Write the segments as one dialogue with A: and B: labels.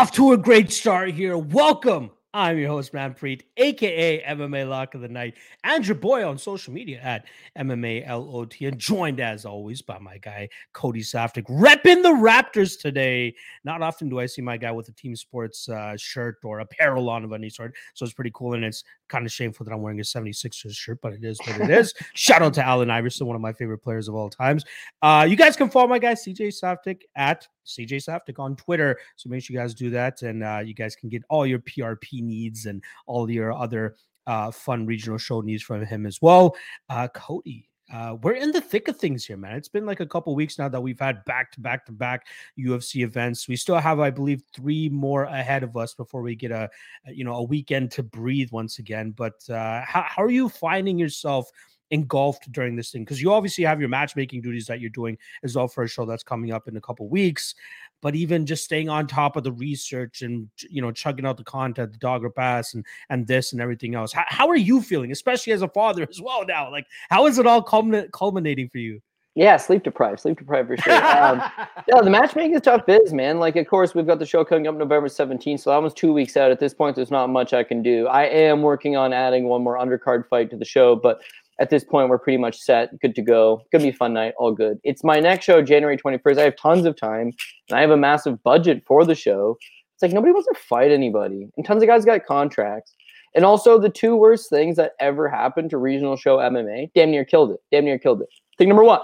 A: Off to a great start here. Welcome. I'm your host, Manpreet, aka MMA Lock of the Night, and your boy on social media at MMA LOT, and joined as always by my guy Cody Saftik, repping the Raptors today. Not often do I see my guy with a team sports uh, shirt or apparel on of any sort, so it's pretty cool. And it's kind of shameful that I'm wearing a 76ers shirt, but it is what it is. Shout out to Allen Iverson, one of my favorite players of all times. Uh, you guys can follow my guy CJ Saftik at CJ Saftik on Twitter. So make sure you guys do that, and uh, you guys can get all your PRP needs and all your other uh, fun regional show needs from him as well. Uh, Cody, uh, we're in the thick of things here, man. It's been like a couple weeks now that we've had back to back to back UFC events. We still have, I believe, three more ahead of us before we get a, you know, a weekend to breathe once again. But uh, how, how are you finding yourself engulfed during this thing? Because you obviously have your matchmaking duties that you're doing as well for a show that's coming up in a couple weeks. But even just staying on top of the research and you know chugging out the content, the Dogger Pass, and and this and everything else. How, how are you feeling, especially as a father as well now? Like, how is it all culminating for you?
B: Yeah, sleep deprived, sleep deprived for sure. Um, yeah, the matchmaking is tough biz, man. Like, of course, we've got the show coming up November 17th, so that almost two weeks out. At this point, there's not much I can do. I am working on adding one more undercard fight to the show, but at this point, we're pretty much set, good to go. Gonna be a fun night, all good. It's my next show, January 21st. I have tons of time, and I have a massive budget for the show. It's like nobody wants to fight anybody, and tons of guys got contracts. And also, the two worst things that ever happened to regional show MMA damn near killed it. Damn near killed it. Thing number one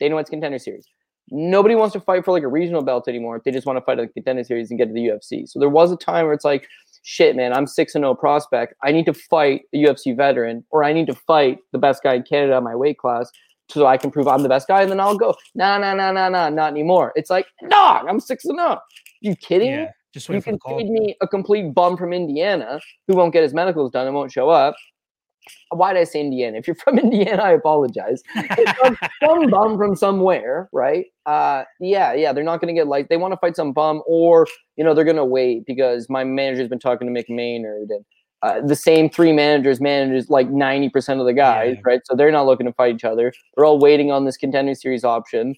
B: Dana White's contender series. Nobody wants to fight for like a regional belt anymore. They just want to fight at the contender series and get to the UFC. So there was a time where it's like, shit, man, I'm 6 and 0 prospect. I need to fight a UFC veteran or I need to fight the best guy in Canada in my weight class so I can prove I'm the best guy and then I'll go, nah, nah, nah, nah, nah, not anymore. It's like, dog, I'm 6 and 0. You kidding yeah, me? Just you can feed me a complete bum from Indiana who won't get his medicals done and won't show up why did I say Indiana? If you're from Indiana, I apologize. some, some bum from somewhere, right? Uh, yeah, yeah, they're not going to get like they want to fight some bum, or you know they're going to wait because my manager's been talking to Mick Maynard and uh, the same three managers manages like 90% of the guys, yeah. right? So they're not looking to fight each other. They're all waiting on this contender series option.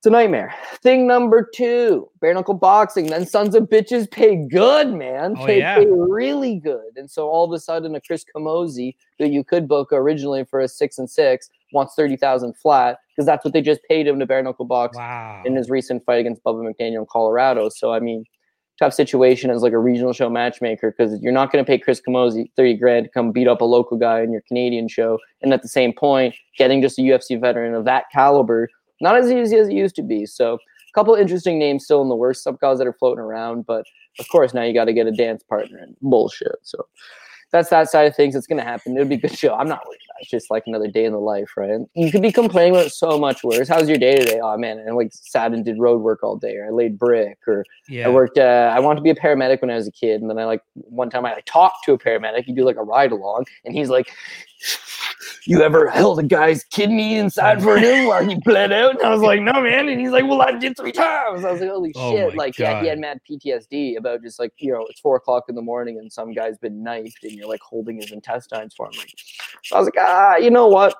B: It's a nightmare. Thing number two, bare knuckle boxing. Then sons of bitches pay good, man. Oh, yeah. pay really good. And so all of a sudden, a Chris Camozzi that you could book originally for a six and six wants thirty thousand flat because that's what they just paid him to bare knuckle box wow. in his recent fight against Bubba McDaniel in Colorado. So I mean, tough situation as like a regional show matchmaker because you're not going to pay Chris Camozzi 30 grand to come beat up a local guy in your Canadian show. And at the same point, getting just a UFC veteran of that caliber not as easy as it used to be. So a couple interesting names still in the worst guys that are floating around, but of course now you got to get a dance partner and bullshit. So that's that side of things. It's gonna happen. It'll be a good show. I'm not worried about it. It's just like another day in the life, right? You could be complaining about so much worse. How's your day today? Oh man, I like sat and did road work all day, or I laid brick, or yeah. I worked. Uh, I wanted to be a paramedic when I was a kid, and then I like one time I like, talked to a paramedic. You do like a ride along, and he's like, you ever held a guy's kidney inside for him while he bled out? And I was like, no, man. And he's like, well, I did three times. I was like, holy oh shit. Like, God. yeah, he had mad PTSD about just like, you know, it's four o'clock in the morning and some guy's been knifed and you're like holding his intestines for him. Like, so I was like, ah, you know what?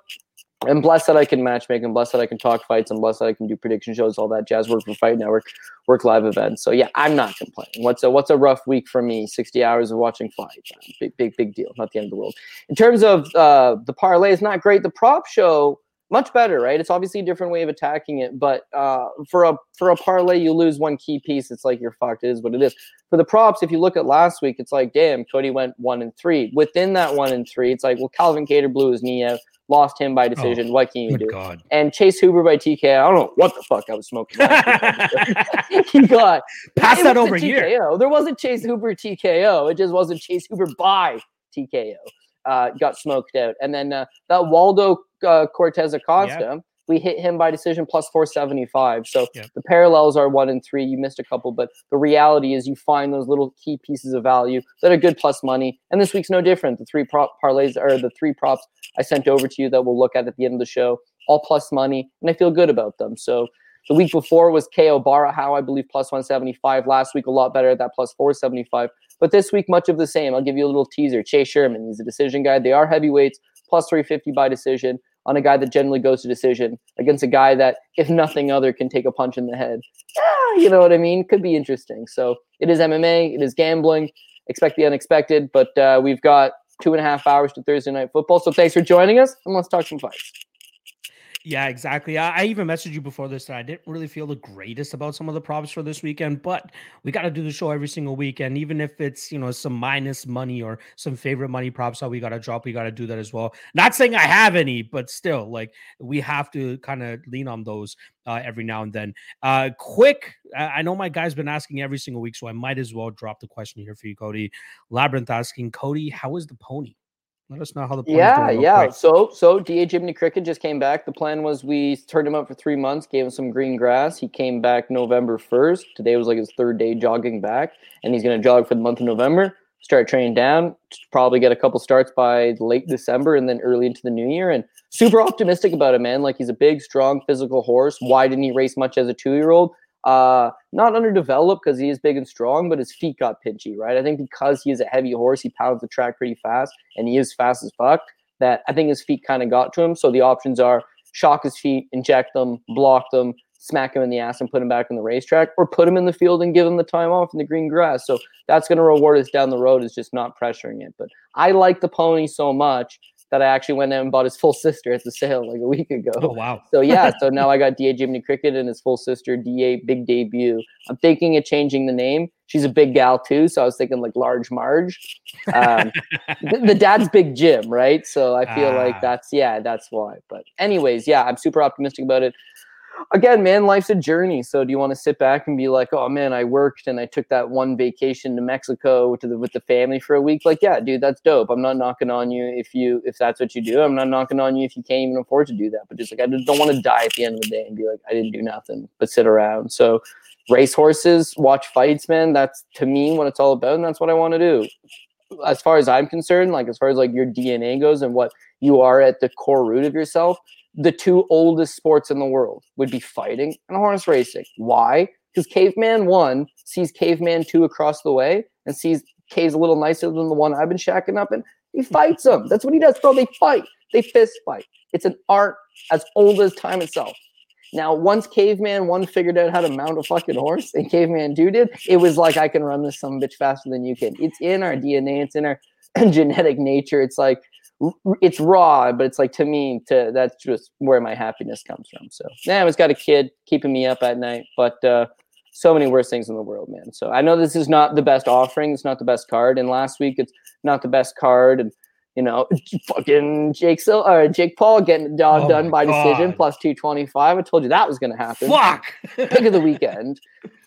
B: I'm blessed that I can matchmake. I'm blessed that I can talk fights. I'm blessed that I can do prediction shows, all that jazz. Work for Fight Network, work live events. So yeah, I'm not complaining. What's a what's a rough week for me? 60 hours of watching fights. Big big big deal. Not the end of the world. In terms of uh, the parlay, it's not great. The prop show much better, right? It's obviously a different way of attacking it, but uh, for a for a parlay, you lose one key piece. It's like you're fucked. It is what it is. For the props, if you look at last week, it's like, damn, Cody went one and three. Within that one and three, it's like, well, Calvin Kattar blew his knee out lost him by decision. Oh, what can you do? God. And Chase Hooper by TK. I don't know what the fuck I was smoking. he got
A: pass that over here.
B: There wasn't Chase Hooper TKO. It just wasn't Chase Hooper by TKO. Uh, got smoked out. And then uh, that Waldo uh, Cortez Acosta we hit him by decision plus 475. So yeah. the parallels are one and three. You missed a couple, but the reality is you find those little key pieces of value that are good plus money. And this week's no different. The three prop parlays are the three props I sent over to you that we'll look at at the end of the show, all plus money, and I feel good about them. So the week before was KO How I believe, plus 175. Last week, a lot better at that, plus 475. But this week, much of the same. I'll give you a little teaser. Chase Sherman, he's a decision guy. They are heavyweights, plus 350 by decision on a guy that generally goes to decision against a guy that, if nothing other, can take a punch in the head. Ah, you know what I mean? Could be interesting. So It is MMA. It is gambling. Expect the unexpected. But uh, we've got two and a half hours to Thursday night football. So thanks for joining us, and let's talk some fights.
A: Yeah, exactly. I, I, even messaged you before this that I didn't really feel the greatest about some of the props for this weekend, but we got to do the show every single weekend, even if it's you know some minus money or some favorite money props that we got to drop. We got to do that as well. Not saying I have any, but still, like we have to kind of lean on those uh, every now and then. Uh, quick, I know my guy's been asking every single week, so I might as well drop the question here for you, Cody. Labyrinth asking Cody, how is the pony? Let us know how the
B: yeah yeah. So so Da Jimmy Cricket just came back. The plan was we turned him up for three months, gave him some green grass. He came back November first. Today was like his third day jogging back, and he's going to jog for the month of November. Start training down. Probably get a couple starts by late December and then early into the new year. And super optimistic about it, man. Like he's a big, strong, physical horse. Why didn't he race much as a two year old? Uh, not underdeveloped because he is big and strong, but his feet got pinchy, right? I think because he is a heavy horse, he pounds the track pretty fast, and he is fast as fuck. That I think his feet kind of got to him. So the options are shock his feet, inject them, block them, smack him in the ass, and put him back on the racetrack, or put him in the field and give him the time off in the green grass. So that's going to reward us down the road. Is just not pressuring it. But I like the pony so much that I actually went and bought his full sister at the sale like a week ago.
A: Oh wow!
B: So yeah, so now I got Da Jiminy Cricket and his full sister Da Big Debut. I'm thinking of changing the name. She's a big gal too, so I was thinking like Large Marge. Um, the, the, dad's Big Jim, right? So I feel ah. like that's yeah, that's why. But anyways, yeah, I'm super optimistic about it again, man, life's a journey. So do you want to sit back and be like, oh man, I worked and I took that one vacation to Mexico to the, with the family for a week? Like, yeah, dude, that's dope. I'm not knocking on you if you if that's what you do. I'm not knocking on you if you can't even afford to do that. But just like I just don't want to die at the end of the day and be like, I didn't do nothing but sit around. So race horses, watch fights, man. That's to me what it's all about, and that's what I want to do. As far as I'm concerned, like as far as like your DNA goes and what you are at the core root of yourself, the two oldest sports in the world would be fighting and horse racing. Why? Because Caveman 1 sees Caveman 2 across the way and sees Cave's a little nicer than the one I've been shacking up and he fights them. That's what he does, bro. They fight. They fist fight. It's an art as old as time itself. Now, once Caveman 1 figured out how to mount a fucking horse and Caveman 2 did, it was like, I can run this some bitch faster than you can. It's in our DNA. It's in our genetic nature. It's like it's raw, but it's like to me, to that's just where my happiness comes from. So yeah, I've got a kid keeping me up at night, but uh, so many worse things in the world, man. So I know this is not the best offering, it's not the best card, and last week it's not the best card, and you know, fucking Jake Sil- or Jake Paul getting the job oh done by God. decision plus two twenty five. I told you that was going to happen.
A: Fuck,
B: pick of the weekend.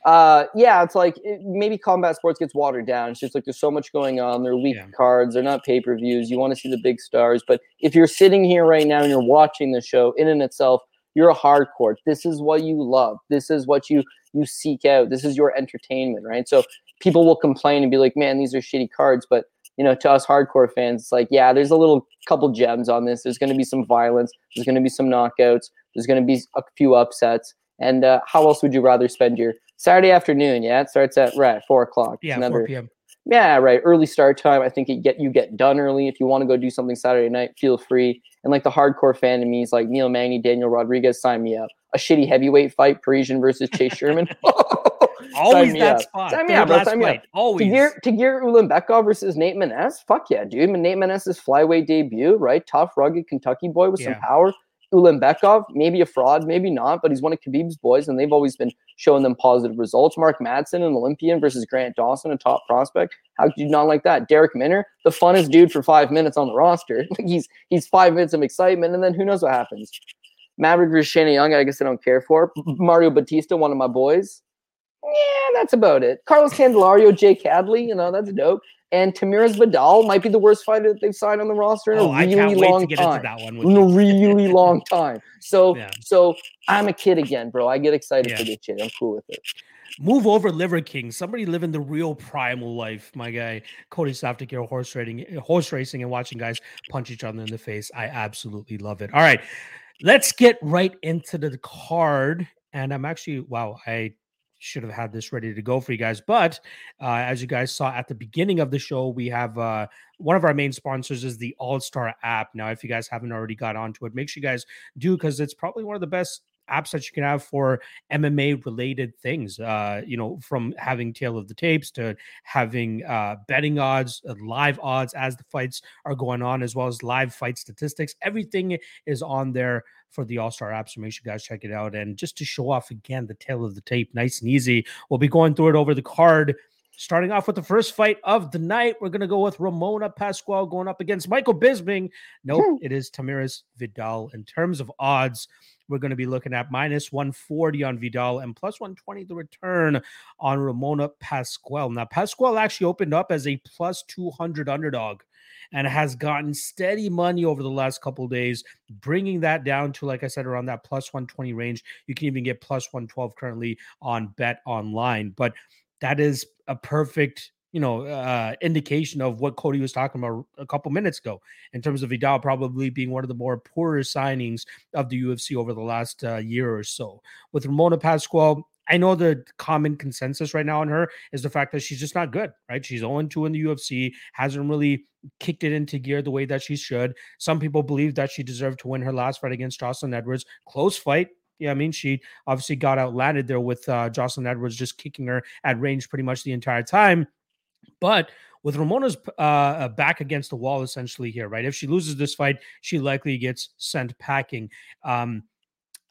B: Uh, yeah, it's like it, maybe combat sports gets watered down. It's just like there's so much going on. They're weak yeah. cards. They're not pay per views. You want to see the big stars, but if you're sitting here right now and you're watching the show, in and itself, you're a hardcore. This is what you love. This is what you you seek out. This is your entertainment, right? So people will complain and be like, "Man, these are shitty cards," but you know, to us hardcore fans, it's like, yeah, there's a little couple gems on this. There's going to be some violence. There's going to be some knockouts. There's going to be a few upsets. And uh, how else would you rather spend your Saturday afternoon? Yeah, it starts at right four o'clock.
A: Yeah, Another, 4 p.m.
B: Yeah, right. Early start time. I think you get you get done early. If you want to go do something Saturday night, feel free. And like the hardcore fan to me is like Neil Magny, Daniel Rodriguez, sign me up. A shitty heavyweight fight, Parisian versus Chase Sherman.
A: Always that up. spot.
B: Sign me up, bro. Sign me up.
A: Always.
B: Tagir, Tagir Ulanbekov versus Nate Maness. Fuck yeah, dude. Nate Maness's flyweight debut, right? Tough, rugged Kentucky boy with yeah. some power. Ulanbekov, maybe a fraud, maybe not, but he's one of Khabib's boys, and they've always been showing them positive results. Mark Madsen, an Olympian, versus Grant Dawson, a top prospect. How could you not like that? Derek Minner, the funnest dude for five minutes on the roster. he's he's five minutes of excitement, and then who knows what happens. Maverick versus Shanna Young, I guess I don't care for. Mario Bautista, one of my boys yeah, that's about it. Carlos Candelario, Jake Hadley, you know, that's dope. And Tamiris Vidal might be the worst fighter that they've signed on the roster in oh, a really long time. in a really long time. So, yeah. so I'm a kid again, bro. I get excited yeah. for this shit. I'm cool with it.
A: Move over, Liver King. Somebody living the real primal life, my guy. Cody Saftik here, horse racing, horse racing, and watching guys punch each other in the face. I absolutely love it. All right, let's get right into the card. And I'm actually wow, I should have had this ready to go for you guys. But uh, as you guys saw at the beginning of the show, we have uh, one of our main sponsors is the All Star app. Now, if you guys haven't already got onto it, make sure you guys do because it's probably one of the best apps that you can have for MMA related things. Uh, you know, from having tail of the tapes to having uh, betting odds, uh, live odds as the fights are going on, as well as live fight statistics. Everything is on there for the All Star app. So make sure you guys check it out. And just to show off again the tail of the tape, nice and easy. We'll be going through it over the card. Starting off with the first fight of the night, we're going to go with Ramona Pascual going up against Michael Bisping. Nope, hmm. it is Tamiris Vidal. In terms of odds, we're going to be looking at minus 140 on Vidal and plus 120 the return on Ramona Pascual. Now, Pascual actually opened up as a plus 200 underdog and has gotten steady money over the last couple days, bringing that down to, like I said, around that plus 120 range. You can even get plus 112 currently on Bet Online, but that is a perfect you know, uh, indication of what Cody was talking about a couple minutes ago in terms of Vidal probably being one of the more poorer signings of the UFC over the last uh, year or so. With Ramona Pascual, I know the common consensus right now on her is the fact that she's just not good, right? She's 0 2 in the UFC, hasn't really kicked it into gear the way that she should. Some people believe that she deserved to win her last fight against Joselyne Edwards. Close fight, yeah, I mean, she obviously got outlanded there with uh, Joselyne Edwards just kicking her at range pretty much the entire time. But with Ramona's uh, uh, back against the wall essentially here, right? If she loses this fight, she likely gets sent packing. Um,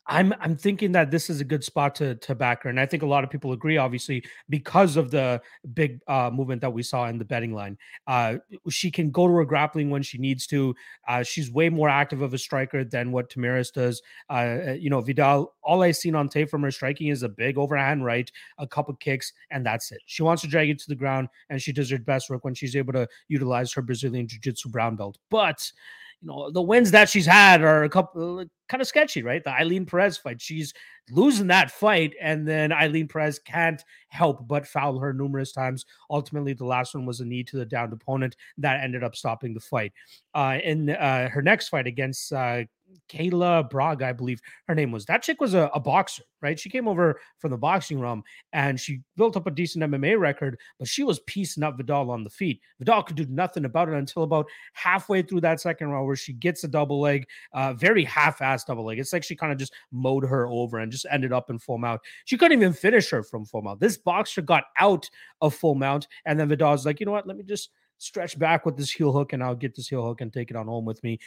A: I'm I'm thinking that this is a good spot to to back her, and I think a lot of people agree, obviously, because of the big uh, movement that we saw in the betting line. Uh, she can go to her grappling when she needs to. Uh, she's way more active of a striker than what Tamiris does. Uh, uh, you know, Vidal. All I've seen on tape from her striking is a big overhand right, a couple kicks, and that's it. She wants to drag it to the ground, and she does her best work when she's able to utilize her Brazilian Jiu-Jitsu brown belt. But you know the wins that she's had are a couple kind of sketchy, right? The Ailin Perez fight, she's losing that fight, and then Ailin Perez can't help but foul her numerous times. Ultimately, the last one was a knee to the downed opponent that ended up stopping the fight. Uh, in uh, her next fight against uh, Kayla Braga, I believe her name was. That chick was a, a, boxer, right? She came over from the boxing realm and she built up a decent MMA record, but she was piecing up Vidal on the feet. Vidal could do nothing about it until about halfway through that second round, where she gets a double leg, uh, very half-assed double leg. It's like she kind of just mowed her over and just ended up in full mount. She couldn't even finish her from full mount. This boxer got out of full mount, and then Vidal's like, you know what? Let me just stretch back with this heel hook and I'll get this heel hook and take it on home with me.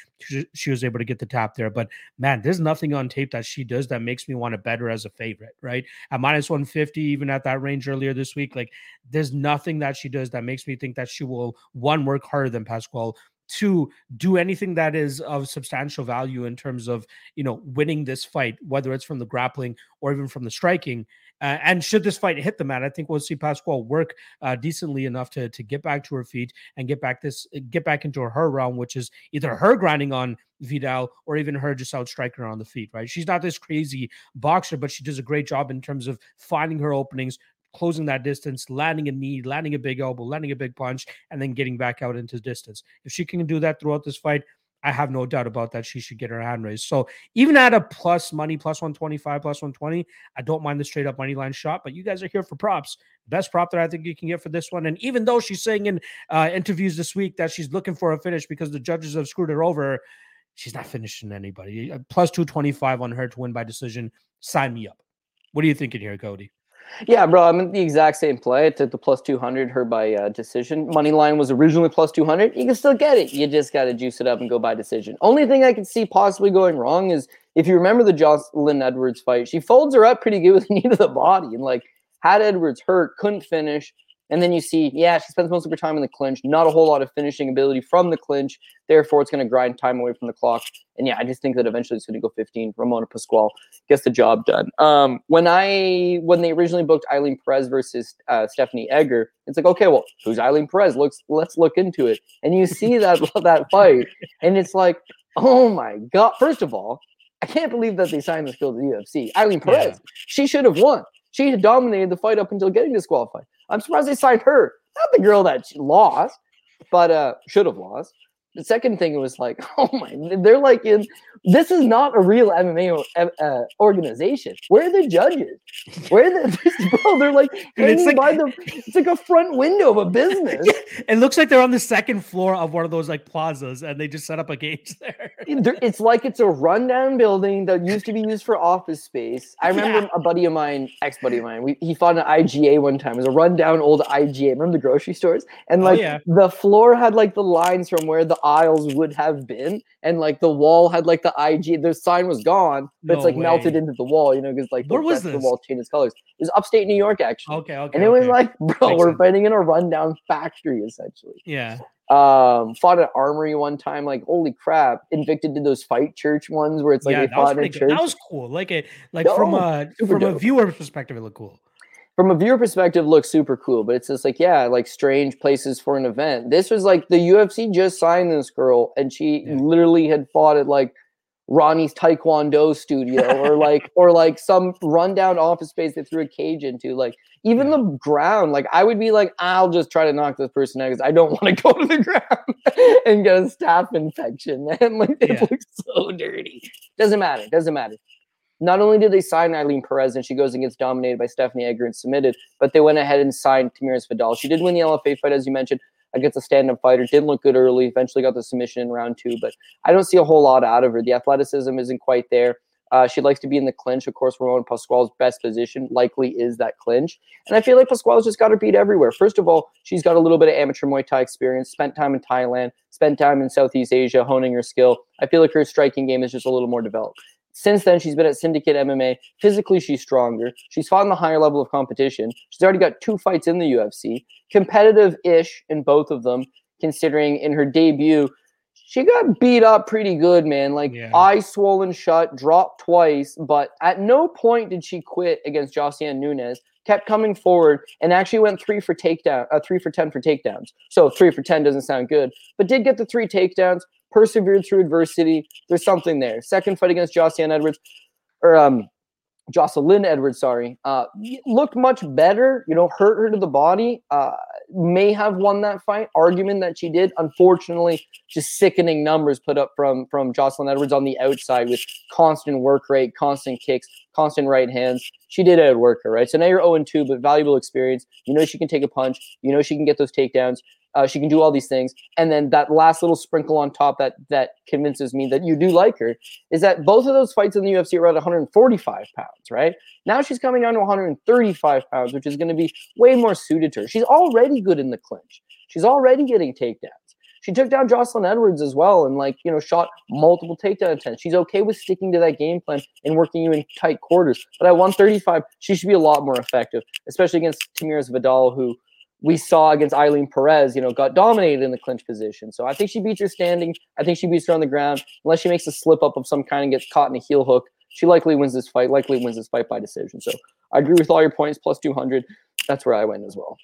A: She, was able to get the tap there. But man, there's nothing on tape that she does that makes me want to bet her as a favorite, right? At minus 150, even at that range earlier this week, like there's nothing that she does that makes me think that she will one work harder than Pascual to do anything that is of substantial value in terms of you know winning this fight whether it's from the grappling or even from the striking uh, and should this fight hit the mat, I think we'll see Pascual work uh, decently enough to to get back to her feet and get back this get back into her realm, which is either her grinding on Vidal or even her just outstriking her on the feet. Right? She's not this crazy boxer, but she does a great job in terms of finding her openings, closing that distance, landing a knee, landing a big elbow, landing a big punch, and then getting back out into distance. If she can do that throughout this fight, I have no doubt about that. She should get her hand raised. So even at a plus money, plus 125, plus 120, I don't mind the straight up money line shot. But you guys are here for props. Best prop that I think you can get for this one. And even though she's saying in uh, interviews this week that she's looking for a finish because the judges have screwed her over, she's not finishing anybody. Uh, plus 225 on her to win by decision. Sign me up. What are you thinking here, Cody?
B: Yeah, bro, I'm in the exact same play. I took the plus 200, her by uh, decision. Money line was originally plus 200. You can still get it. You just got to juice it up and go by decision. Only thing I can see possibly going wrong is if you remember the Joselyne Edwards fight, she folds her up pretty good with the knee to the body and like had Edwards hurt, couldn't finish. And then you see, yeah, she spends most of her time in the clinch, not a whole lot of finishing ability from the clinch. Therefore, it's going to grind time away from the clock. And yeah, I just think that eventually it's going to go 15. Ramona Pascual gets the job done. Um, when I when they originally booked Ailin Perez versus uh, Stephanie Egger, it's like, okay, well, who's Ailin Perez? Looks, let's look into it. And you see that that fight, and it's like, oh my god! First of all, I can't believe that they signed this girl to the UFC. Ailin Perez, yeah. she should have won. She had dominated the fight up until getting disqualified. I'm surprised they signed her, not the girl that lost, but uh, should have lost. The second thing was like, oh my, they're like in. This is not a real MMA uh, organization. Where are the judges? Where are the bro? They're like hanging like, by the. It's like a front window of a business.
A: Yeah, it looks like they're on the second floor of one of those like plazas, and they just set up a cage there.
B: it's like it's a rundown building that used to be used for office space. I remember yeah. a buddy of mine, ex buddy of mine, we, he fought an IGA one time. It was a rundown old IGA. Remember the grocery stores? And oh, like oh, yeah. the floor had like the lines from where the aisles would have been, and like the wall had like the IG. The sign was gone, but no it's like way. melted into the wall, you know, because like
A: where was this?
B: the wall changed its colors. It was upstate New York, actually.
A: Okay, okay.
B: And it
A: okay.
B: was like, bro, Makes we're sense. fighting in a rundown factory, essentially.
A: Yeah
B: um fought at armory one time like holy crap invicted did those fight church ones where it's like yeah, they fought in church
A: that was cool like a like from a from dope. a viewer perspective it looked cool
B: from a viewer perspective looks super cool but it's just like yeah like strange places for an event this was like the ufc just signed this girl and she yeah. literally had fought at like Ronnie's Taekwondo studio or like or like some rundown office space they threw a cage into. Like even the ground, like I would be like, I'll just try to knock this person out because I don't want to go to the ground and get a staph infection, man. Like it yeah. looks so dirty. Doesn't matter. Doesn't matter. Not only did they sign Ailin Perez and she goes and gets dominated by Stephanie Egger and submitted, but they went ahead and signed Tamiris Vidal. She did win the LFA fight, as you mentioned against a stand-up fighter. Didn't look good early. Eventually got the submission in round two, but I don't see a whole lot out of her. The athleticism isn't quite there. Uh, she likes to be in the clinch. Of course, Ramon Pascual's best position likely is that clinch. And I feel like Pascual's just got her beat everywhere. First of all, she's got a little bit of amateur Muay Thai experience, spent time in Thailand, spent time in Southeast Asia honing her skill. I feel like her striking game is just a little more developed. Since then, she's been at Syndicate MMA. Physically, she's stronger. She's fought in the higher level of competition. She's already got two fights in the UFC, competitive ish in both of them, considering in her debut, she got beat up pretty good, man. Like yeah. eye swollen shut, dropped twice, but at no point did she quit against Josiane Nunes. Kept coming forward and actually went three for takedown, uh, three for ten for takedowns. So three for ten doesn't sound good, but did get the three takedowns persevered through adversity. There's something there. Second fight against Joselyne Edwards, or um, Joselyne Edwards, sorry, uh, looked much better. You know, hurt her to the body. Uh, may have won that fight. Argument that she did. Unfortunately, just sickening numbers put up from from Joselyne Edwards on the outside with constant work rate, constant kicks, constant right hands. She did outwork her, right? So now you're 0 2, but valuable experience. You know she can take a punch. You know she can get those takedowns. Uh, she can do all these things, and then that last little sprinkle on top that that convinces me that you do like her is that both of those fights in the UFC are at 145 pounds, right? Now she's coming down to 135 pounds, which is going to be way more suited to her. She's already good in the clinch. She's already getting takedowns. She took down Joselyne Edwards as well, and like you know, shot multiple takedown attempts. She's okay with sticking to that game plan and working you in tight quarters. But at 135, she should be a lot more effective, especially against Tamiris Vidal, who we saw against Ailin Perez, you know, got dominated in the clinch position. So I think she beats her standing. I think she beats her on the ground. Unless she makes a slip up of some kind and gets caught in a heel hook, she likely wins this fight, likely wins this fight by decision. So I agree with all your points, plus 200. That's where I went as well.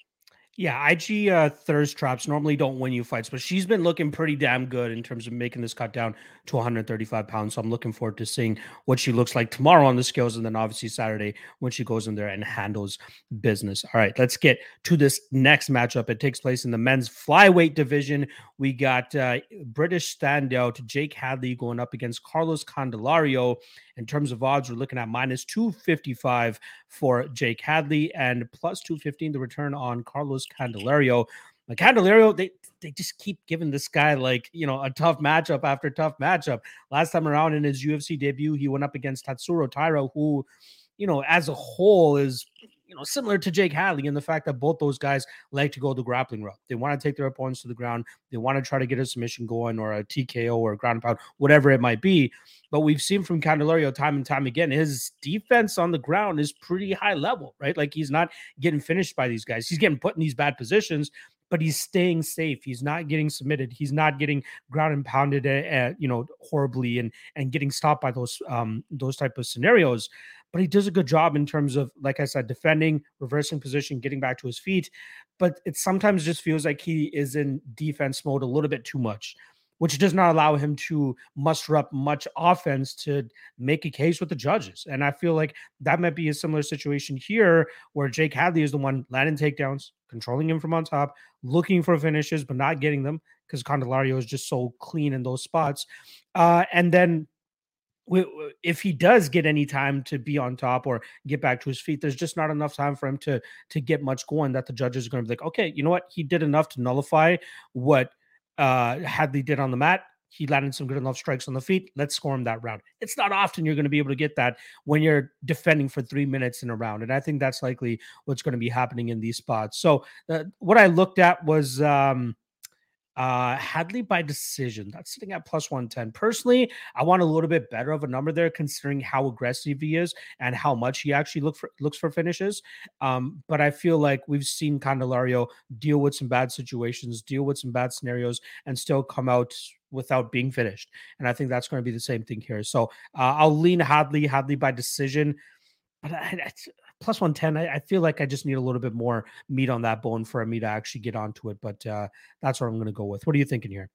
A: Yeah, IG uh, thirst traps normally don't win you fights, but she's been looking pretty damn good in terms of making this cut down to 135 pounds. So I'm looking forward to seeing what she looks like tomorrow on the scales, and then obviously Saturday when she goes in there and handles business. All right, let's get to this next matchup. It takes place in the men's flyweight division. We got uh, British standout Jake Hadley going up against Carlos Candelario. In terms of odds, we're looking at minus 255 for Jake Hadley and plus 215 the return on Carlos Candelario. Like Candelario, they they just keep giving this guy like you know a tough matchup after tough matchup. Last time around in his UFC debut, he went up against Tatsuro Taira, who, you know, as a whole is you know, similar to Jake Hadley in the fact that both those guys like to go the grappling route. They want to take their opponents to the ground. They want to try to get a submission going or a TKO or a ground pound, whatever it might be. But we've seen from Candelario time and time again, his defense on the ground is pretty high level, right? Like he's not getting finished by these guys. He's getting put in these bad positions, but he's staying safe. He's not getting submitted. He's not getting ground and pounded, uh, you know, horribly and and getting stopped by those um those type of scenarios but he does a good job in terms of, like I said, defending, reversing position, getting back to his feet. But it sometimes just feels like he is in defense mode a little bit too much, which does not allow him to muster up much offense to make a case with the judges. And I feel like that might be a similar situation here where Jake Hadley is the one landing takedowns, controlling him from on top, looking for finishes, but not getting them because Candelario is just so clean in those spots. Uh, and then if he does get any time to be on top or get back to his feet, there's just not enough time for him to to get much going. That the judges are going to be like, okay, you know what, he did enough to nullify what uh Hadley did on the mat. he landed some good enough strikes on the feet. Let's score him that round. It's not often you're going to be able to get that when you're defending for three minutes in a round. And I think that's likely what's going to be happening in these spots. So, uh, what I looked at was, um, uh, Hadley by decision. That's sitting at plus 110. Personally, I want a little bit better of a number there considering how aggressive he is and how much he actually look for looks for finishes. Um, but I feel like we've seen Candelario deal with some bad situations, deal with some bad scenarios, and still come out without being finished. And I think that's going to be the same thing here. So uh, I'll lean Hadley, Hadley by decision. But I, plus 110 I, I, feel like i just need a little bit more meat on that bone for me to actually get onto it but uh, that's what i'm going to go with. What are you thinking here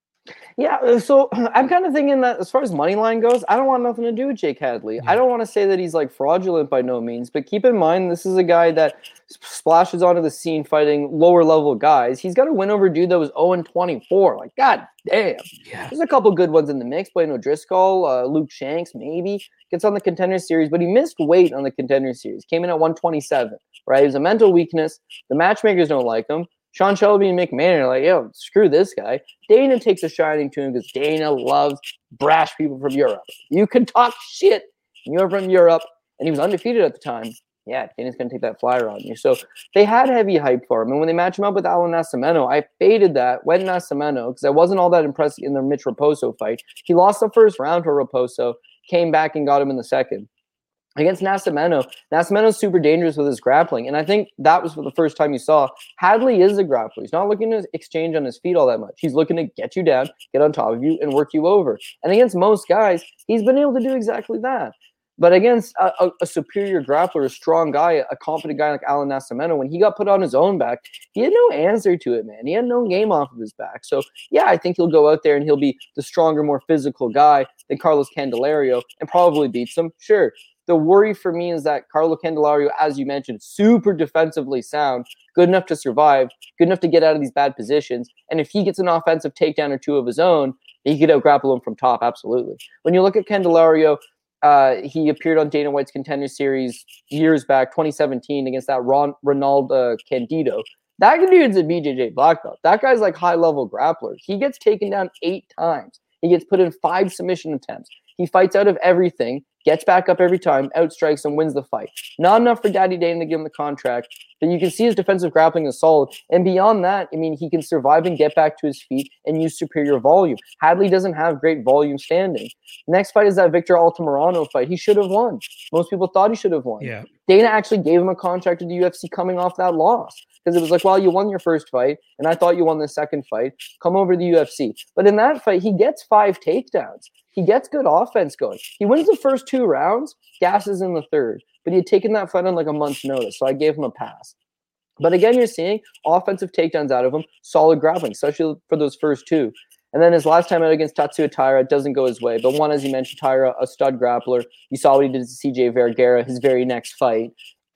B: yeah, uh, so I'm kind of thinking that as far as money line goes, I don't want nothing to do with Jake Hadley. Yeah. I don't want to say that he's like fraudulent by no means, but keep in mind this is a guy that splashes onto the scene fighting lower level guys. He's got a win over dude that was 0 24. Like, god damn. Yeah. There's a couple good ones in the mix. Blaine O'Driscoll, uh, Luke Shanks, maybe gets on the contender series, but he missed weight on the contender series. Came in at 127. Right, it was a mental weakness. The matchmakers don't like him. Sean Shelby and McMahon are like, yo, screw this guy. Dana takes a shining to him because Dana loves brash people from Europe. You can talk shit. You're from Europe, and he was undefeated at the time. Yeah, Dana's gonna take that flyer on you. So they had heavy hype for him, and when they match him up with Alan Nascimento, I faded that. Went Nascimento because I wasn't all that impressed in the Mitch Raposo fight. He lost the first round to Raposo, came back and got him in the second against Nascimento. Nascimento's super dangerous with his grappling. And I think that was for the first time you saw Hadley is a grappler. He's not looking to exchange on his feet all that much. He's looking to get you down, get on top of you, and work you over. And against most guys, he's been able to do exactly that. But against a, a, a superior grappler, a strong guy, a confident guy like Alan Nascimento, when he got put on his own back, he had no answer to it, man. He had no game off of his back. So, yeah, I think he'll go out there and he'll be the stronger, more physical guy than Carlos Candelario and probably beats him. Sure, the worry for me is that Carlo Candelario, as you mentioned, super defensively sound, good enough to survive, good enough to get out of these bad positions. And if he gets an offensive takedown or two of his own, he could out grapple him from top. Absolutely. When you look at Candelario, uh, he appeared on Dana White's Contender Series years back, 2017, against that Ron, Ronaldo Candido. That dude's a BJJ black belt. That guy's like high level grappler. He gets taken down eight times. He gets put in five submission attempts. He fights out of everything gets back up every time, outstrikes, and wins the fight. Not enough for Daddy Dane to give him the contract, but you can see his defensive grappling is solid. And beyond that, I mean, he can survive and get back to his feet and use superior volume. Hadley doesn't have great volume standing. Next fight is that Victor Altamirano fight. He should have won. Most people thought he should have won.
A: Yeah.
B: Dana actually gave him a contract to the UFC coming off that loss because it was like, well, you won your first fight, and I thought you won the second fight. Come over to the UFC. But in that fight, he gets five takedowns. He gets good offense going. He wins the first two rounds, gasses in the third, but he had taken that fight on like a month's notice, so I gave him a pass. But again, you're seeing offensive takedowns out of him, solid grappling, especially for those first two. And then his last time out against Tatsuya Taira it doesn't go his way. But one, as you mentioned, Taira, a stud grappler. You saw what he did to CJ Vergara, his very next fight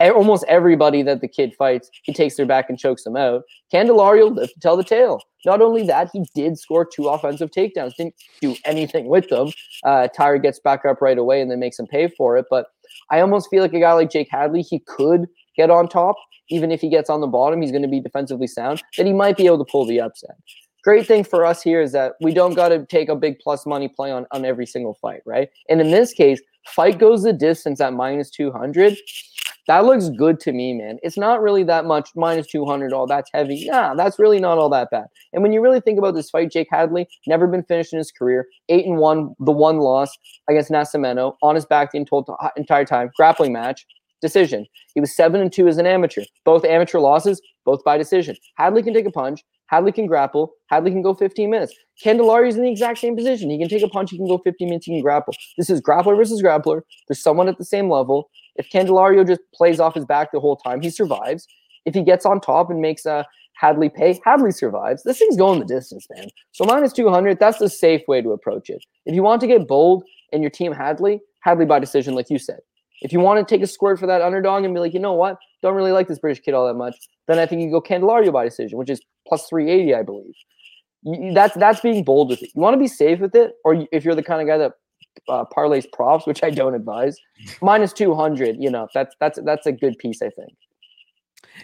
B: almost everybody that the kid fights, he takes their back and chokes them out. Candelario lived to tell the tale. Not only that, he did score two offensive takedowns. Didn't do anything with them. Uh, Taira gets back up right away and then makes him pay for it. But I almost feel like a guy like Jake Hadley, he could get on top. Even if he gets on the bottom, he's going to be defensively sound. That he might be able to pull the upset. Great thing for us here is that we don't got to take a big plus money play on, on every single fight, right? And in this case, fight goes the distance at minus 200 that looks good to me, man. It's not really that much minus 200. all that's heavy. Yeah, that's really not all that bad. And when you really think about this fight, Jake Hadley never been finished in his career. Eight and one, the one loss against Nascimento on his back the entire time. Grappling match, decision. He was seven and two as an amateur. Both amateur losses, both by decision. Hadley can take a punch. Hadley can grapple. Hadley can go 15 minutes. Candelari's in the exact same position. He can take a punch. He can go 15 minutes. He can grapple. This is grappler versus grappler. There's someone at the same level. If Candelario just plays off his back the whole time, he survives. If he gets on top and makes a Hadley pay, Hadley survives. This thing's going the distance, man. So minus 200, that's the safe way to approach it. If you want to get bold and your team Hadley, Hadley by decision, like you said. If you want to take a squirt for that underdog and be like, you know what, don't really like this British kid all that much, then I think you go Candelario by decision, which is plus 380, I believe. You, that's that's being bold with it. You want to be safe with it, or if you're the kind of guy that uh, parlays props, which I don't advise. Minus two hundred, you know, that's that's that's a good piece, I think.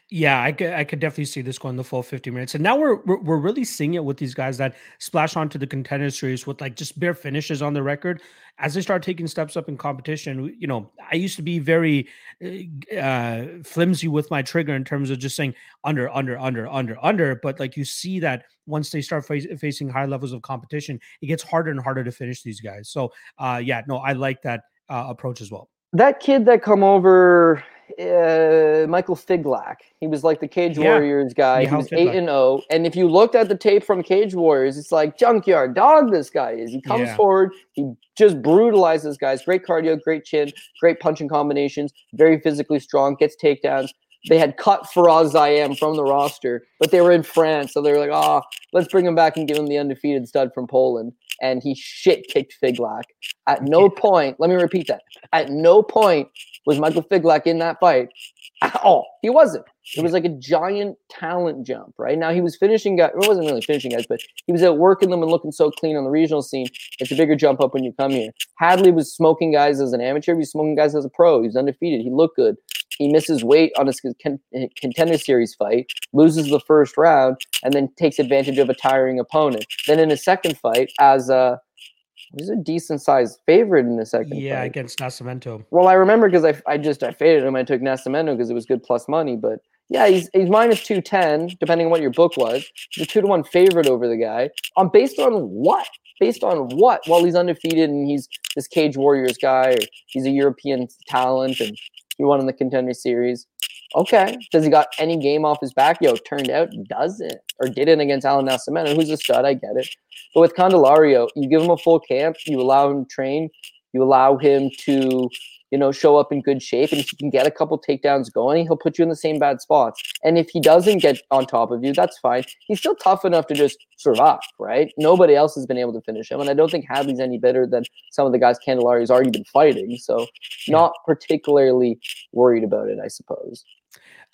A: Yeah, I could, I could definitely see this going the full 50 minutes. And now we're, we're we're really seeing it with these guys that splash onto the contender series with like just bare finishes on the record. As they start taking steps up in competition, you know, I used to be very uh, uh flimsy with my trigger in terms of just saying under, under, under, under, under. But like you see that once they start face, facing high levels of competition, it gets harder and harder to finish these guys. So, uh, yeah, no, I like that uh, approach as well.
B: That kid that come over uh, Michael Figlak. He was like the Cage yeah. Warriors guy. he was eight and zero. Oh. And if you looked at the tape from Cage Warriors, it's like junkyard dog. This guy is. He comes yeah. forward. He just brutalizes guys. Great cardio, great chin, great punching combinations. Very physically strong. Gets takedowns. They had cut Fares Ziam from the roster, but they were in France, so they were like, "Oh, let's bring him back and give him the undefeated stud from Poland." And he shit kicked Figlak. At no point, let me repeat that. At no point was Michael Figlak in that fight at all. He wasn't. It was like a giant talent jump, right? Now he was finishing guys. It wasn't really finishing guys, but he was out working them and looking so clean on the regional scene. It's a bigger jump up when you come here. Hadley was smoking guys as an amateur. He was smoking guys as a pro. He was undefeated. He looked good. He misses weight on his contender series fight, loses the first round, and then takes advantage of a tiring opponent. Then in his second fight, as a He's a decent sized favorite in the second.
A: Yeah,
B: fight.
A: against Nascimento.
B: Well, I remember because I, I just I faded him. I took Nascimento because it was good plus money. But yeah, he's he's minus two ten, depending on what your book was. The two to one favorite over the guy. On based on what? Based on what? Well, he's undefeated and he's this Cage Warriors guy, or he's a European talent and he won in the contender series. Okay. Does he got any game off his back? Yo, turned out doesn't or didn't against Alan Nascimento, who's a stud. I get it. But with Candelario, you give him a full camp, you allow him to train, you allow him to, you know, show up in good shape. And if you can get a couple takedowns going, he'll put you in the same bad spots. And if he doesn't get on top of you, that's fine. He's still tough enough to just survive, right? Nobody else has been able to finish him. And I don't think Hadley's any better than some of the guys Candelario's already been fighting. So not particularly worried about it, I suppose.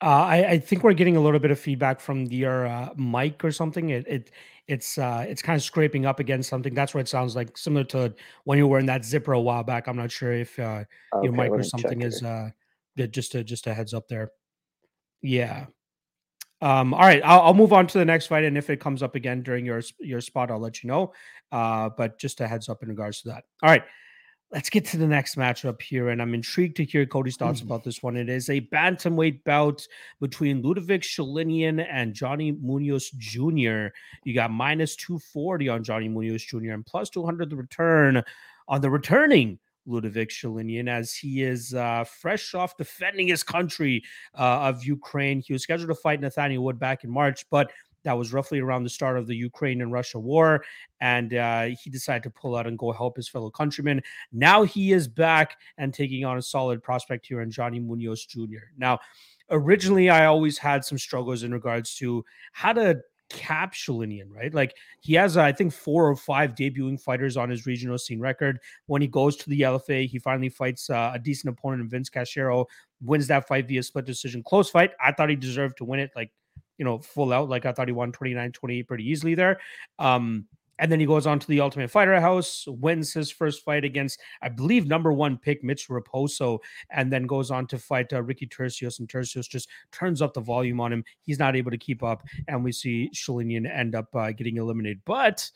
A: Uh, I, I, think we're getting a little bit of feedback from your uh, mic or something. It, it it's uh, it's kind of scraping up against something. That's what it sounds like, similar to when you were in that zipper a while back. I'm not sure if uh, okay, your mic or something is uh, just a just a heads up there. Yeah. Um, all right, I'll, I'll, move on to the next fight, and if it comes up again during your your spot, I'll let you know. Uh, but just a heads up in regards to that. All right, let's get to the next matchup here, and I'm intrigued to hear Cody's thoughts mm-hmm. about this one. It is a bantamweight bout between Liudvik Sholinian and Johnny Munoz Jr. You got minus 240 on Johnny Munoz Jr. and plus 200 the return on the returning Liudvik Sholinian as he is uh, fresh off defending his country uh, of Ukraine. He was scheduled to fight Nathaniel Wood back in March, but that was roughly around the start of the Ukraine and Russia war. And uh, he decided to pull out and go help his fellow countrymen. Now he is back and taking on a solid prospect here in Johnny Munoz Jr. Now, originally, I always had some struggles in regards to how to cap Sholinian, right? Like he has, I think, four or five debuting fighters on his regional scene record. When he goes to the LFA, he finally fights uh, a decent opponent in Vince Cachero, wins that fight via split decision. Close fight. I thought he deserved to win it. Like you know, full out. Like I thought he won 29 28 pretty easily there. Um, and then he goes on to the Ultimate Fighter House, wins his first fight against, I believe, number one pick Mitch Raposo, and then goes on to fight uh, Ricky Turcios. And Turcios just turns up the volume on him. He's not able to keep up, and we see Sholinian end up uh, getting eliminated. But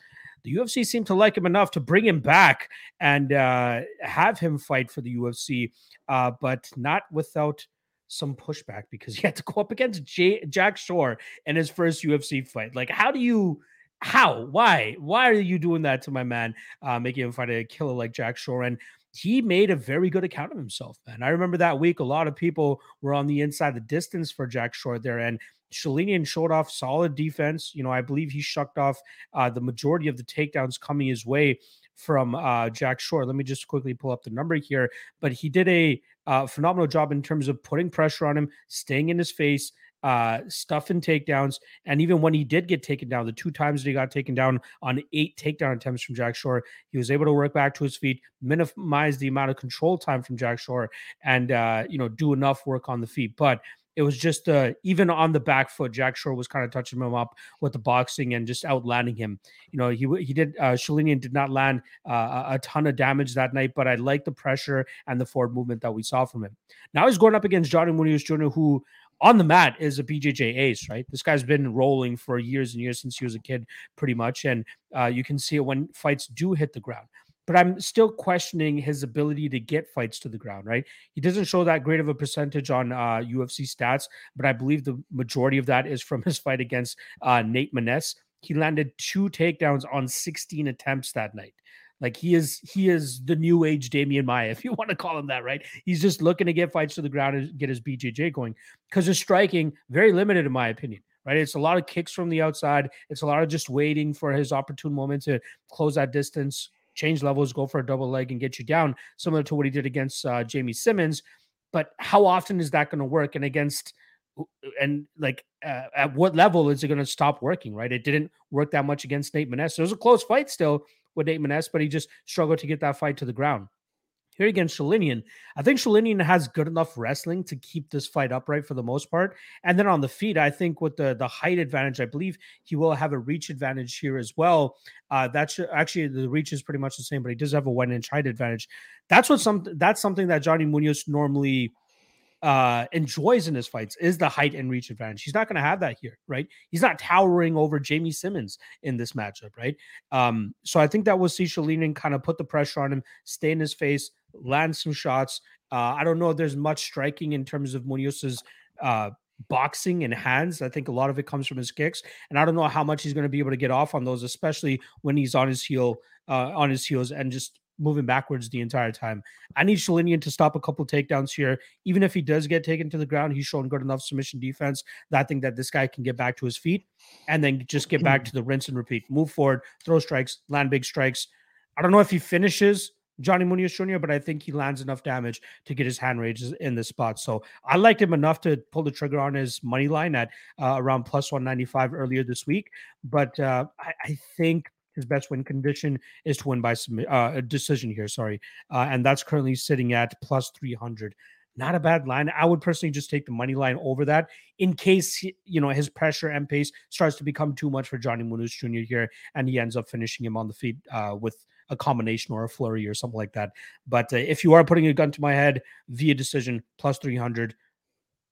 A: the UFC seemed to like him enough to bring him back and uh, have him fight for the UFC, uh, but not without some pushback because he had to go up against Jack Shore in his first UFC fight. Like, how do you, how, why, why are you doing that to my man, uh, making him fight a killer like Jack Shore? And he made a very good account of himself, man. I remember that week, a lot of people were on the inside the distance for Jack Shore there, and Sholinian showed off solid defense. You know, I believe he shucked off uh, the majority of the takedowns coming his way from uh, Jack Shore. Let me just quickly pull up the number here, but he did a uh, phenomenal job in terms of putting pressure on him, staying in his face, uh, stuffing takedowns. And even when he did get taken down, the two times that he got taken down on eight takedown attempts from Jack Shore, he was able to work back to his feet, minimize the amount of control time from Jack Shore, and uh, you know do enough work on the feet. But it was just uh, even on the back foot, Jack Shore was kind of touching him up with the boxing and just outlanding him. You know, he he did uh, Sholinian did not land uh, a ton of damage that night, but I like the pressure and the forward movement that we saw from him. Now he's going up against Johnny Munoz Jr., who on the mat is a BJJ ace, right? This guy's been rolling for years and years since he was a kid, pretty much. And uh, you can see it when fights do hit the ground. But I'm still questioning his ability to get fights to the ground, right? He doesn't show that great of a percentage on uh, UFC stats, but I believe the majority of that is from his fight against uh, Nate Maness. He landed two takedowns on 16 attempts that night. Like he is, he is the new age Demian Maya, if you want to call him that, right? He's just looking to get fights to the ground and get his BJJ going because his striking very limited, in my opinion. Right, it's a lot of kicks from the outside. It's a lot of just waiting for his opportune moment to close that distance, change levels, go for a double leg, and get you down, similar to what he did against uh, Jamie Simmons. But how often is that going to work? And against and like uh, at what level is it going to stop working? Right, it didn't work that much against Nate Maness. It was a close fight still, with Nate Maness, but he just struggled to get that fight to the ground. Here against Sholinian, I think Sholinian has good enough wrestling to keep this fight upright for the most part. And then on the feet, I think with the the height advantage, I believe he will have a reach advantage here as well. Uh, that's actually the reach is pretty much the same, but he does have a one inch height advantage. That's what some that's something that Johnny Munoz normally uh enjoys in his fights is the height and reach advantage. He's not going to have that here, right? He's not towering over Jamie Simmons in this matchup, right? Um, so I think that we'll see Sholinian kind of put the pressure on him, stay in his face, land some shots. Uh, I don't know if there's much striking in terms of Munoz's uh boxing and hands. I think a lot of it comes from his kicks, and I don't know how much he's going to be able to get off on those, especially when he's on his heel, uh, on his heels, and just moving backwards the entire time. I need Sholinian to stop a couple takedowns here. Even if he does get taken to the ground, he's shown good enough submission defense that I think that this guy can get back to his feet and then just get back to the rinse and repeat. Move forward, throw strikes, land big strikes. I don't know if he finishes Johnny Munoz Jr., but I think he lands enough damage to get his hand raised in this spot. So I liked him enough to pull the trigger on his money line at uh, around plus 195 earlier this week. But uh, I, I think his best win condition is to win by uh, a decision here. Sorry, uh, and that's currently sitting at plus three hundred. Not a bad line. I would personally just take the money line over that in case you know his pressure and pace starts to become too much for Johnny Munoz Jr. here, and he ends up finishing him on the feet uh, with a combination or a flurry or something like that. But uh, if you are putting a gun to my head via decision, plus 300,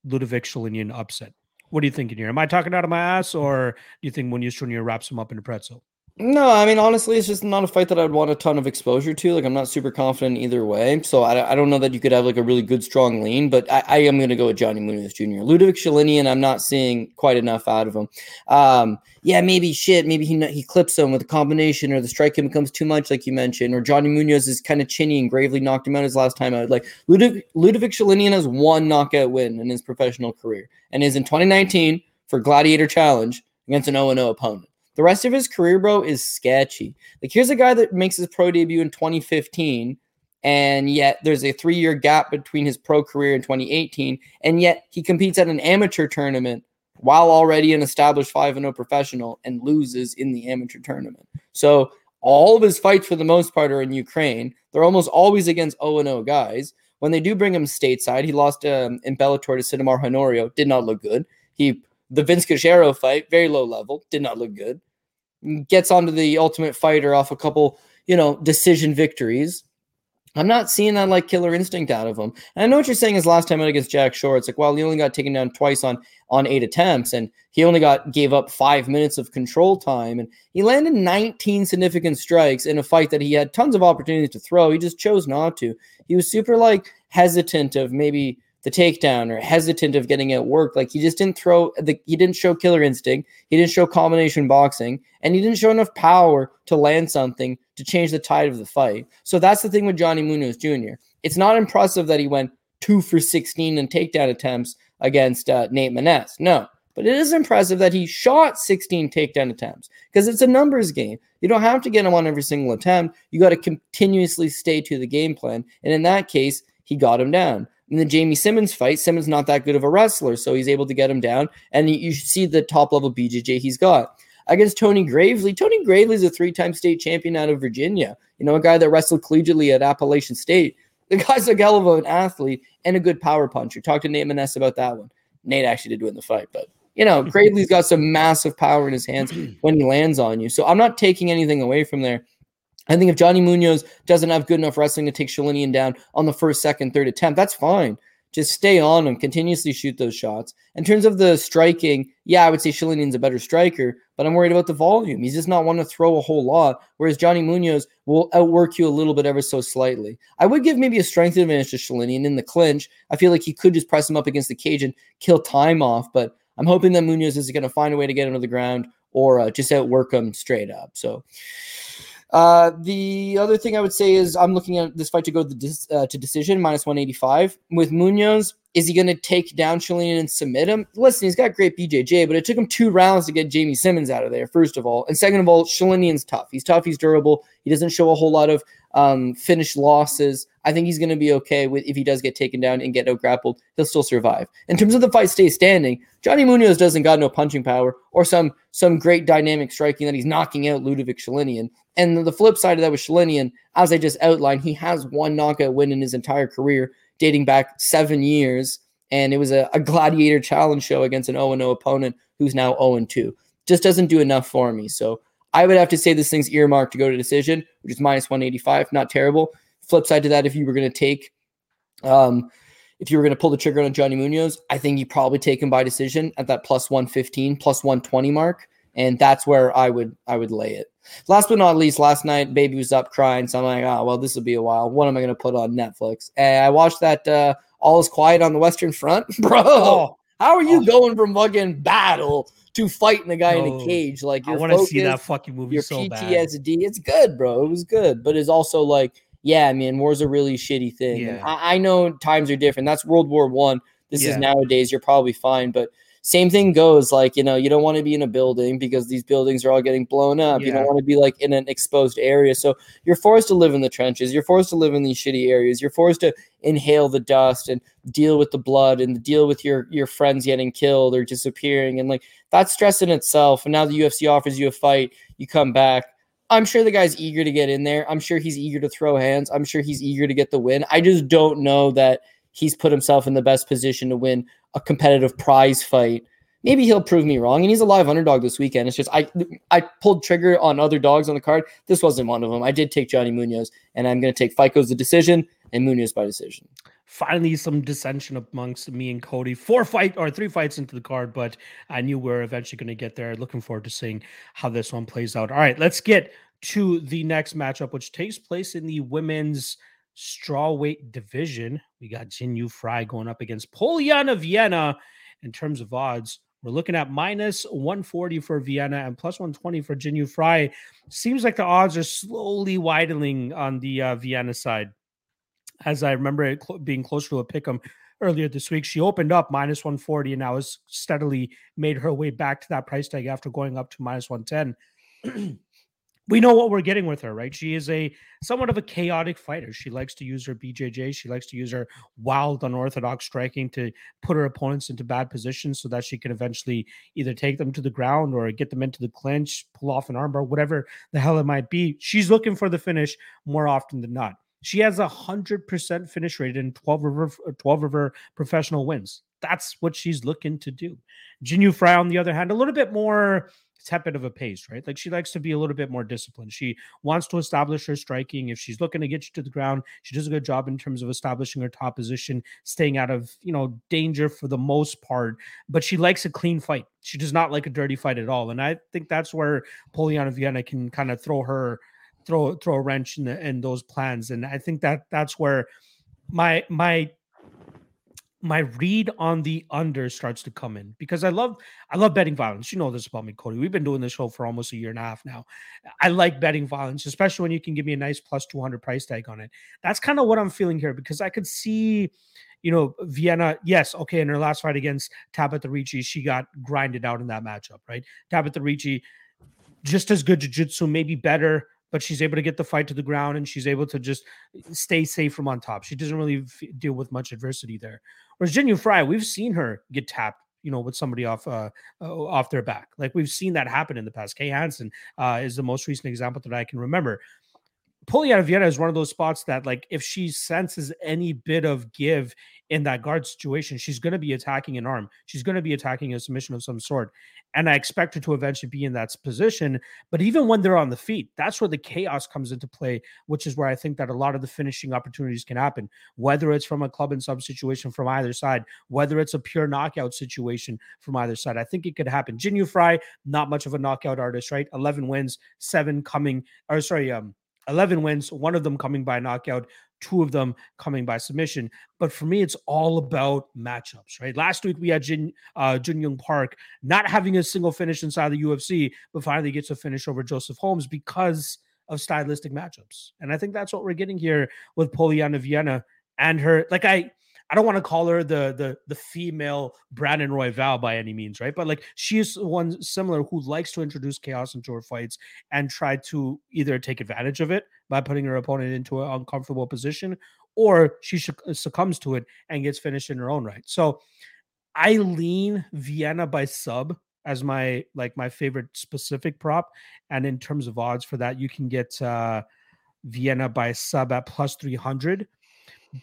A: Ludovic Sholinian upset. What are you thinking here? Am I talking out of my ass, or do you think Munoz Jr. wraps him up in a pretzel?
B: No, I mean honestly, it's just not a fight that I'd want a ton of exposure to. Like I'm not super confident either way, so I, I don't know that you could have like a really good strong lean. But I, I am going to go with Johnny Munoz Jr. Ludovic Sholinian, I'm not seeing quite enough out of him. Um, yeah, maybe shit, maybe he he clips him with a combination, or the strike him becomes too much, like you mentioned, or Johnny Munoz is kind of chinny and gravely knocked him out his last time out. Like Ludovic Ludovic Sholinian has one knockout win in his professional career, and is in 2019 for Gladiator Challenge against an 0 0 opponent. The rest of his career, bro, is sketchy. Like, here's a guy that makes his pro debut in 2015, and yet there's a three year gap between his pro career in 2018, and yet he competes at an amateur tournament while already an established 5 0 professional and loses in the amateur tournament. So, all of his fights, for the most part, are in Ukraine. They're almost always against 0 0 guys. When they do bring him stateside, he lost um, in Bellator to Sidemar Honorio, did not look good. He the Vince Cachero fight, very low level, did not look good. Gets onto the Ultimate Fighter off a couple, you know, decision victories. I'm not seeing that like killer instinct out of him. And I know what you're saying is last time out against Jack Shore, it's like, well, he only got taken down twice on on eight attempts, and he only got gave up five minutes of control time, and he landed 19 significant strikes in a fight that he had tons of opportunities to throw. He just chose not to. He was super like hesitant of maybe the takedown or hesitant of getting it work. Like he just didn't throw the he didn't show killer instinct. He didn't show combination boxing, and he didn't show enough power to land something to change the tide of the fight. So that's the thing with Johnny Munoz Jr. It's not impressive that he went two for 16 in takedown attempts against uh, Nate Maness. No, but it is impressive that he shot 16 takedown attempts because it's a numbers game. You don't have to get him on every single attempt. You got to continuously stay to the game plan. And in that case, he got him down in the Jamie Simmons fight, Simmons not that good of a wrestler, so he's able to get him down, and you see the top level BJJ he's got. Against Tony Gravely, Tony Gravely is a three time state champion out of Virginia. You know, a guy that wrestled collegiately at Appalachian State. The guy's a hell of an athlete and a good power puncher. Talk to Nate Maness about that one. Nate actually did win the fight, but you know, Gravely's got some massive power in his hands when he lands on you. So I'm not taking anything away from there. I think if Johnny Munoz doesn't have good enough wrestling to take Sholinian down on the first, second, third attempt, that's fine. just stay on him, continuously shoot those shots. In terms of the striking, yeah, I would say Sholinian's a better striker, but I'm worried about the volume. He's just not one to throw a whole lot, whereas Johnny Munoz will outwork you a little bit ever so slightly. I would give maybe a strength advantage to Sholinian in the clinch. I feel like he could just press him up against the cage and kill time off, but I'm hoping that Munoz is going to find a way to get into the ground or uh, just outwork him straight up. So uh, the other thing I would say is I'm looking at this fight to go to, dis, uh, to decision minus 185 with Munoz. Is he going to take down Chilean and submit him? Listen, he's got great BJJ, but it took him two rounds to get Jamie Simmons out of there, first of all. And second of all, Sholinian's tough. He's tough, he's durable. He doesn't show a whole lot of um, finished losses. I think he's going to be okay with if he does get taken down and get out grappled, he'll still survive. In terms of the fight stay standing, Johnny Munoz doesn't got no punching power or some some great dynamic striking that he's knocking out Ludovic Sholinian. And the flip side of that with Sholinian, as I just outlined, he has one knockout win in his entire career, dating back seven years. And it was a, a gladiator challenge show against an 0 0 opponent who's now 0 2. Just doesn't do enough for me. So I would have to say this thing's earmarked to go to decision, which is minus 185. Not terrible. Flip side to that, if you were going to take, um, if you were going to pull the trigger on Johnny Munoz, I think you probably take him by decision at that plus 115, plus 120 mark. And that's where I would I would lay it. Last but not least, last night baby was up crying, so I'm like, oh well, this will be a while. What am I going to put on Netflix? And I watched that uh, All Is Quiet on the Western Front, bro. Oh, how are you oh. going from fucking battle to fighting the guy oh, in a cage? Like,
A: I want to see that fucking movie.
B: Your
A: so
B: PTSD, bad. it's good, bro. It was good, but it's also like, yeah, man, war's a really shitty thing. Yeah. I, I, know times are different. That's World War One. This yeah. is nowadays. You're probably fine, but same thing goes like you know you don't want to be in a building because these buildings are all getting blown up yeah. you don't want to be like in an exposed area so you're forced to live in the trenches you're forced to live in these shitty areas you're forced to inhale the dust and deal with the blood and deal with your your friends getting killed or disappearing and like that's stress in itself and now the UFC offers you a fight you come back I'm sure the guy's eager to get in there. I'm sure he's eager to throw hands. I'm sure he's eager to get the win. I just don't know that he's put himself in the best position to win a competitive prize fight. Maybe he'll prove me wrong, and he's a live underdog this weekend. It's just I I pulled trigger on other dogs on the card. This wasn't one of them. I did take Johnny Munoz, and I'm going to take Fico's the decision and Munoz by decision.
A: Finally, some dissension amongst me and Cody. Four fight or three fights into the card, but I knew we are eventually going to get there. Looking forward to seeing how this one plays out. All right, let's get to the next matchup, which takes place in the women's strawweight division. We got Jinh Yu Frey going up against Polyana Viana. In terms of odds, we're looking at minus 140 for Viana and plus 120 for Jinh Yu Frey. Seems like the odds are slowly widening on the uh, Viana side. As I remember it cl- being closer to a pick 'em earlier this week, she opened up minus 140 and now has steadily made her way back to that price tag after going up to minus 110. We know what we're getting with her, right? She is a somewhat of a chaotic fighter. She likes to use her BJJ. She likes to use her wild, unorthodox striking to put her opponents into bad positions so that she can eventually either take them to the ground or get them into the clinch, pull off an armbar, whatever the hell it might be. She's looking for the finish more often than not. She has a hundred percent finish rate in 12 of her uh, 12 of her professional wins. That's what she's looking to do. Jinh Yu Frey, on the other hand, a little bit more tepid of a pace, right? Like she likes to be a little bit more disciplined. She wants to establish her striking. If she's looking to get you to the ground, she does a good job in terms of establishing her top position, staying out of, you know, danger for the most part, but she likes a clean fight. She does not like a dirty fight at all. And I think that's where Polyana Viana can kind of throw her throw throw a wrench in, the, in those plans. And I think that that's where my my my read on the under starts to come in because I love I love betting violence. You know this about me, Cody. We've been doing this show for almost a year and a half now. I like betting violence, especially when you can give me a nice plus 200 price tag on it. That's kind of what I'm feeling here because I could see, you know, Viana, Yes, okay, in her last fight against Tabatha Ricci, she got grinded out in that matchup, right? Tabatha Ricci, just as good jiu-jitsu, maybe better but she's able to get the fight to the ground and she's able to just stay safe from on top. She doesn't really f- deal with much adversity there. Whereas Jinh Yu Frey, we've seen her get tapped, you know, with somebody off uh, off their back. Like we've seen that happen in the past. Kay Hansen uh, is the most recent example that I can remember. Polyana Viana is one of those spots that, like, if she senses any bit of give in that guard situation, she's going to be attacking an arm. She's going to be attacking a submission of some sort. And I expect her to eventually be in that position. But even when they're on the feet, that's where the chaos comes into play, which is where I think that a lot of the finishing opportunities can happen, whether it's from a club and sub situation from either side, whether it's a pure knockout situation from either side. I think it could happen. Jinh Yu Frey, not much of a knockout artist, right? 11 wins, seven coming, or sorry, um, 11 wins, one of them coming by knockout, two of them coming by submission. But for me, it's all about matchups, right? Last week we had Jin uh, Jun Yong Park not having a single finish inside the UFC, but finally gets a finish over Joseph Holmes because of stylistic matchups. And I think that's what we're getting here with Polyana Viana and her. Like I, I don't want to call her the the the female Brandon Royval by any means, right? But like she is one similar who likes to introduce chaos into her fights and try to either take advantage of it by putting her opponent into an uncomfortable position, or she succumbs to it and gets finished in her own right. So I lean Viana by sub as my like my favorite specific prop, and in terms of odds for that, you can get uh Viana by sub at plus three hundred.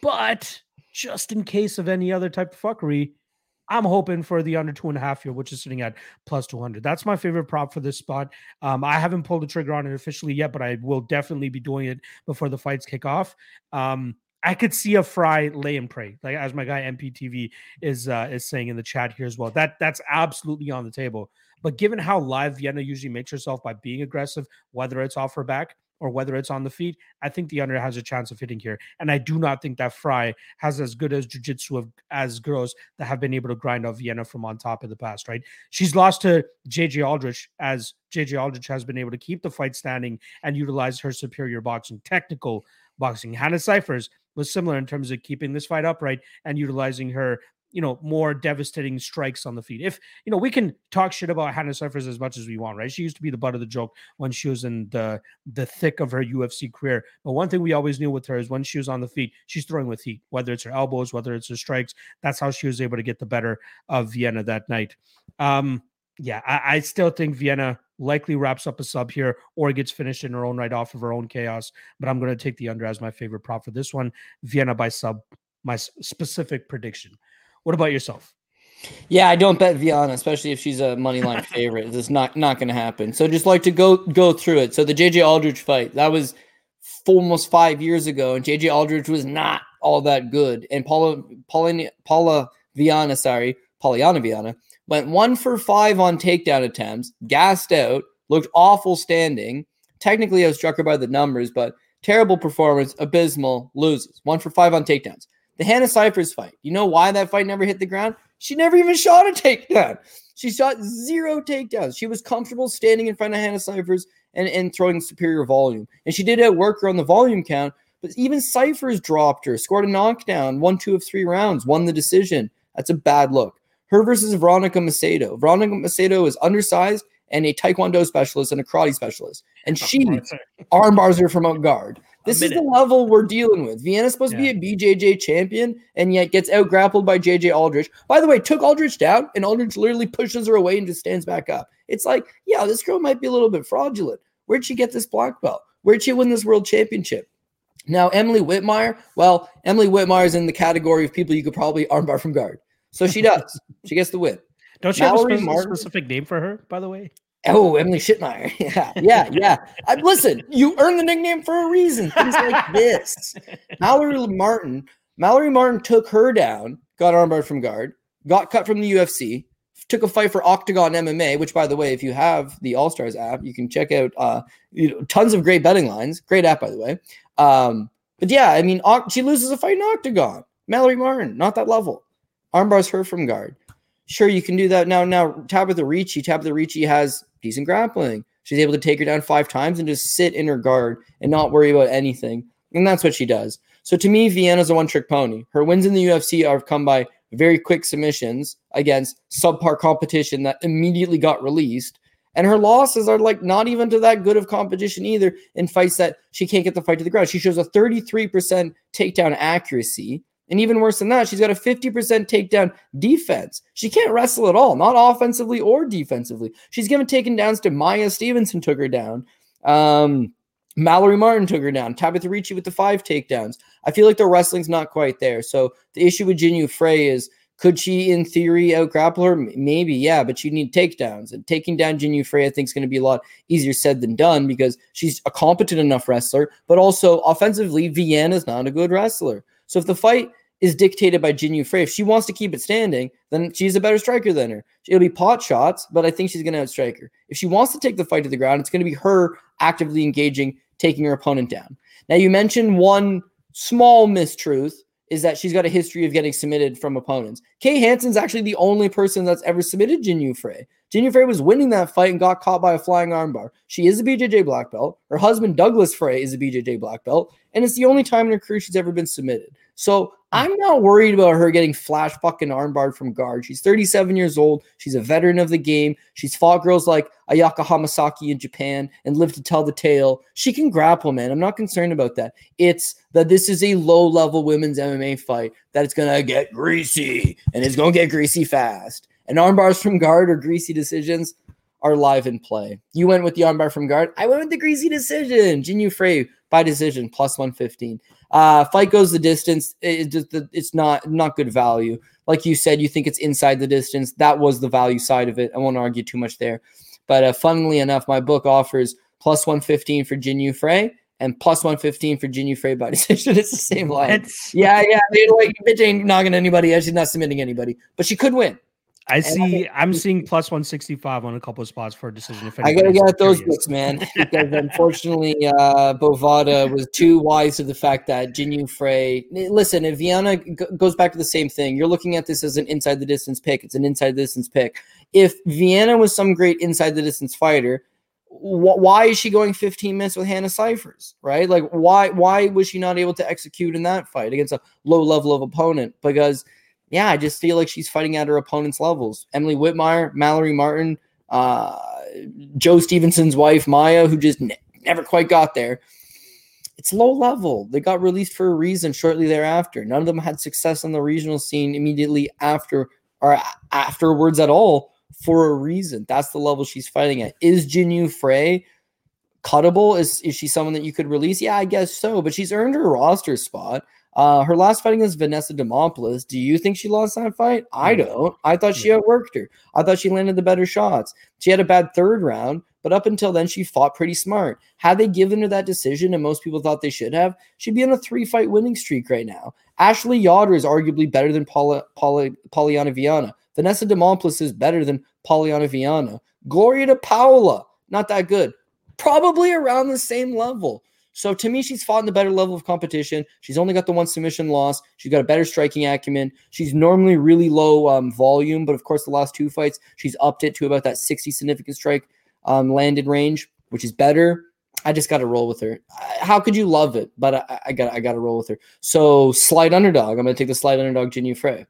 A: But just in case of any other type of fuckery, I'm hoping for the under two and a half here, which is sitting at plus 200. That's my favorite prop for this spot. Um, I haven't pulled the trigger on it officially yet, but I will definitely be doing it before the fights kick off. Um, I could see a Frey lay and pray, like as my guy MPTV is uh, is saying in the chat here as well. That that's absolutely on the table. But given how live Viana usually makes herself by being aggressive, whether it's off her back or whether it's on the feet, I think the under has a chance of hitting here. And I do not think that Frey has as good as jiu-jitsu of, as girls that have been able to grind off Viana from on top in the past, right? She's lost to JJ Aldrich as JJ Aldrich has been able to keep the fight standing and utilize her superior boxing, technical boxing. Hannah Cifers was similar in terms of keeping this fight upright and utilizing her you know, more devastating strikes on the feet. If, you know, we can talk shit about Hannah Cifers as much as we want, right? She used to be the butt of the joke when she was in the the thick of her UFC career. But one thing we always knew with her is when she was on the feet, she's throwing with heat, whether it's her elbows, whether it's her strikes. That's how she was able to get the better of Viana that night. Um, yeah, I, I still think Viana likely wraps up a sub here or gets finished in her own right off of her own chaos. But I'm going to take the under as my favorite prop for this one. Viana by sub, my specific prediction. What about yourself?
B: Yeah, I don't bet Viana, especially if she's a money line favorite. It's not not going to happen. So just like to go go through it. So the JJ Aldrich fight that was almost five years ago, and JJ Aldrich was not all that good. And Paula Paula Paula Viana, sorry, Polyana Viana went one for five on takedown attempts, gassed out, looked awful standing. Technically, I was struck her by the numbers, but terrible performance, abysmal, loses. One for five on takedowns. The Hannah Cifers fight. You know why that fight never hit the ground? She never even shot a takedown. She shot zero takedowns. She was comfortable standing in front of Hannah Cifers and, and throwing superior volume. And she did outwork her on the volume count, but even Cifers dropped her, scored a knockdown, won two of three rounds, won the decision. That's a bad look. Her versus Veronica Macedo. Veronica Macedo is undersized and a Taekwondo specialist and a karate specialist. And she armbars her from guard. This is the level we're dealing with. Viana's supposed yeah. to be a BJJ champion and yet gets out grappled by JJ Aldrich. By the way, took Aldrich down and Aldrich literally pushes her away and just stands back up. It's like, yeah, this girl might be a little bit fraudulent. Where'd she get this black belt? Where'd she win this world championship? Now, Emily Whitmire, well, Emily Whitmire is in the category of people you could probably armbar from guard. So she does. she gets the win.
A: Don't you Mallory have a specific, specific name for her, by the way?
B: Oh, Emily Shitmeyer. Yeah, yeah, yeah. I, listen, you earned the nickname for a reason. Things like this. Mallory Martin. Mallory Martin took her down, got armbar from guard, got cut from the UFC, took a fight for Octagon MMA. Which, by the way, if you have the All Stars app, you can check out uh, you know, tons of great betting lines. Great app, by the way. Um, but yeah, I mean, she loses a fight in Octagon. Mallory Martin, not that level. Armbars her from guard. Sure, you can do that now. Now, Tabatha Ricci, Tabatha Ricci has decent grappling. She's able to take her down five times and just sit in her guard and not worry about anything. And that's what she does. So to me, Viana's a one trick pony. Her wins in the UFC are come by very quick submissions against subpar competition that immediately got released. And her losses are like not even to that good of competition either in fights that she can't get the fight to the ground. She shows a 33% takedown accuracy and even worse than that, she's got a 50% takedown defense. She can't wrestle at all, not offensively or defensively. She's given taken downs to Maia Stevenson, took her down. Um, Mallory Martin took her down. Tabatha Ricci with the five takedowns. I feel like the wrestling's not quite there. So the issue with Jinh Yu Frey is could she, in theory, out grapple her? Maybe, yeah, but you need takedowns. And taking down Jinh Yu Frey, I think, is going to be a lot easier said than done because she's a competent enough wrestler, but also offensively, Viana's not a good wrestler. So if the fight is dictated by Jinh Yu Frey, if she wants to keep it standing, then she's a better striker than her. It'll be pot shots, but I think she's going to outstrike her. If she wants to take the fight to the ground, it's going to be her actively engaging, taking her opponent down. Now, you mentioned one small mistruth is that she's got a history of getting submitted from opponents. Kay Hansen's actually the only person that's ever submitted Jinh Yu Frey. Jinh Yu Frey was winning that fight and got caught by a flying armbar. She is a BJJ black belt. Her husband Douglas Frey is a BJJ black belt, and it's the only time in her career she's ever been submitted. So hmm. I'm not worried about her getting flash fucking armbarred from guard. She's 37 years old. She's a veteran of the game. She's fought girls like Ayaka Hamasaki in Japan and lived to tell the tale. She can grapple, man. I'm not concerned about that. It's that this is a low level women's MMA fight that it's going to get greasy and it's going to get greasy fast. And armbars from guard or greasy decisions are live in play. You went with the armbar from guard. I went with the greasy decision. Jinh Yu Frey by decision plus 115. Uh, fight goes the distance. It, it's not not good value. Like you said, you think it's inside the distance. That was the value side of it. I won't argue too much there. But uh, funnily enough, my book offers plus 115 for Jinh Frey and plus 115 for Jinh Frey by decision. It's the same line. yeah, yeah. Like, bitch ain't knocking anybody. She's not submitting anybody, but she could win.
A: I see. I am seeing plus one sixty five on a couple of spots for a decision.
B: If I gotta get those books, man, because unfortunately, uh, Bovada was too wise to the fact that Jinh Yu Frey. Listen, if Viana g- goes back to the same thing, you're looking at this as an inside the distance pick. It's an inside the distance pick. If Viana was some great inside the distance fighter, wh- why is she going 15 minutes with Hannah Cifers? Right? Like, why? Why was she not able to execute in that fight against a low level of opponent? Because yeah, I just feel like she's fighting at her opponent's levels. Emily Whitmire, Mallory Martin, uh, Joe Stevenson's wife, Maia, who just ne- never quite got there. It's low level. They got released for a reason shortly thereafter. None of them had success on the regional scene immediately after or afterwards at all for a reason. That's the level she's fighting at. Is Jinh Yu Frey cuttable? Is, is she someone that you could release? Yeah, I guess so, but she's earned her roster spot. Uh, her last fight against Vanessa Demopoulos. Do you think she lost that fight? I don't. I thought she outworked her. I thought she landed the better shots. She had a bad third round, but up until then, she fought pretty smart. Had they given her that decision, and most people thought they should have, she'd be on a three fight winning streak right now. Ashley Yoder is arguably better than Paula, Paula, Polyana Viana. Vanessa Demopoulos is better than Polyana Viana. Gloria De Paula, not that good. Probably around the same level. So to me, she's fought in the better level of competition. She's only got the one submission loss. She's got a better striking acumen. She's normally really low um, volume, but of course, the last two fights, she's upped it to about that 60 significant strike um, landed range, which is better. I just got to roll with her. How could you love it? But I, got I got to roll with her. So slight underdog. I'm going to take the slight underdog, Jinh Yu Frey.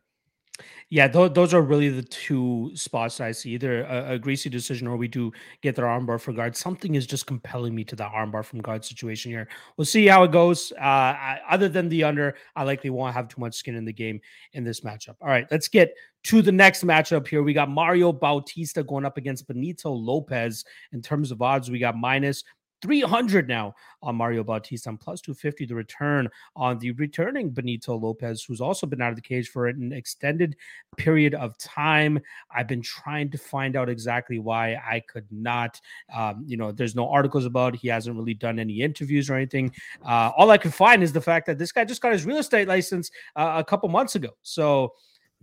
A: Yeah, th- those are really the two spots I see. Either a, a, greasy decision or we do get their armbar for guard. Something is just compelling me to the armbar from guard situation here. We'll see how it goes. Uh, I, other than the under, I likely won't have too much skin in the game in this matchup. All right, let's get to the next matchup here. We got Mario Bautista going up against Benito Lopez. In terms of odds, we got minus 300 now on Mario Bautista and plus 250 the return on the returning Benito Lopez, who's also been out of the cage for an extended period of time. I've been trying to find out exactly why I could not. Um, you know, there's no articles about. It. He hasn't really done any interviews or anything. Uh, all I could find is the fact that this guy just got his real estate license uh, a couple months ago. So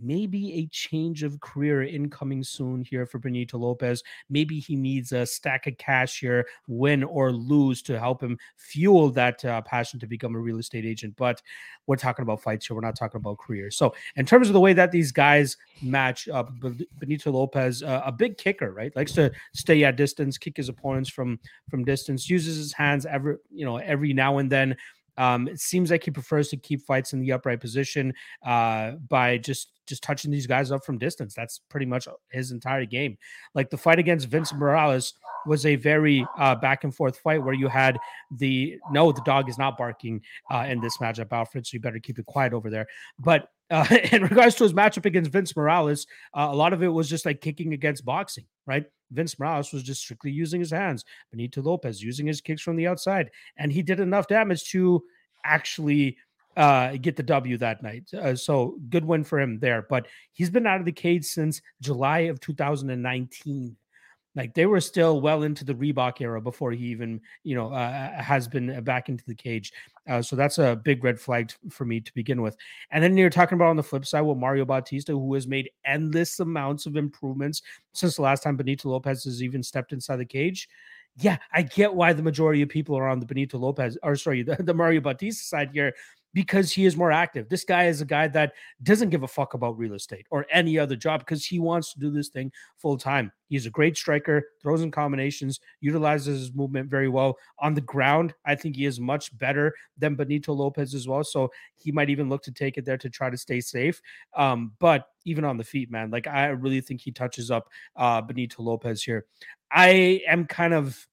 A: maybe a change of career incoming soon here for Benito Lopez. Maybe he needs a stack of cash here, win or lose, to help him fuel that uh, passion to become a real estate agent. But we're talking about fights here. We're not talking about careers. So, in terms of the way that these guys match up, Benito Lopez, uh, a big kicker, right? Likes to stay at distance, kick his opponents from from distance, uses his hands every you know every now and then. Um, it seems like he prefers to keep fights in the upright position uh, by just just touching these guys up from distance. That's pretty much his entire game. Like the fight against Vince Morales was a very uh, back and forth fight where you had the no, the dog is not barking uh, in this matchup, Alfred. So you better keep it quiet over there. But uh, in regards to his matchup against Vince Morales, uh, a lot of it was just like kicking against boxing, right? Vince Morales was just strictly using his hands. Benito Lopez using his kicks from the outside, and he did enough damage to actually uh, get the W that night. Uh, so good win for him there. But he's been out of the cage since July of 2019. Like they were still well into the Reebok era before he even, you know, uh, has been back into the cage. Uh, so that's a big red flag for me to begin with. And then you're talking about on the flip side with Mario Bautista, who has made endless amounts of improvements since the last time Benito Lopez has even stepped inside the cage. Yeah, I get why the majority of people are on the Benito Lopez, or sorry, the, the Mario Bautista side here because he is more active. This guy is a guy that doesn't give a fuck about real estate or any other job because he wants to do this thing full time. He's a great striker, throws in combinations, utilizes his movement very well. On the ground, I think he is much better than Benito Lopez as well. So he might even look to take it there to try to stay safe. Um, but even on the feet, man, like I really think he touches up uh, Benito Lopez here. I am kind of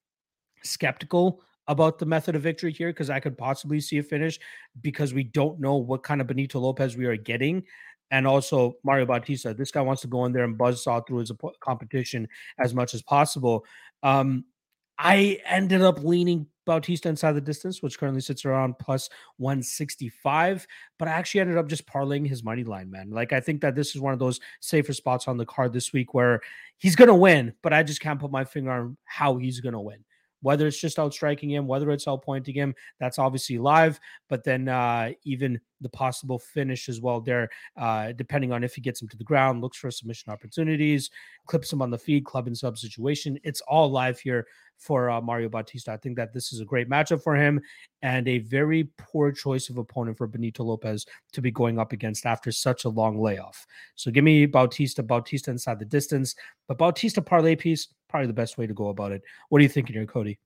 A: skeptical about the method of victory here because I could possibly see a finish because we don't know what kind of Benito Lopez we are getting. And also Mario Bautista. This guy wants to go in there and buzz saw through his competition as much as possible. Um, I ended up leaning Bautista inside the distance, which currently sits around plus 165. But I actually ended up just parlaying his money line, man. Like, I think that this is one of those safer spots on the card this week where he's going to win, but I just can't put my finger on how he's going to win whether it's just outstriking him, whether it's outpointing him, that's obviously live. But then uh, even the possible finish as well there, uh, depending on if he gets him to the ground, looks for submission opportunities, clips him on the feed, club and sub situation. It's all live here for uh, Mario Bautista. I think that this is a great matchup for him and a very poor choice of opponent for Benito Lopez to be going up against after such a long layoff. So give me Bautista, Bautista inside the distance, but Bautista parlay piece, probably the best way to go about it. What are you thinking here, Cody?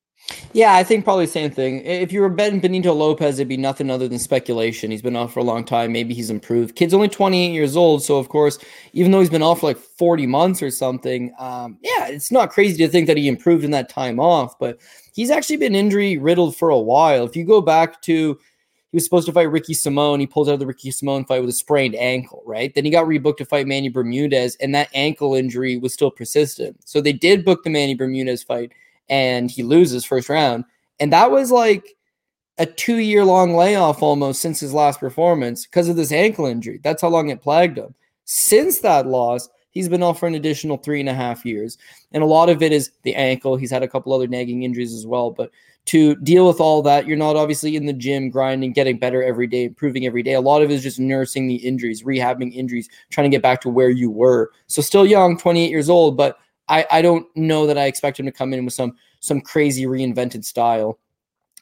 B: Yeah, I think probably the same thing. If you were betting Benito Lopez, it'd be nothing other than speculation. He's been off for a long time. Maybe he's improved. Kid's only 28 years old. So, of course, even though he's been off for like 40 months or something, um, yeah, it's not crazy to think that he improved in that time off. But he's actually been injury riddled for a while. If you go back to he was supposed to fight Ricky Simón. He pulls out of the Ricky Simón fight with a sprained ankle, right? Then he got rebooked to fight Manny Bermudez, and that ankle injury was still persistent. So they did book the Manny Bermudez fight, and he loses first round. And that was like a two year long layoff almost since his last performance because of this ankle injury. That's how long it plagued him. Since that loss, he's been off for an additional three and a half years. And a lot of it is the ankle. He's had a couple other nagging injuries as well. But to deal with all that, you're not obviously in the gym grinding, getting better every day, improving every day. A lot of it is just nursing the injuries, rehabbing injuries, trying to get back to where you were. So still young, 28 years old, but I, I don't know that I expect him to come in with some some crazy reinvented style.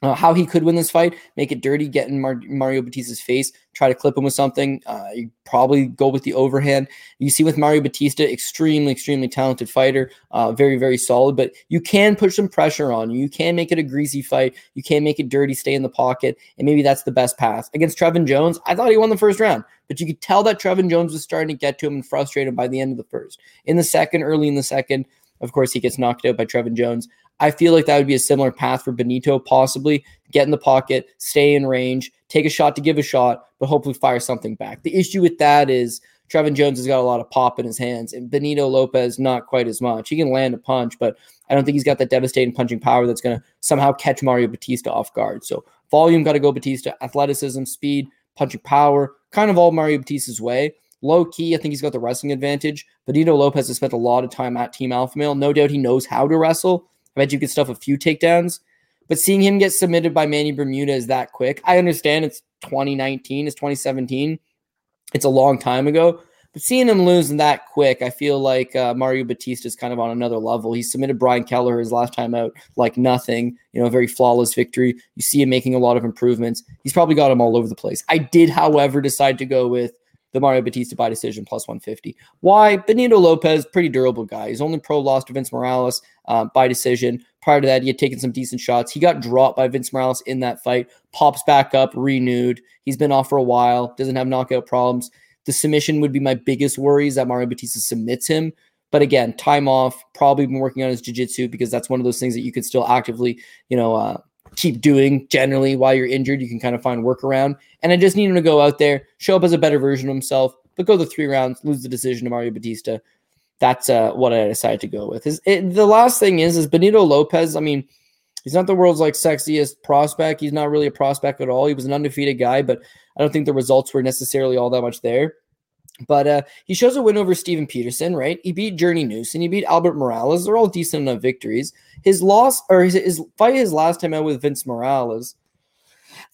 B: Uh, how he could win this fight, make it dirty, get in Mar- Mario Bautista's face, try to clip him with something. Uh, you probably go with the overhand. You see with Mario Bautista, extremely, extremely talented fighter, uh, very, very solid. But you can put some pressure on you. You can make it a greasy fight. You can make it dirty, stay in the pocket, and maybe that's the best path against Trevin Jones. I thought he won the first round, but you could tell that Trevin Jones was starting to get to him and frustrate him by the end of the first. In the second, early in the second, of course, he gets knocked out by Trevin Jones. I feel like that would be a similar path for Benito, possibly get in the pocket, stay in range, take a shot to give a shot, but hopefully fire something back. The issue with that is Trevin Jones has got a lot of pop in his hands, and Benito Lopez not quite as much. He can land a punch, but I don't think he's got that devastating punching power that's going to somehow catch Mario Bautista off guard. So volume got to go Bautista, athleticism, speed, punching power, kind of all Mario Bautista's way. Low key, I think he's got the wrestling advantage. Benito Lopez has spent a lot of time at Team Alpha Male. No doubt he knows how to wrestle. I bet you could stuff a few takedowns. But seeing him get submitted by Manny Bermudez that quick, I understand it's 2019, it's 2017. It's a long time ago. But seeing him lose that quick, I feel like uh, Mario Bautista is kind of on another level. He submitted Brian Kelleher his last time out like nothing, you know, a very flawless victory. You see him making a lot of improvements. He's probably got him all over the place. I did, however, decide to go with the Mario Bautista by decision plus 150. Why? Benito Lopez, pretty durable guy. He's only pro lost to Vince Morales uh, by decision. Prior to that, he had taken some decent shots. He got dropped by Vince Morales in that fight, pops back up, renewed. He's been off for a while, doesn't have knockout problems. The submission would be my biggest worries that Mario Bautista submits him. But again, time off, probably been working on his jiu-jitsu because that's one of those things that you could still actively, you know, uh, keep doing generally while you're injured. You can kind of find workaround. And I just need him to go out there, show up as a better version of himself, but go the three rounds, lose the decision to Mario Bautista. That's uh, what I decided to go with. Is it, the last thing is is Benito Lopez. I mean, he's not the world's like sexiest prospect. He's not really a prospect at all. He was an undefeated guy, but I don't think the results were necessarily all that much there. But uh, he shows a win over Steven Peterson, right? He beat Journey and he beat Albert Morales. They're all decent enough victories. His loss or his, his fight his last time out with Vince Morales.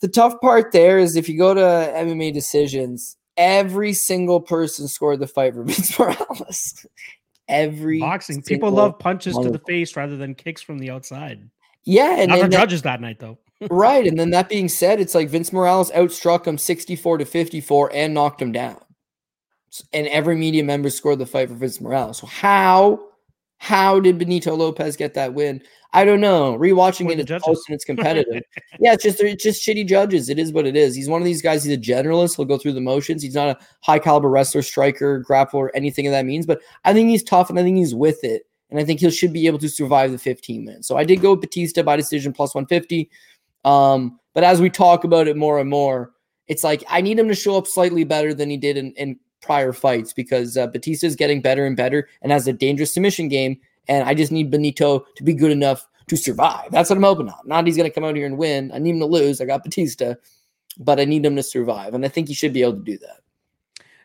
B: The tough part there is if you go to MMA decisions, every single person scored the fight for Vince Morales. every
A: boxing people love punches to the face rather than kicks from the outside.
B: Yeah,
A: and not the judges that night though.
B: right, and then that being said, it's like Vince Morales outstruck him sixty-four to fifty-four and knocked him down and every media member scored the fight for Vince Morales. So how how did Benito Lopez get that win? I don't know. Rewatching it, it's close and it's competitive. yeah, it's just it's just shitty judges. It is what it is. He's one of these guys. He's a generalist. He'll go through the motions. He's not a high caliber wrestler, striker, grappler, anything of that means. But I think he's tough and I think he's with it. And I think he should be able to survive the 15 minutes. So I did go with Bautista by decision plus 150. Um, but as we talk about it more and more, it's like I need him to show up slightly better than he did in, in prior fights because uh, Bautista is getting better and better and has a dangerous submission game. And I just need Benito to be good enough to survive. That's what I'm hoping on. Not he's going to come out here and win. I need him to lose. I got Bautista, but I need him to survive. And I think he should be able to do that.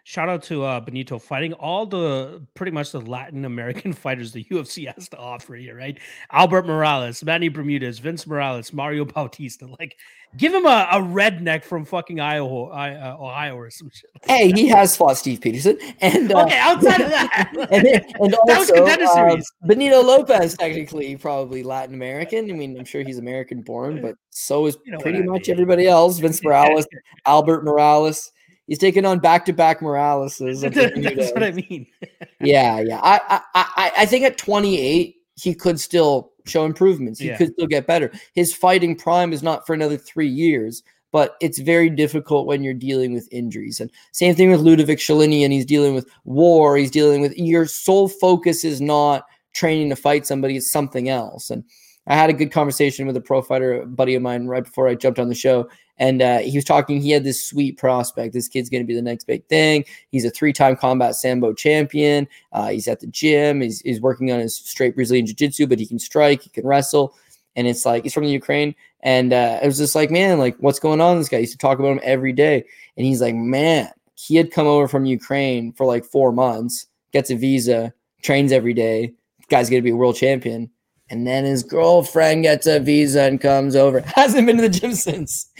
A: Shout out to uh, Benito fighting all the pretty much the Latin American fighters the UFC has to offer here, right? Albert Morales, Manny Bermudez, Vince Morales, Mario Bautista. Like, give him a, a redneck from fucking Iowa, uh, Ohio or some shit.
B: Like hey, that. he has fought Steve Peterson, and
A: uh, okay, outside of that,
B: and, and also uh, Benito Lopez, technically probably Latin American. I mean, I'm sure he's American born, but so is you know pretty much mean. everybody else. Vince Morales, Albert Morales. He's taking on back to back Moraleses.
A: That's what I mean.
B: yeah, yeah. I, I I think at 28 he could still show improvements. He yeah. could still get better. His fighting prime is not for another three years, but it's very difficult when you're dealing with injuries. And same thing with Ludovic and He's dealing with war. He's dealing with your sole focus is not training to fight somebody; it's something else. And I had a good conversation with a pro fighter buddy of mine right before I jumped on the show, and uh, he was talking. He had this sweet prospect. This kid's going to be the next big thing. He's a three-time combat sambo champion. Uh, he's at the gym. He's, he's working on his straight Brazilian jiu-jitsu, but he can strike. He can wrestle. And it's like he's from the Ukraine. And uh, it was just like, man, like what's going on? This guy used to talk about him every day. And he's like, man, he had come over from Ukraine for like four months, gets a visa, trains every day. Guy's going to be a world champion and then his girlfriend gets a visa and comes over. Hasn't been to the gym since.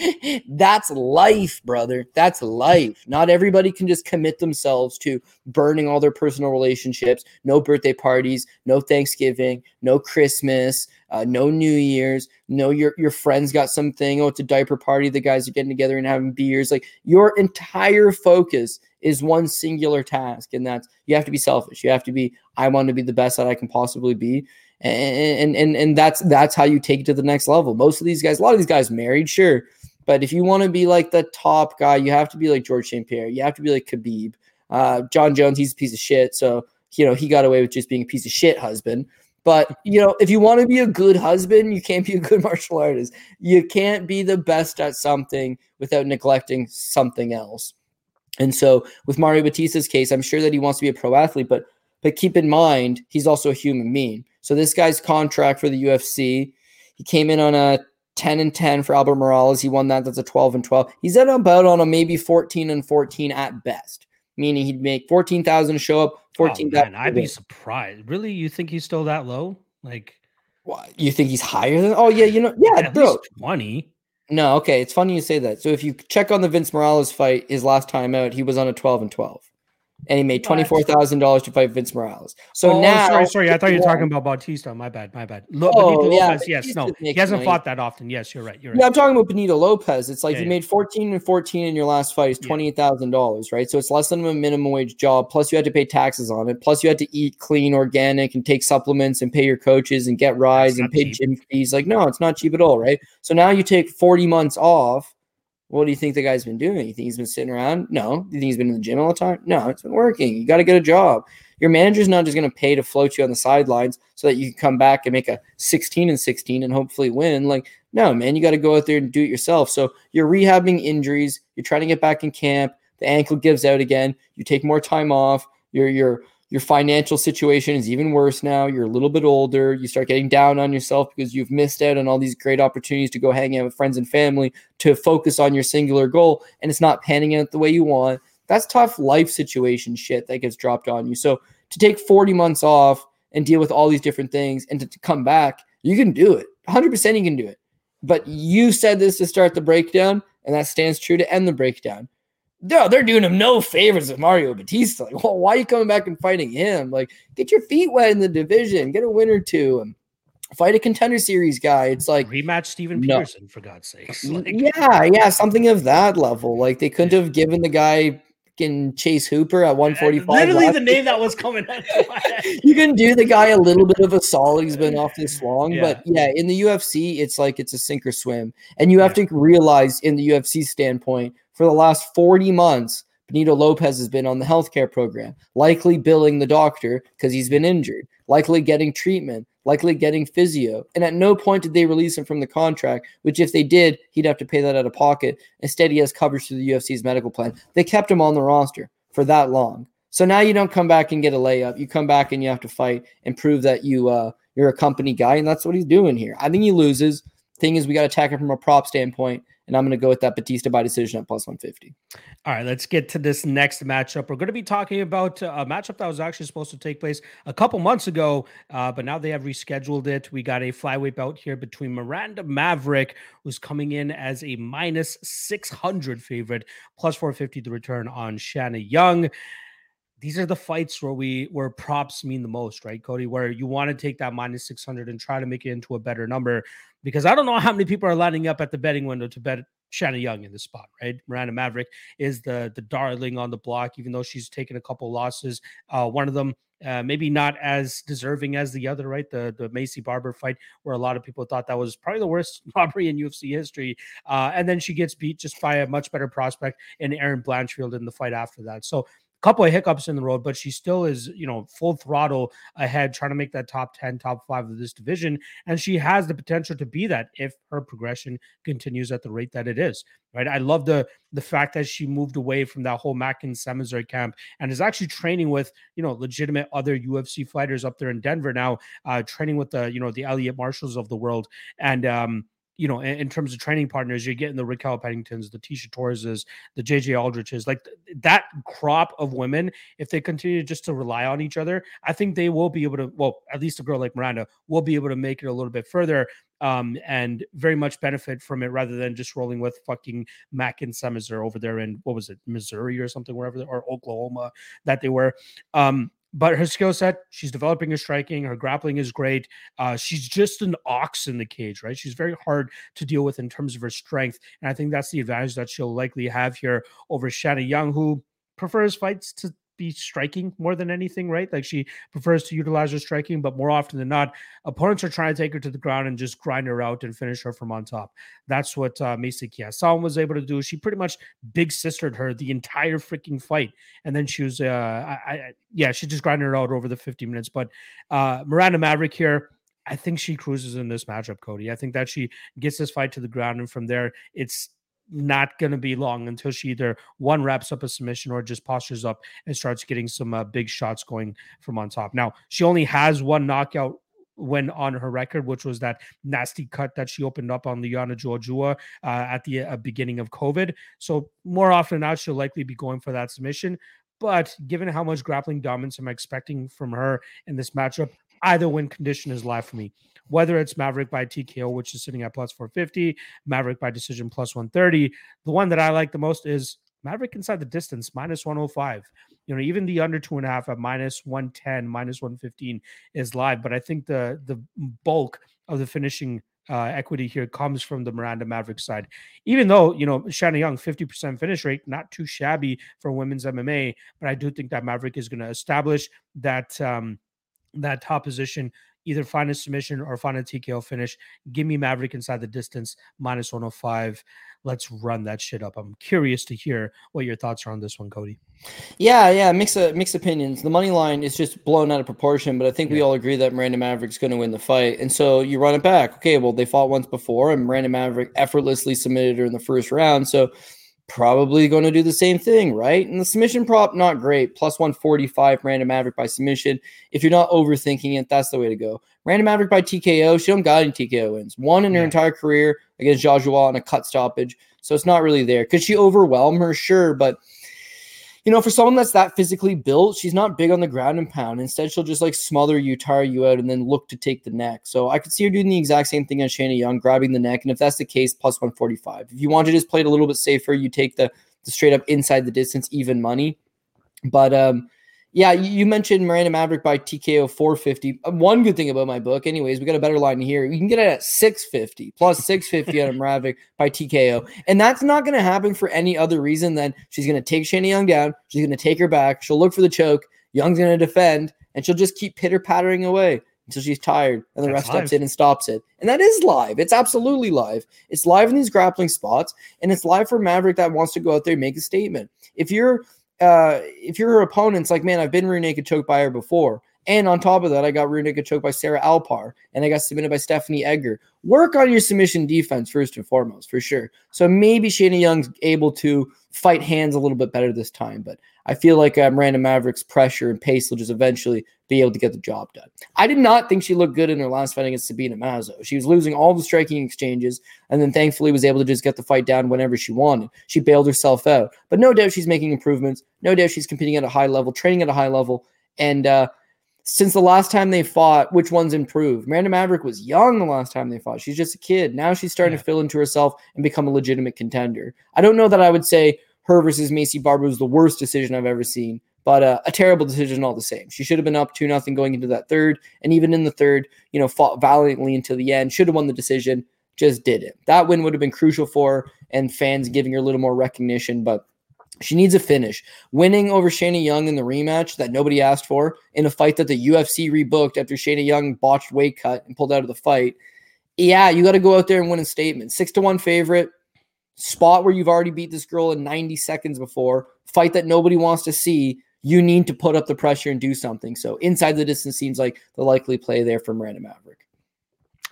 B: That's life, brother. That's life. Not everybody can just commit themselves to burning all their personal relationships. No birthday parties, no Thanksgiving, no Christmas, uh, no New Year's. No, your your friends got something. Oh, it's a diaper party. The guys are getting together and having beers. Like your entire focus is one singular task, and that's you have to be selfish. You have to be. I want to be the best that I can possibly be and and and that's that's how you take it to the next level. Most of these guys, a lot of these guys married, sure, but if you want to be like the top guy, you have to be like George St. Pierre. You have to be like Khabib. Uh, Jon Jones, he's a piece of shit, so you know he got away with just being a piece of shit husband. But you know, if you want to be a good husband, you can't be a good martial artist. You can't be the best at something without neglecting something else. And so, with Mario Bautista's case, I'm sure that he wants to be a pro athlete, but but keep in mind he's also a human being. So this guy's contract for the UFC, he came in on a 10 and 10 for Albert Morales. He won that. That's a 12 and 12. He's at about on a maybe 14 and 14 at best, meaning he'd make 14,000 to show up. 14.
A: Oh, I'd be surprised. Really? You think he's still that low? Like,
B: what? You think he's higher than? Oh yeah, you know, yeah,
A: at bro. 20.
B: No, okay. It's funny you say that. So if you check on the Vince Morales fight, his last time out, he was on a 12 and 12 and he made twenty four thousand dollars to fight Vince Morales. So oh, now,
A: sorry, sorry, I thought you were talking about Bautista. My bad, my bad. Lo- oh, Benito yeah, Lopez, yes, no, he hasn't money. fought that often. Yes, you're right. You're right.
B: Yeah, I'm talking about Benito Lopez. It's like yeah, you yeah. made fourteen and fourteen in your last fight. Is twenty eight thousand dollars, right? So it's less than a minimum wage job. Plus, you had to pay taxes on it. Plus, you had to eat clean, organic, and take supplements and pay your coaches and get rides and pay cheap. gym fees. Like, no, it's not cheap at all, right? So now you take forty months off what do you think the guy's been doing? You think he's been sitting around? No. You think he's been in the gym all the time? No, it's been working. You got to get a job. Your manager's not just going to pay to float you on the sidelines so that you can come back and make a 16 and 16 and hopefully win. Like, no, man, you got to go out there and do it yourself. So you're rehabbing injuries. You're trying to get back in camp. The ankle gives out again. You take more time off. You're you're Your financial situation is even worse now. You're a little bit older. You start getting down on yourself because you've missed out on all these great opportunities to go hang out with friends and family to focus on your singular goal, and it's not panning out the way you want. That's tough life situation shit that gets dropped on you. So to take 40 months off and deal with all these different things and to, to come back, you can do it. 100% you can do it. But you said this to start the breakdown, and that stands true to end the breakdown no, they're doing him no favors with Mario Bautista. Like, well, why are you coming back and fighting him? Like, get your feet wet in the division, get a win or two, and fight a contender series guy. It's like
A: rematch Steven no. Peterson for God's sakes.
B: Mm, like, yeah, yeah, something of that level. Like they couldn't have given the guy fucking Chase Hooper at 145.
A: Literally the name that was coming out.
B: you can do the guy a little bit of a solid. He's been off this long, yeah. but yeah, in the UFC, it's like it's a sink or swim. And you have yeah. to realize in the UFC standpoint, for the last 40 months, Benito Lopez has been on the healthcare program, likely billing the doctor because he's been injured, likely getting treatment, likely getting physio. And at no point did they release him from the contract, which if they did, he'd have to pay that out of pocket. Instead, he has coverage through the UFC's medical plan. They kept him on the roster for that long. So now you don't come back and get a layup. You come back and you have to fight and prove that you uh, you're a company guy, and that's what he's doing here. I think he loses. Thing is, we got to attack it from a prop standpoint and I'm going to go with that Bautista by decision at plus 150.
A: All right, let's get to this next matchup. We're going to be talking about a matchup that was actually supposed to take place a couple months ago, uh, but now they have rescheduled it. We got a flyweight bout here between Miranda Maverick, who's coming in as a minus 600 favorite, plus 450 to return on Shanna Young these are the fights where we where props mean the most, right, Cody? Where you want to take that minus 600 and try to make it into a better number because I don't know how many people are lining up at the betting window to bet Shanna Young in this spot, right? Miranda Maverick is the the darling on the block, even though she's taken a couple losses. Uh, one of them uh, maybe not as deserving as the other, right? The the Maycee Barber fight, where a lot of people thought that was probably the worst robbery in UFC history, uh, and then she gets beat just by a much better prospect in Erin Blanchfield in the fight after that. So couple of hiccups in the road, but she still is, you know, full throttle ahead, trying to make that top 10, top five of this division. And she has the potential to be that if her progression continues at the rate that it is. Right. I love the the fact that she moved away from that whole Mackin Semazar camp and is actually training with, you know, legitimate other UFC fighters up there in Denver now, uh, training with the, you know, the Elliot Marshalls of the world. And um, you know, in, in, terms of training partners, you're getting the Raquel Penningtons, the Tecia Torreses, the JJ Aldriches, like th- that crop of women. If they continue just to rely on each other, I think they will be able to. Well, at least a girl like Miranda will be able to make it a little bit further. Um, and very much benefit from it rather than just rolling with fucking Mackin Semazar over there in what was it, Missouri or something, wherever or Oklahoma that they were. Um, but her skill set, she's developing her striking. Her grappling is great. Uh, she's just an ox in the cage, right? She's very hard to deal with in terms of her strength. And I think that's the advantage that she'll likely have here over Shanna Young, who prefers fights to be striking more than anything, right? Like she prefers to utilize her striking, but more often than not, opponents are trying to take her to the ground and just grind her out and finish her from on top. That's what uh, Macy Chiasson was able to do. She pretty much big sistered her the entire freaking fight, and then she was, uh, I, I, yeah, she just grinded her out over the 50 minutes. But uh, Miranda Maverick here. I think she cruises in this matchup, Cody. I think that she gets this fight to the ground, and from there, it's not going to be long until she either one wraps up a submission or just postures up and starts getting some uh, big shots going from on top. Now, she only has one knockout when on her record, which was that nasty cut that she opened up on Liana Jojua uh, at the uh, beginning of COVID. So more often than not, she'll likely be going for that submission. But given how much grappling dominance I'm expecting from her in this matchup, either win condition is live for me whether it's Maverick by TKO, which is sitting at plus 450, Maverick by decision plus 130. The one that I like the most is Maverick inside the distance, minus 105. You know, even the under two and a half at minus 110, minus 115 is live. But I think the the bulk of the finishing uh, equity here comes from the Miranda Maverick side. Even though, you know, Shanna Young, 50% finish rate, not too shabby for women's MMA, but I do think that Maverick is going to establish that um, that top position either find a submission or find a TKO finish. Give me Maverick inside the distance, minus 105. Let's run that shit up. I'm curious to hear what your thoughts are on this one, Cody.
B: Yeah, yeah, mixed uh, mixed opinions. The money line is just blown out of proportion, but I think yeah. we all agree that Miranda Maverick's going to win the fight. And so you run it back. Okay, well they fought once before, and Miranda Maverick effortlessly submitted her in the first round. So probably going to do the same thing, right? And the submission prop, not great. Plus 145 Random Maverick by submission. If you're not overthinking it, that's the way to go. Random Maverick by TKO. She don't got any TKO wins. One in her yeah. entire career against Jojua on a cut stoppage. So it's not really there. Could she overwhelm her? Sure. But you know, for someone that's that physically built, she's not big on the ground and pound. Instead, she'll just like smother you, tire you out, and then look to take the neck. So I could see her doing the exact same thing as Shanna Young, grabbing the neck. And if that's the case, plus 145. If you want to just play it a little bit safer, you take the, the straight up inside the distance, even money. But um, yeah, you mentioned Miranda Maverick by TKO 450. Uh, one good thing about my book, anyways, we got a better line here. You can get it at 650 plus 650 on Maverick by TKO. And that's not going to happen for any other reason than she's going to take Shanna Young down. She's going to take her back. She'll look for the choke. Young's going to defend, and she'll just keep pitter pattering away until she's tired and the rest steps in and stops it. And that is live. It's absolutely live. It's live in these grappling spots, and it's live for Maverick that wants to go out there and make a statement. If you're uh, if your opponent's like, man, I've been rear naked choked by her before. And on top of that, I got rear naked choked by Sarah Alpar and I got submitted by Stephanie Egger. Work on your submission defense first and foremost, for sure. So maybe Shanna Young's able to fight hands a little bit better this time, but I feel like uh, Miranda Maverick's pressure and pace will just eventually be able to get the job done. I did not think she looked good in her last fight against Sabina Mazo. She was losing all the striking exchanges and then thankfully was able to just get the fight down whenever she wanted. She bailed herself out. But no doubt she's making improvements. No doubt she's competing at a high level, training at a high level. And uh, since the last time they fought, which one's improved? Miranda Maverick was young the last time they fought. She's just a kid. Now she's starting yeah. to fill into herself and become a legitimate contender. I don't know that I would say her versus Maycee Barber was the worst decision I've ever seen but uh, a terrible decision all the same. She should have been up two nothing going into that third, and even in the third, you know, fought valiantly until the end. Should have won the decision, just didn't. That win would have been crucial for her and fans giving her a little more recognition, but. She needs a finish. Winning over Shanna Young in the rematch that nobody asked for in a fight that the UFC rebooked after Shanna Young botched weight cut and pulled out of the fight. Yeah, you got to go out there and win a statement. Six to one favorite, spot where you've already beat this girl in 90 seconds before, fight that nobody wants to see you need to put up the pressure and do something. So inside the distance seems like the likely play there from Miranda Maverick.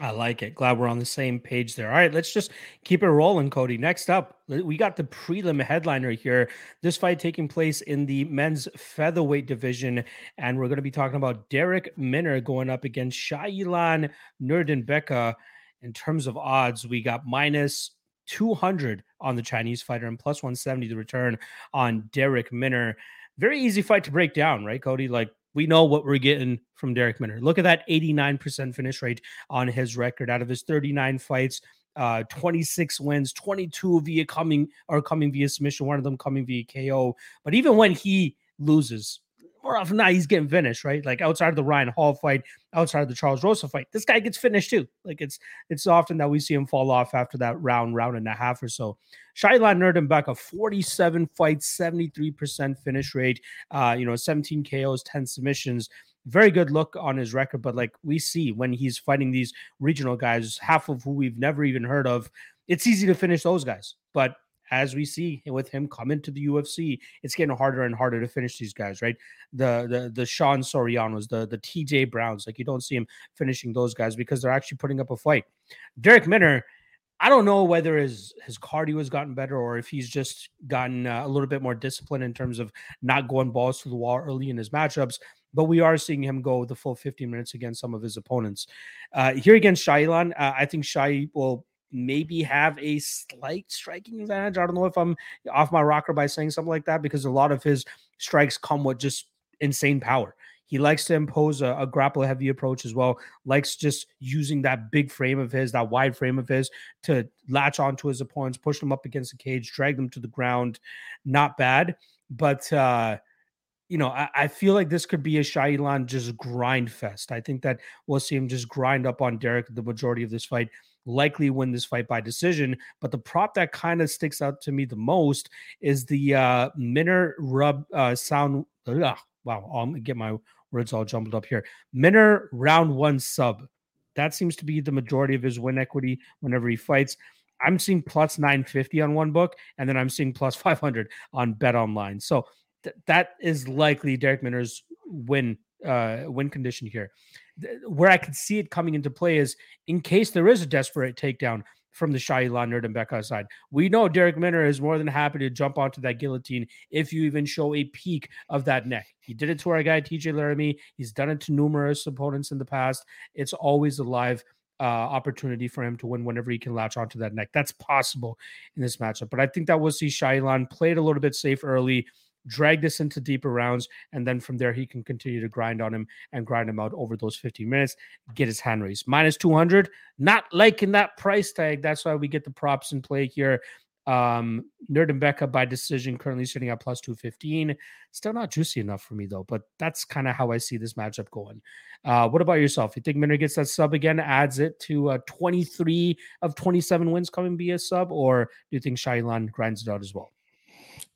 A: I like it. Glad we're on the same page there. All right, let's just keep it rolling, Cody. Next up, we got the prelim headliner here. This fight taking place in the men's featherweight division, and we're going to be talking about Darrick Minner going up against Shailan Nuerdanbieke. In terms of odds, we got minus 200 on the Chinese fighter and plus 170 the return on Darrick Minner very easy fight to break down, right, Cody? Like we know what we're getting from Darrick Minner. Look at that 89% finish rate on his record out of his 39 fights. Uh, 26 wins, 22 via coming or coming via submission, one of them coming via KO. But even when he loses, often than not, he's getting finished, right? Like outside of the Ryan Hall fight, outside of the Charles Rosa fight, this guy gets finished too. Like it's it's often that we see him fall off after that round, round and a half or so. Shailan Nuerdanbieke, 47 fights, 73% finish rate, uh, you know, 17 KOs, 10 submissions. Very good look on his record, but like we see when he's fighting these regional guys, half of who we've never even heard of, it's easy to finish those guys. But as we see with him coming to the UFC, it's getting harder and harder to finish these guys, right? The the the Sean Sorianos, the the TJ Browns, like you don't see him finishing those guys because they're actually putting up a fight. Darrick Minner, I don't know whether his his cardio has gotten better or if he's just gotten uh, a little bit more disciplined in terms of not going balls to the wall early in his matchups. But we are seeing him go the full 15 minutes against some of his opponents. Uh, here against Shailan, uh, I think Shai will maybe have a slight striking advantage. I don't know if I'm off my rocker by saying something like that because a lot of his strikes come with just insane power. He likes to impose a, a grapple heavy approach as well, likes just using that big frame of his, that wide frame of his to latch onto his opponents, push them up against the cage, drag them to the ground. Not bad. But uh you know, I, I, feel like this could be a Shailan just grind fest. I think that we'll see him just grind up on Darrick the majority of this fight likely win this fight by decision. But the prop that kind of sticks out to me the most is the uh, Minner rub uh, sound. Ugh, wow, I'm gonna get my words all jumbled up here. Minner round one sub. That seems to be the majority of his win equity whenever he fights. I'm seeing plus 950 on one book, and then I'm seeing plus 500 on Bet Online. So th- that is likely Darrick Minner's win uh, win condition here where I could see it coming into play is in case there is a desperate takedown, from the Shailan Nuerdanbieke side. We know Darrick Minner is more than happy to jump onto that guillotine if you even show a peak of that neck. He did it to our guy TJ Laramie. He's done it to numerous opponents in the past. It's always a live uh, opportunity for him to win whenever he can latch onto that neck. That's possible in this matchup. But I think that we'll see Shailan played a little bit safe early drag this into deeper rounds, and then from there he can continue to grind on him and grind him out over those 15 minutes, get his hand raised. Minus 200, not liking that price tag. That's why we get the props in play here. Um, Nuerdanbieke by decision currently sitting at plus 215. Still not juicy enough for me though, but that's kind of how I see this matchup going. Uh, what about yourself? You think Minner gets that sub again, adds it to uh, 23 of 27 wins coming via sub, or do you think Shailan grinds it out as well?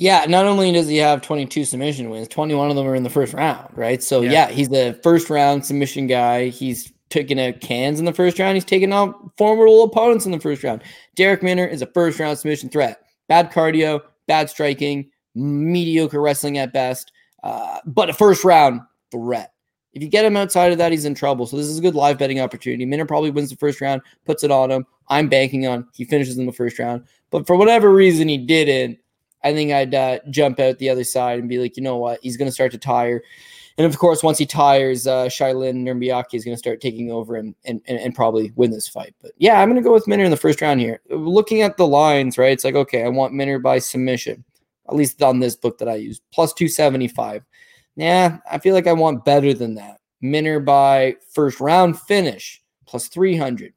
B: Yeah, not only does he have 22 submission wins, 21 of them are in the first round, right? So yeah, yeah he's the first round submission guy. He's taking out cans in the first round. He's taking out formidable opponents in the first round. Darrick Minner is a first round submission threat. Bad cardio, bad striking, mediocre wrestling at best, uh, but a first round threat. If you get him outside of that, he's in trouble. So this is a good live betting opportunity. Minner probably wins the first round, puts it on him. I'm banking on he finishes in the first round. But for whatever reason he didn't, I think I'd uh, jump out the other side and be like, you know what, he's going to start to tire. And of course, once he tires, uh, Nuerdanbieke is going to start taking over and, and, and, probably win this fight. But yeah, I'm going to go with Minner in the first round here. Looking at the lines, right? It's like, okay, I want Minner by submission, at least on this book that I use, plus 275. Yeah, I feel like I want better than that. Minner by first round finish, plus 300.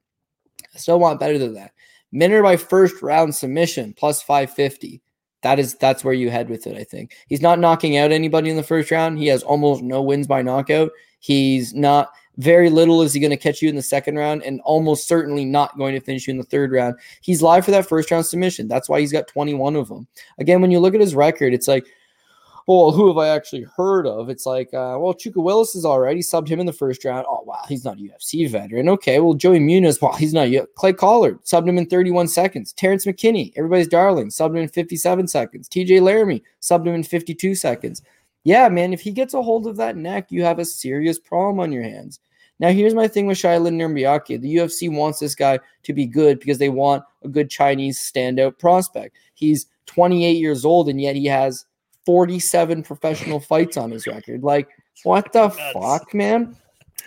B: I still want better than that. Minner by first round submission, plus 550 that is that's where you head with it. I think he's not knocking out anybody in the first round. He has almost no wins by knockout. He's not very little is he going to catch you in the second round, and almost certainly not going to finish you in the third round. He's live for that first round submission. That's why he's got 21 of them. Again, when you look at his record, it's like well, who have I actually heard of? It's like, uh, well, Chuka Willis is all right. He subbed him in the first round. Oh, wow, he's not a UFC veteran. Okay, well, Joey Muniz, well, he's not. Clay Collard subbed him in 31 seconds. Terrence McKinney, everybody's darling, subbed him in 57 seconds. TJ Laramie subbed him in 52 seconds. Yeah, man, if he gets a hold of that neck, you have a serious problem on your hands. Now, here's my thing with Shailan Nuerdanbieke. The UFC wants this guy to be good because they want a good Chinese standout prospect. He's 28 years old, and yet he has 47 professional fights on his record. Like, what the fuck, man?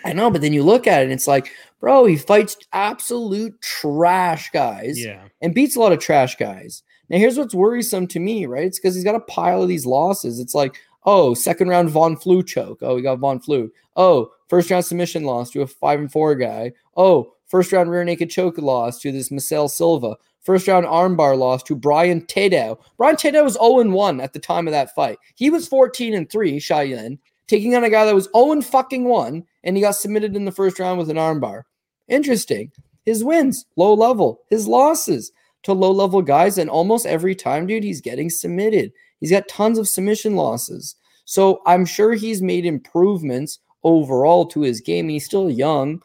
B: I know, but then you look at it and it's like, bro, he fights absolute trash guys
A: yeah.
B: and beats a lot of trash guys. Now, here's what's worrisome to me, right? It's because he's got a pile of these losses. It's like, oh, second round Von Flue choke. Oh, we got Von Flue. Oh, first round submission loss to a five and four guy. Oh, first round rear naked choke loss to this Marcel Silva. First round armbar loss to Brian Tedau. Brian Tedau was 0 1 at the time of that fight. He was 14 and 3, Cheyenne, taking on a guy that was 0 fucking 1, and he got submitted in the first round with an armbar. Interesting. His wins, low level. His losses to low level guys, and almost every time, dude, he's getting submitted. He's got tons of submission losses. So I'm sure he's made improvements overall to his game. He's still young.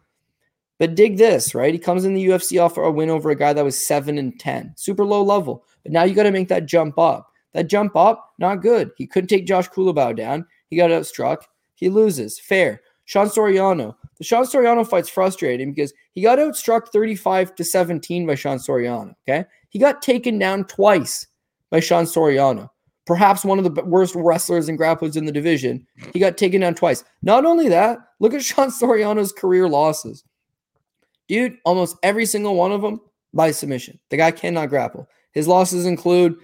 B: But dig this, right? He comes in the UFC off a win over a guy that was seven and ten, super low level. But now you got to make that jump up. That jump up, not good. He couldn't take Josh Culibao down. He got outstruck. He loses. Fair. Sean Soriano. The Sean Soriano fight's frustrating because he got outstruck 35 to 17 by Sean Soriano. Okay. He got taken down twice by Sean Soriano. Perhaps one of the worst wrestlers and grapplers in the division. He got taken down twice. Not only that, look at Sean Soriano's career losses. Dude, almost every single one of them by submission. The guy cannot grapple. His losses include,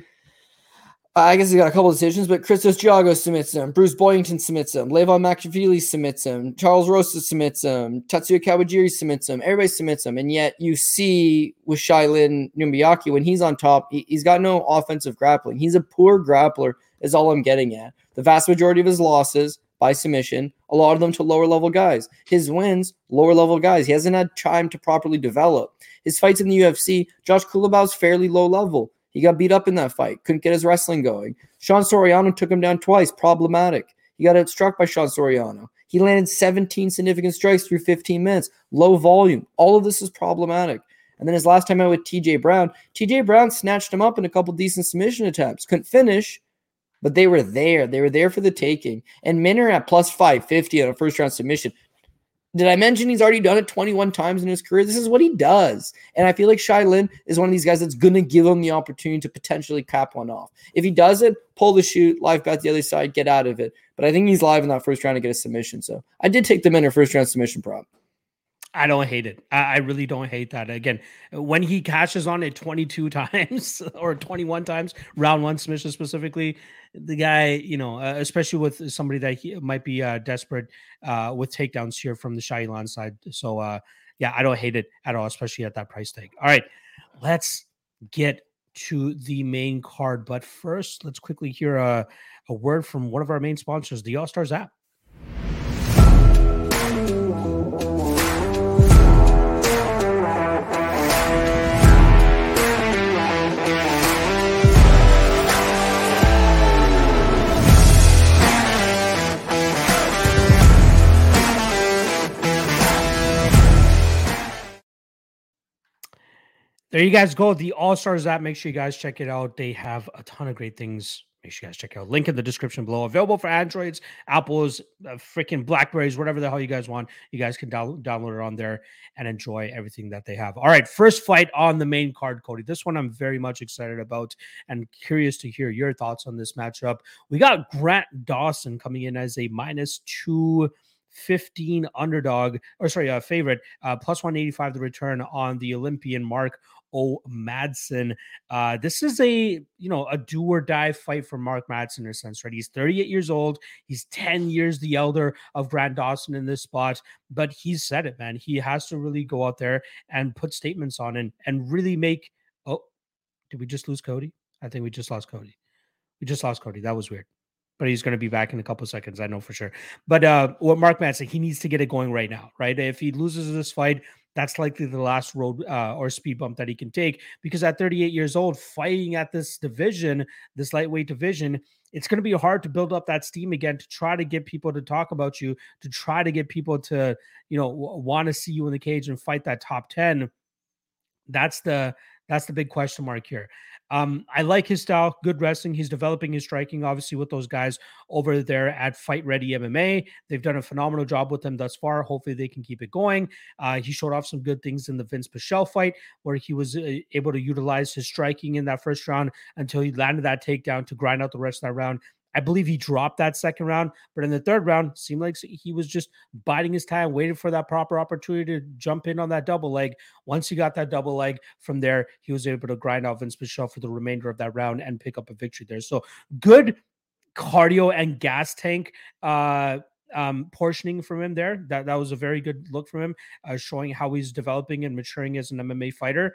B: I guess he got a couple decisions, but Christos Giagos submits him. Bruce Boyington submits him. Levan Makashvili submits him. Charles Rosa submits him. Tatsuya Kawajiri submits him. Everybody submits him. And yet you see with Shailan Nuerdanbieke, when he's on top, he, he's got no offensive grappling. He's a poor grappler, is all I'm getting at. The vast majority of his losses by submission, a lot of them to lower level guys. His wins, lower level guys. He hasn't had time to properly develop. His fights in the UFC, Josh Culibao's fairly low level. He got beat up in that fight, couldn't get his wrestling going. Sean Soriano took him down twice, problematic. He got outstruck by Sean Soriano. He landed 17 significant strikes through 15 minutes, low volume. All of this is problematic. And then his last time out with TJ Brown, TJ Brown snatched him up in a couple decent submission attempts. Couldn't finish, but they were there. They were there for the taking. And Minner at plus 550 on a first round submission.
C: Did I mention he's already done it 21 times in his career? This is what he does. And I feel like Shai Lin is one of these guys that's going to give him the opportunity to potentially cap one off. If he doesn't, pull the shoot, live bet the other side, get out of it. But I think he's live in that first round to get a submission. So I did take them in a first round submission prop.
A: I don't hate it. I, I, really don't hate that. Again, when he cashes on it 22 times or 21 times, round one submission specifically, the guy, you know, uh, especially with somebody that he might be uh, desperate uh, with takedowns here from the Shai Lan side. So, uh, yeah, I don't hate it at all, especially at that price tag. All right, let's get to the main card. But first, let's quickly hear a, a word from one of our main sponsors, the All Stars app. There you guys go. The All Stars app. Make sure you guys check it out. They have a ton of great things. Make sure you guys check out. Link in the description below. Available for Androids, Apples, uh, freaking Blackberries, whatever the hell you guys want. You guys can download it on there and enjoy everything that they have. All right, first fight on the main card, Cody. This one I'm very much excited about and curious to hear your thoughts on this matchup. We got Grant Dawson coming in as a minus two. 15 underdog or sorry a uh, favorite uh, plus 185 the return on the olympian mark O. Madsen. Uh, this is a you know a do or die fight for Mark Madsen in a sense, right? He's 38 years old. He's 10 years the elder of Grant Dawson in this spot, but he's said it, man. He has to really go out there and put statements on and and really make. Oh, did we just lose Cody? I think we just lost Cody. We just lost Cody. That was weird but he's going to be back in a couple seconds. I know for sure. But uh, what Mark Madsen, he needs to get it going right now, right? If he loses this fight, that's likely the last road uh, or speed bump that he can take because at 38 years old, fighting at this division, this lightweight division, it's going to be hard to build up that steam again to try to get people to talk about you, to try to get people to, you know, w- want to see you in the cage and fight that top 10. That's the that's the big question mark here. Um, I like his style, good wrestling. He's developing his striking, obviously, with those guys over there at Fight Ready MMA. They've done a phenomenal job with him thus far. Hopefully, they can keep it going. Uh, he showed off some good things in the Vince Pichel fight, where he was uh, able to utilize his striking in that first round until he landed that takedown to grind out the rest of that round. I believe he dropped that second round, but in the third round, seemed like he was just biding his time, waiting for that proper opportunity to jump in on that double leg. Once he got that double leg from there, he was able to grind out Vince Pichel for the remainder of that round and pick up a victory there. So good cardio and gas tank uh um portioning from him there that that was a very good look from him uh, showing how he's developing and maturing as an MMA fighter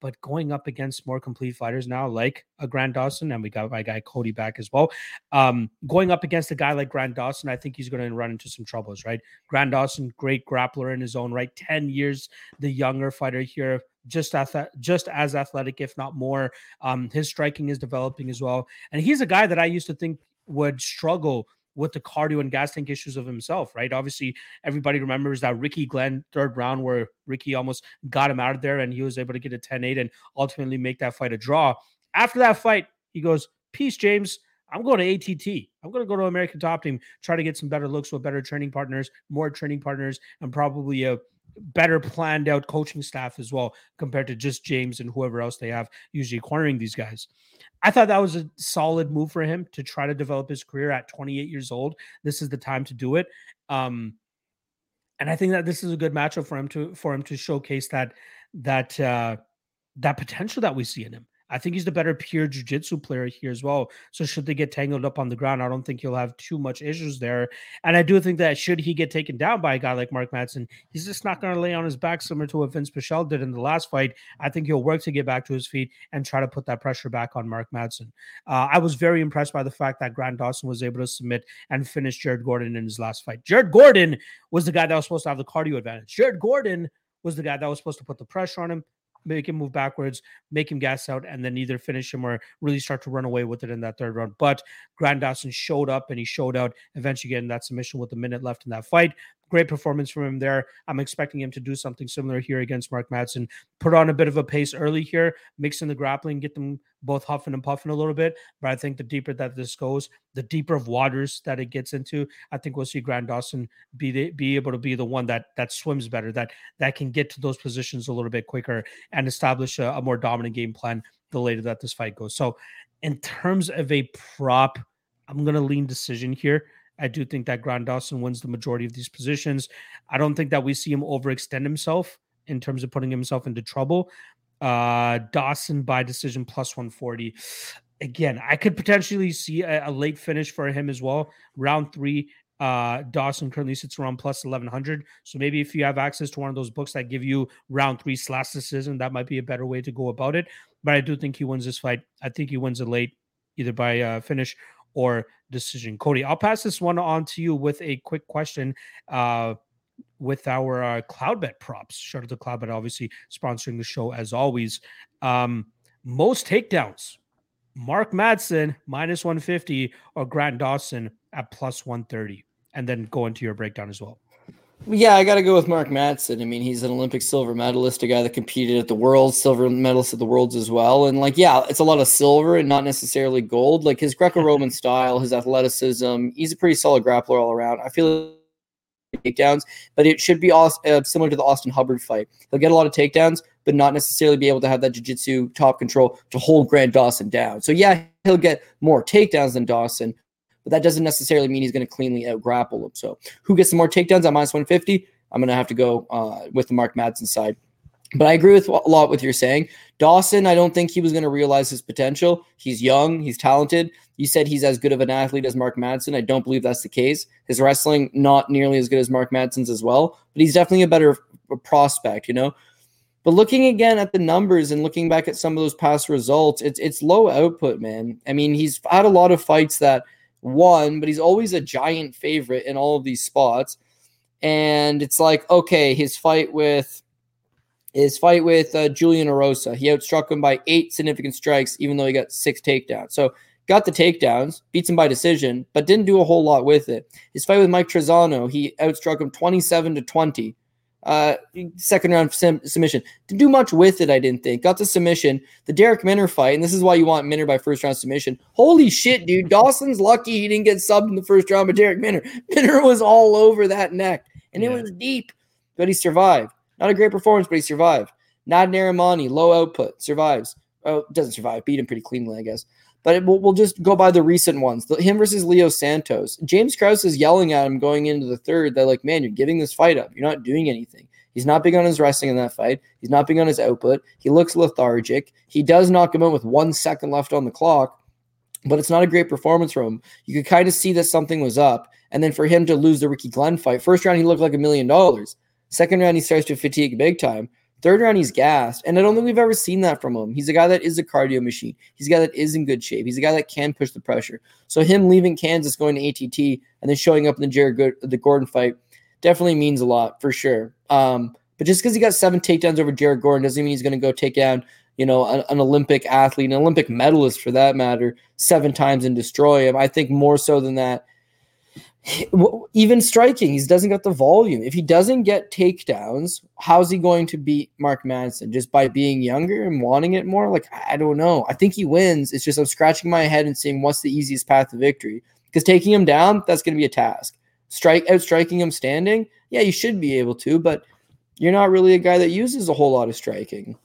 A: but going up against more complete fighters now, like a Grant Dawson, and we got my guy Cody back as well. Um, going up against a guy like Grant Dawson, I think he's going to run into some troubles, right? Grant Dawson, great grappler in his own right, 10 years the younger fighter here, just ath- just as athletic, if not more. Um, his striking is developing as well. And he's a guy that I used to think would struggle with the cardio and gas tank issues of himself, right? Obviously, everybody remembers that Ricky Glenn third round where Ricky almost got him out of there and he was able to get a 10 8 and ultimately make that fight a draw. After that fight, he goes, Peace, James. I'm going to ATT. I'm going to go to American Top Team, try to get some better looks with better training partners, more training partners, and probably a better planned out coaching staff as well compared to just James and whoever else they have usually acquiring these guys. I thought that was a solid move for him to try to develop his career at 28 years old. This is the time to do it. Um, and I think that this is a good matchup for him to for him to showcase that that uh, that potential that we see in him. I think he's the better pure jiu-jitsu player here as well. So should they get tangled up on the ground, I don't think he'll have too much issues there. And I do think that should he get taken down by a guy like Mark Madsen, he's just not going to lay on his back similar to what Vince Pichel did in the last fight. I think he'll work to get back to his feet and try to put that pressure back on Mark Madsen. Uh, I was very impressed by the fact that Grant Dawson was able to submit and finish Jared Gordon in his last fight. Jared Gordon was the guy that was supposed to have the cardio advantage. Jared Gordon was the guy that was supposed to put the pressure on him make him move backwards, make him gas out, and then either finish him or really start to run away with it in that third round. But Grant Dawson showed up and he showed out, eventually getting that submission with a minute left in that fight. Great performance from him there. I'm expecting him to do something similar here against Mark Madsen. Put on a bit of a pace early here, mix in the grappling, get them both huffing and puffing a little bit. But I think the deeper that this goes, the deeper of waters that it gets into, I think we'll see Grant Dawson be the, be able to be the one that that swims better, that that can get to those positions a little bit quicker and establish a, a more dominant game plan the later that this fight goes. So, in terms of a prop, I'm gonna lean decision here. I do think that Grant Dawson wins the majority of these positions. I don't think that we see him overextend himself in terms of putting himself into trouble. Uh, Dawson by decision plus 140. Again, I could potentially see a, a late finish for him as well. Round three, uh, Dawson currently sits around plus 1100. So maybe if you have access to one of those books that give you round three slash decision, that might be a better way to go about it. But I do think he wins this fight. I think he wins it late, either by uh, finish or decision. Cody, I'll pass this one on to you with a quick question. Uh, with our uh, Cloudbet props, shout out to Cloudbet, obviously sponsoring the show as always. Um, most takedowns, Mark Madsen minus 150 or Grant Dawson at plus 130, and then go into your breakdown as well.
B: Yeah, I got to go with Mark Madsen. I mean, he's an Olympic silver medalist, a guy that competed at the Worlds, silver medalist at the Worlds as well. And like, yeah, it's a lot of silver and not necessarily gold. Like his Greco-Roman style, his athleticism, he's a pretty solid grappler all around. I feel like takedowns, but it should be uh, similar to the Austin Hubbard fight. He'll get a lot of takedowns, but not necessarily be able to have that jiu-jitsu top control to hold Grant Dawson down. So yeah, he'll get more takedowns than Dawson, but that doesn't necessarily mean he's going to cleanly out grapple him. So who gets the more takedowns at minus 150? I'm going to have to go uh, with the Mark Madsen side. But I agree with a lot with you're saying. Dawson, I don't think he was going to realize his potential. He's young, he's talented. You said he's as good of an athlete as Mark Madsen. I don't believe that's the case. His wrestling not nearly as good as Mark Madsen's as well, but he's definitely a better prospect, you know. But looking again at the numbers and looking back at some of those past results, it's it's low output, man. I mean, he's had a lot of fights that won, but he's always a giant favorite in all of these spots. And it's like, okay, his fight with his fight with uh, Julian Erosa, he outstruck him by eight significant strikes, even though he got six takedowns. So got the takedowns, beats him by decision, but didn't do a whole lot with it. His fight with Mike Trizano, he outstruck him 27 to 20. Uh, second round sim- submission. Didn't do much with it, I didn't think. Got the submission. The Darrick Minner fight, and this is why you want Minner by first round submission. Holy shit, dude. Dawson's lucky he didn't get subbed in the first round by Darrick Minner. Minner was all over that neck, and yeah. it was deep, but he survived. Not a great performance, but he survived. Nad Narimani, low output, survives. Oh, doesn't survive. Beat him pretty cleanly, I guess. But we'll, we'll just go by the recent ones. The, him versus Leo Santos. James Krause is yelling at him going into the third. They're like, man, you're giving this fight up. You're not doing anything. He's not big on his wrestling in that fight. He's not big on his output. He looks lethargic. He does knock him out with one second left on the clock, but it's not a great performance from him. You could kind of see that something was up. And then for him to lose the Ricky Glenn fight, first round, he looked like a million dollars. Second round, he starts to fatigue big time. Third round, he's gassed. And I don't think we've ever seen that from him. He's a guy that is a cardio machine. He's a guy that is in good shape. He's a guy that can push the pressure. So him leaving Kansas, going to ATT, and then showing up in the Jared Good, the Gordon fight definitely means a lot for sure. Um, but just because he got seven takedowns over Jared Gordon doesn't mean he's going to go take down, you know, an, an, Olympic athlete, an Olympic medalist for that matter, seven times and destroy him. I think more so than that, even striking, he doesn't get the volume. If he doesn't get takedowns, how's he going to beat Mark Madsen? Just by being younger and wanting it more? Like, I don't know. I think he wins. It's just I'm scratching my head and seeing what's the easiest path to victory. Because taking him down, that's going to be a task. Strike out striking him standing, yeah, you should be able to, but you're not really a guy that uses a whole lot of striking.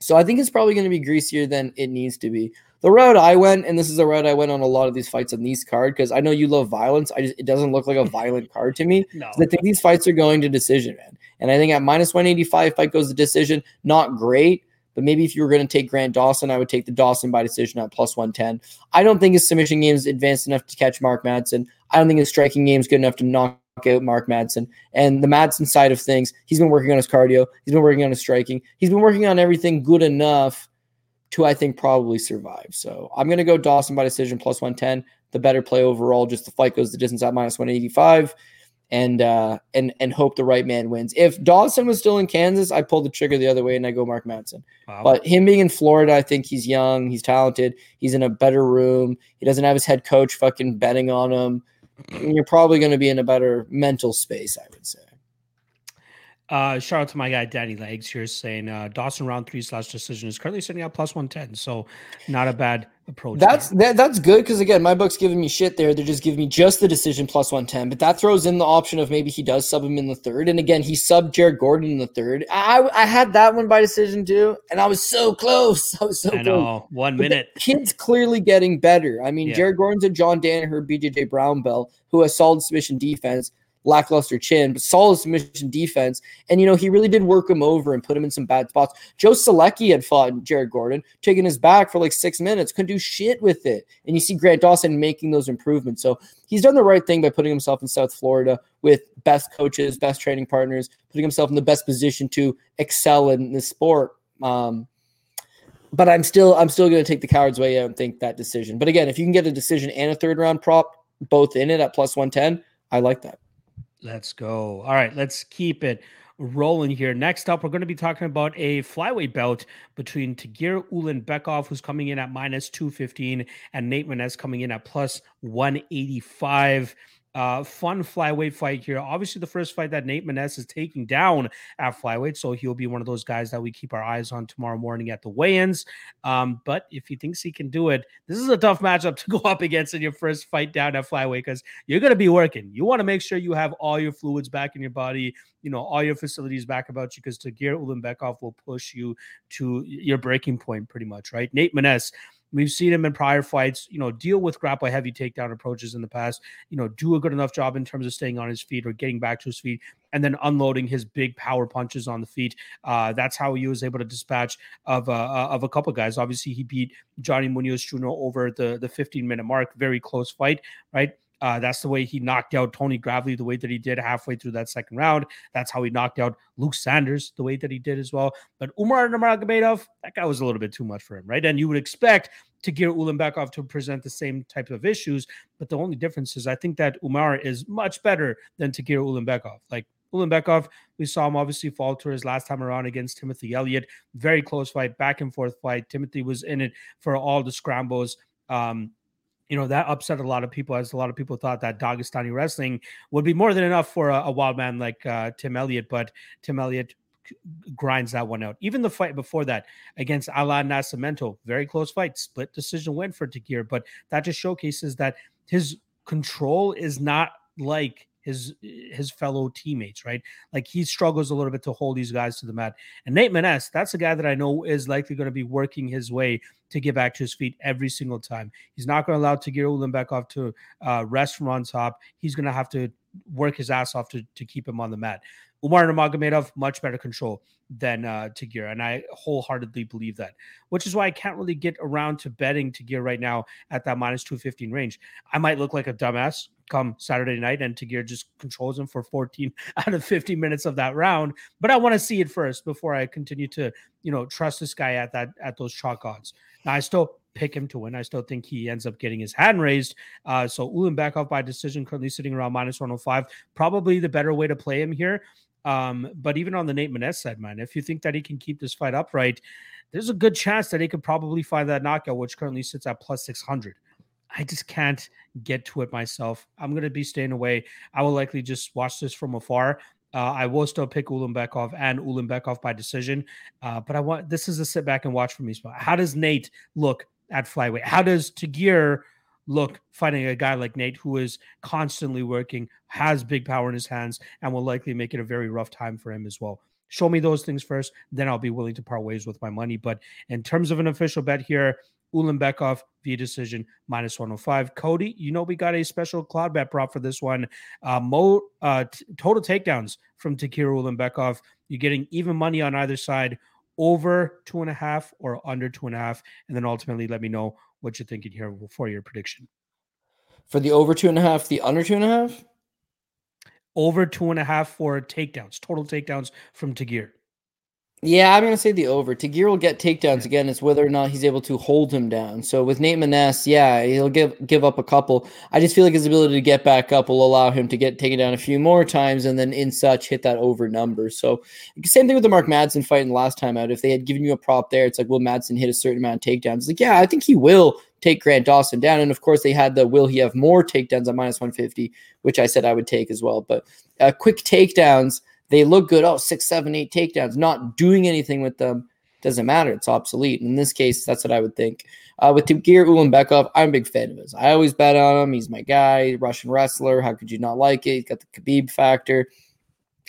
B: So I think it's probably going to be greasier than it needs to be the route I went, and this is the route I went on a lot of these fights on these card because I know you love violence. I just it doesn't look like a violent card to me. No. I think these fights are going to decision, man. And I think at minus 185, fight goes to decision, not great. But maybe if you were going to take Grant Dawson, I would take the Dawson by decision at plus 110. I don't think his submission game is advanced enough to catch Mark Madsen. I don't think his striking game is good enough to knock out Mark Madsen. And the Madsen side of things, he's been working on his cardio. He's been working on his striking. He's been working on everything good enough to I think probably survive. So I'm going to go Dawson by decision plus 110. The better play overall. Just the fight goes the distance at minus 185, and uh, and and hope the right man wins. If Dawson was still in Kansas, I pull the trigger the other way and I go Mark Madsen. Wow. But him being in Florida, I think he's young, he's talented, he's in a better room. He doesn't have his head coach fucking betting on him. you're probably going to be in a better mental space, I would say.
A: Uh, shout out to my guy Danny Legs here saying uh, Dawson round three slash decision is currently sitting at plus one ten, so not a bad approach.
B: That's that, that's good because again, my book's giving me shit there. They're just giving me just the decision plus one ten, but that throws in the option of maybe he does sub him in the third, and again, he subbed Jared Gordon in the third. I I had that one by decision too, and I was so close. I was so
A: I
B: close.
A: one
B: But
A: minute.
B: kid's clearly getting better. I mean,
A: Yeah.
B: Jared Gordon's a John Danaher, BJJ Brown belt who has solid submission defense, lackluster chin, but solid submission defense. And you know, he really did work him over and put him in some bad spots. Joe Solecki had fought Jared Gordon, taking his back for like six minutes, couldn't do shit with it. And you see Grant Dawson making those improvements. So he's done the right thing by putting himself in South Florida with best coaches, best training partners, putting himself in the best position to excel in this sport. Um, but I'm still I'm still going to take the coward's way out and think that decision. But again, if you can get a decision and a third round prop both in it at plus 110, I like that.
A: Let's go. All right, let's keep it rolling here. Next up, we're going to be talking about a flyweight belt between Tagir Ulanbekov, who's coming in at minus 215, and Nate Maness coming in at plus 185. Uh, fun flyweight fight here. Obviously, the first fight that Nate Maness is taking down at flyweight, so he'll be one of those guys that we keep our eyes on tomorrow morning at the weigh-ins. Um, but if he thinks he can do it, this is a tough matchup to go up against in your first fight down at flyweight because you're going to be working. You want to make sure you have all your fluids back in your body, you know, all your facilities back about you because Tagir Ulanbekov will push you to your breaking point pretty much, right? Nate Maness, we've seen him in prior fights, you know, deal with grapple heavy takedown approaches in the past, you know, do a good enough job in terms of staying on his feet or getting back to his feet and then unloading his big power punches on the feet. Uh, that's how he was able to dispatch of uh, uh, of a couple guys. Obviously, he beat Johnny Munoz Jr. over the the 15 minute mark. Very close fight, right? Uh, that's the way he knocked out Tony Gravely the way that he did halfway through that second round. That's how he knocked out Luke Sanders the way that he did as well. But Umar Nurmagomedov, that guy was a little bit too much for him, right? And you would expect Tagir Ulanbekov to present the same type of issues, but the only difference is I think that Umar is much better than Tagir Ulanbekov. Like Ulanbekov, we saw him obviously falter his last time around against Timothy Elliott. Very close fight, back and forth fight. Timothy was in it for all the scrambles. Um, you know that upset a lot of people as a lot of people thought that Dagestani wrestling would be more than enough for a, a wild man like uh, Tim Elliott, but Tim Elliott grinds that one out. Even the fight before that against Alan Nascimento, very close fight, split decision win for Tagir, but that just showcases that his control is not like his his fellow teammates, right? Like he struggles a little bit to hold these guys to the mat. And Nate Maness, that's a guy that I know is likely going to be working his way to get back to his feet every single time. He's not going to allow Tagir Ulanbekov to uh, rest from on top. He's going to have to work his ass off to, to keep him on the mat. Umar Nurmagomedov, much better control than uh, Tagir, and I wholeheartedly believe that. Which is why I can't really get around to betting Tagir right now at that minus two fifteen range. I might look like a dumbass come Saturday night, and Tagir just controls him for fourteen out of fifty minutes of that round. But I want to see it first before I continue to, you know, trust this guy at that at those chalk odds. Now I still pick him to win. I still think he ends up getting his hand raised. Uh, so Ulanbekov by decision, currently sitting around minus 105. Probably the better way to play him here. Um, but even on the Nate Maness side, man, if you think that he can keep this fight upright, there's a good chance that he could probably find that knockout, which currently sits at plus 600. I just can't get to it myself. I'm going to be staying away. I will likely just watch this from afar. Uh, I will still pick Ulanbekov and Ulanbekov by decision, uh, but I want this is a sit back and watch for me spot. How does Nate look at flyweight? How does Tagir look fighting a guy like Nate who is constantly working, has big power in his hands, and will likely make it a very rough time for him as well? Show me those things first, then I'll be willing to part ways with my money. But in terms of an official bet here, Ulanbekov via decision minus 105. Cody, you know we got a special Cloudbet prop for this one. Uh, mo, uh, t- total takedowns from Tagir Ulanbekov. You're getting even money on either side, over two and a half or under two and a half, and then ultimately let me know what you're thinking here for your prediction.
B: For the over two and a half, the under two and a half?
A: Over two and a half for takedowns, total takedowns from Tagir.
B: Yeah, I'm gonna say the over. Tagir will get takedowns again. It's whether or not he's able to hold him down. So with Nate Maness, yeah, he'll give give up a couple. I just feel like his ability to get back up will allow him to get taken down a few more times and then in such hit that over number. So same thing with the Mark Madsen fight in the last time out. If they had given you a prop there, it's like will Madsen hit a certain amount of takedowns? It's like, yeah, I think he will take Grant Dawson down. And of course, they had the will he have more takedowns at minus 150, which I said I would take as well. But uh, quick takedowns they look good. Oh, six, seven, eight takedowns. Not doing anything with them doesn't matter. It's obsolete. In this case, that's what I would think. Uh, with Tagir Ulanbekov, I'm a big fan of his. I always bet on him. He's my guy, Russian wrestler. How could you not like it? He's got the Khabib factor.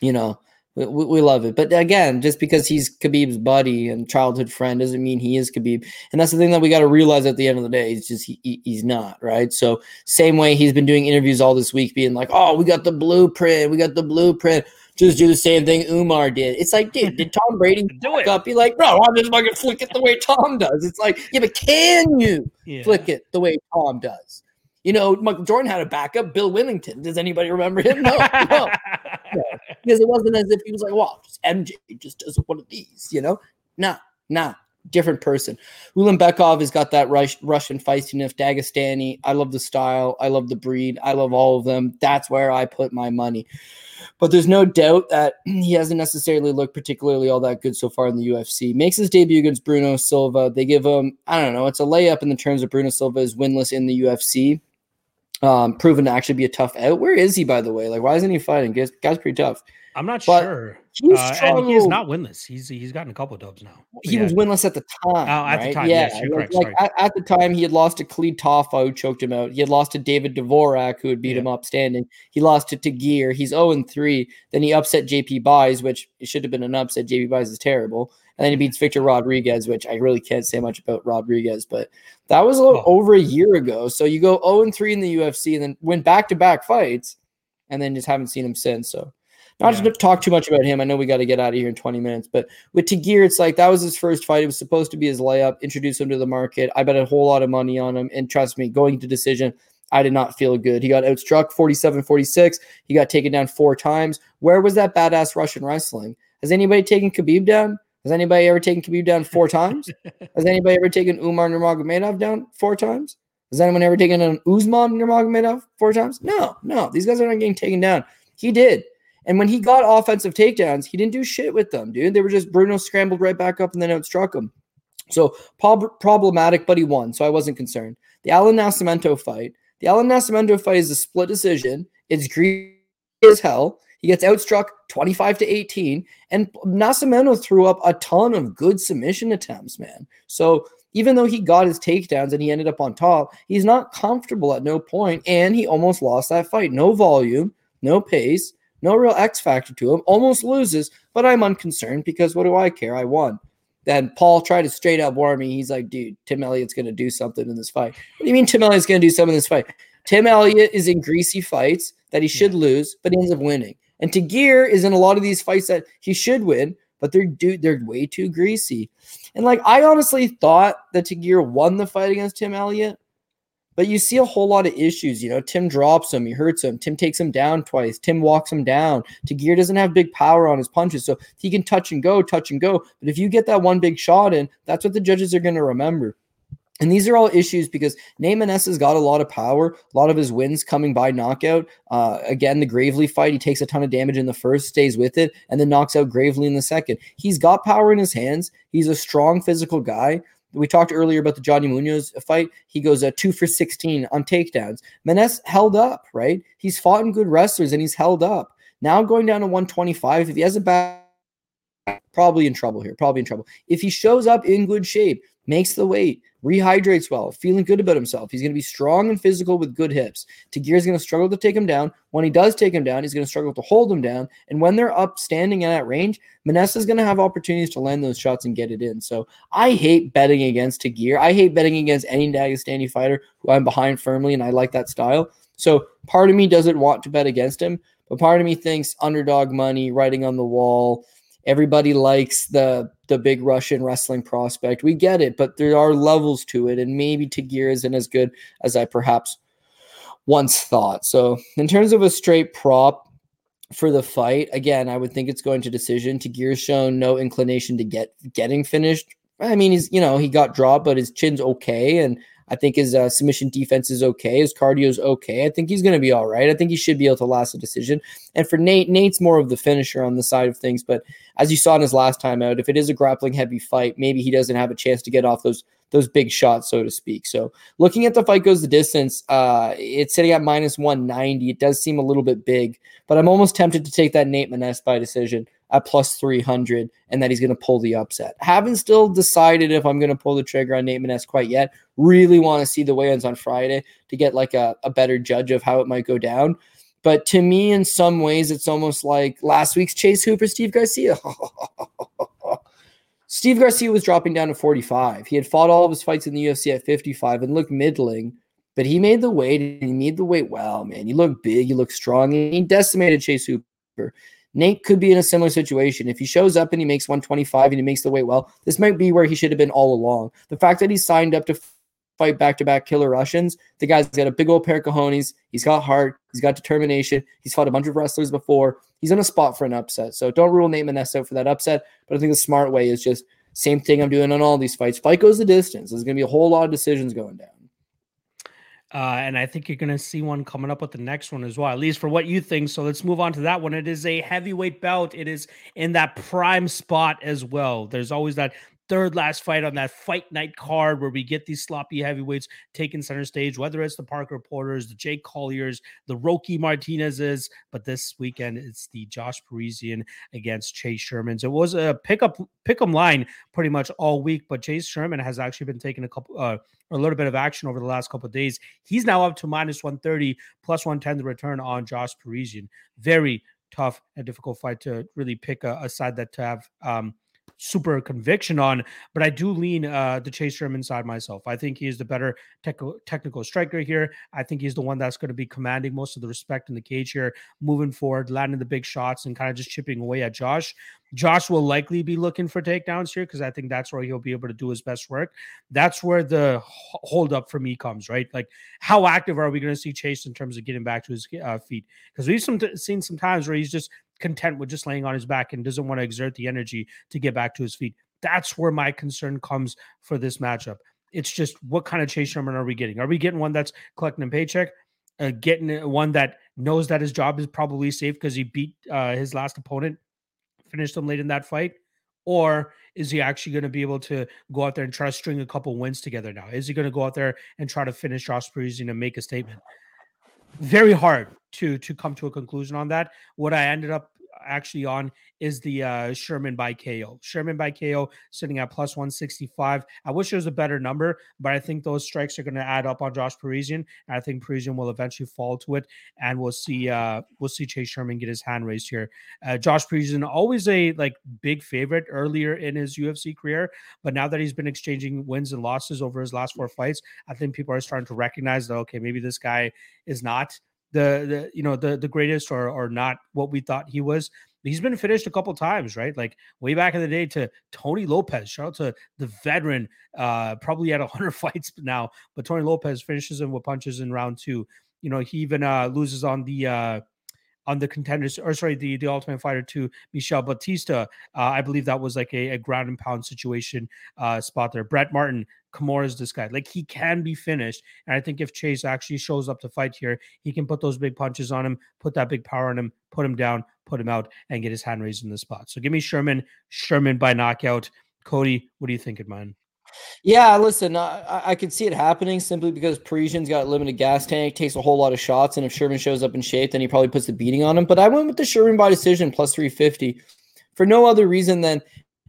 B: You know, we, we, love it. But again, just because he's Khabib's buddy and childhood friend doesn't mean he is Khabib. And that's the thing that we got to realize at the end of the day. He's just, he, he's not, right? So, same way he's been doing interviews all this week, being like, oh, we got the blueprint. We got the blueprint just do the same thing Umar did. It's like, dude, did Tom Brady do it? Up? Be like, bro, I'm just fucking flick it the way Tom does. It's like, yeah, but can you yeah. flick it the way Tom does? You know, Michael Jordan had a backup, Bill Wennington. Does anybody remember him? No, no. no. Because it wasn't as if he was like, wow, just MJ just does one of these, you know? Nah, nah different person. Ulanbekov has got that Rush, Russian feistiness, Dagestani. I love the style. I love the breed. I love all of them. That's where I put my money. But there's no doubt that he hasn't necessarily looked particularly all that good so far in the UFC. Makes his debut against Bruno Silva. They give him, I don't know, it's a layup in the terms of Bruno Silva is winless in the UFC. Um, proven to actually be a tough out. Where is he, by the way? Like, why isn't he fighting? Guy's, guy's pretty tough.
A: I'm not but sure. Uh, and he is not winless. He's he's gotten a couple dubs now.
B: He yeah. was winless at the time. Oh, at right? the time, yeah. Yes, like, like at, the time, he had lost to Khalid Taha, who choked him out. He had lost to David Dvorak, who had beat yeah. him up standing. He lost to Tagir. He's 0 and 3. Then he upset JP Buys, which it should have been an upset. JP Buys is terrible. And then he beats Victor Rodriguez, which I really can't say much about Rodriguez, but that was a little oh. over a year ago. So you go 0 and 3 in the UFC and then win back to back fights, and then just haven't seen him since. So not yeah. to talk too much about him. I know we got to get out of here in 20 minutes, but with Tagir, it's like that was his first fight. It was supposed to be his layup, introduce him to the market. I bet a whole lot of money on him. And trust me, going to decision, I did not feel good. He got outstruck 47 46. He got taken down four times. Where was that badass Russian wrestling? Has anybody taken Khabib down? Has anybody ever taken Khabib down four times? Has anybody ever taken Umar Nurmagomedov down four times? Has anyone ever taken an Usman Nurmagomedov four times? No, no. These guys are not getting taken down. He did. And when he got offensive takedowns, he didn't do shit with them, dude. They were just Bruno scrambled right back up and then outstruck him. So prob- problematic, but he won. So I wasn't concerned. The Allan Nascimento fight. The Allan Nascimento fight is a split decision. It's greedy as hell. He gets outstruck 25 to 18. And Nascimento threw up a ton of good submission attempts, man. So even though he got his takedowns and he ended up on top, he's not comfortable at no point, and he almost lost that fight. No volume, no pace. No real X factor to him. Almost loses, but I'm unconcerned because what do I care? I won. Then Paul tried to straight up warn me. He's like, dude, Tim Elliott's going to do something in this fight. What do you mean Tim Elliott's going to do something in this fight? Tim Elliott is in greasy fights that he should lose, but he ends up winning. And Tagir is in a lot of these fights that he should win, but they're dude, they're way too greasy. And like I honestly thought that Tagir won the fight against Tim Elliott, but you see a whole lot of issues. You know, Tim drops him, he hurts him. Tim takes him down twice. Tim walks him down. Tagir doesn't have big power on his punches, so he can touch and go, touch and go. But if you get that one big shot in, that's what the judges are going to remember. And these are all issues because Nate Maness has got a lot of power, a lot of his wins coming by knockout. Uh, again, the Gravely fight, he takes a ton of damage in the first, stays with it, and then knocks out Gravely in the second. He's got power in his hands. He's a strong physical guy we talked earlier about the Johnny Munoz fight. He goes uh, two for 16 on takedowns. Maness held up, right? He's fought in good wrestlers and he's held up. Now going down to 125, if he has a bad, probably in trouble here, probably in trouble. If he shows up in good shape, makes the weight, rehydrates well, feeling good about himself. He's going to be strong and physical with good hips. Tagir's going to struggle to take him down. When he does take him down, he's going to struggle to hold him down. And when they're up standing in that range, Maness's going to have opportunities to land those shots and get it in. So I hate betting against Tagir. I hate betting against any Dagestani fighter who I'm behind firmly, and I like that style. So part of me doesn't want to bet against him, but part of me thinks underdog money, writing on the wall, everybody likes the the big Russian wrestling prospect. We get it, but there are levels to it, and maybe Tagir isn't as good as I perhaps once thought. So, in terms of a straight prop, for the fight. Again, I would think it's going to decision. Tagir's shown no inclination to get getting finished. I mean, he's you know he got dropped, but his chin's okay, and I think his uh, submission defense is okay. His cardio's okay. I think he's going to be all right. I think he should be able to last a decision. And for Nate, Nate's more of the finisher on the side of things. But as you saw in his last time out, if it is a grappling heavy fight, maybe he doesn't have a chance to get off those those big shots, so to speak. So looking at the fight goes the distance, uh, it's sitting at minus 190. It does seem a little bit big, but I'm almost tempted to take that Nate Maness by decision at plus 300 and that he's going to pull the upset. Haven't still decided if I'm going to pull the trigger on Nate Maness quite yet. Really want to see the weigh-ins on Friday to get like a, a better judge of how it might go down. But to me, in some ways, it's almost like last week's Chase Hooper, Steve Garcia. Steve Garcia was dropping down to 45. He had fought all of his fights in the UFC at 55 and looked middling, but he made the weight and he made the weight well, man. He looked big, he looked strong, and he decimated Chase Hooper. Nate could be in a similar situation. If he shows up and he makes 125 and he makes the weight well, this might be where he should have been all along. The fact that he signed up to fight back to back killer Russians, the guy's got a big old pair of cojones. He's got heart. He's got determination. He's fought a bunch of wrestlers before. He's in a spot for an upset. So don't rule Nate Maness out for that upset. But I think the smart way is just same thing I'm doing on all these fights. Fight goes the distance. There's going to be a whole lot of decisions going down.
A: Uh, and I think you're going to see one coming up with the next one as well, at least for what you think. So let's move on to that one. It is a heavyweight belt. It is in that prime spot as well. There's always that third last fight on that fight night card where we get these sloppy heavyweights taking center stage, whether it's the Parker Porters, the Jake Colliers, the Roki Martinezes, but this weekend it's the Josh Parisian against Chase Sherman. So it was a pickup pick'em line pretty much all week, but Chase Sherman has actually been taking a couple uh, a little bit of action over the last couple of days. He's now up to minus 130 plus 110 the return on Josh Parisian. Very tough and difficult fight to really pick a, a side that to have um, super conviction on, but I do lean uh, the Chase Sherman side myself. I think he is the better tech- technical striker here. I think he's the one that's going to be commanding most of the respect in the cage here, moving forward, landing the big shots, and kind of just chipping away at Josh. Josh will likely be looking for takedowns here because I think that's where he'll be able to do his best work. That's where the hold up for me comes, right? Like, how active are we going to see Chase in terms of getting back to his uh, feet? Because we've some t- seen some times where he's just content with just laying on his back and doesn't want to exert the energy to get back to his feet. That's where my concern comes for this matchup. It's just what kind of Chase Sherman are we getting? Are we getting one that's collecting a paycheck? Uh, getting one that knows that his job is probably safe because he beat uh, his last opponent, finished him late in that fight? Or is he actually going to be able to go out there and try to string a couple wins together now? Is he going to go out there and try to finish Parisian and make a statement? Very hard to to come to a conclusion on that. What I ended up actually on is the uh, Sherman by KO. Sherman by KO sitting at plus 165. I wish it was a better number, but I think those strikes are going to add up on Josh Parisian. I think Parisian will eventually fall to it, and we'll see. Uh, we'll see Chase Sherman get his hand raised here. Uh, Josh Parisian always a like big favorite earlier in his UFC career, but now that he's been exchanging wins and losses over his last four fights, I think people are starting to recognize that okay, maybe this guy is not the the you know the the greatest or or not what we thought he was. He's been finished a couple times, right? Like way back in the day to Tony Lopez. Shout out to the veteran, uh, probably had hundred fights now, but Tony Lopez finishes him with punches in round two. You know, he even uh loses on the uh on the contenders, or sorry, the the Ultimate Fighter to Michel Batista. Uh, I believe that was like a, a ground and pound situation uh, spot there. Brett Martin, Kimura's this guy. Like he can be finished, and I think if Chase actually shows up to fight here, he can put those big punches on him, put that big power on him, put him down, put him out, and get his hand raised in the spot. So give me Sherman, Sherman by knockout. Cody, what do you think of mine?
B: Yeah, listen, I, I could see it happening simply because Parisian's got limited gas tank, takes a whole lot of shots, and if Sherman shows up in shape, then he probably puts the beating on him. But I went with the Sherman by decision plus 350 for no other reason than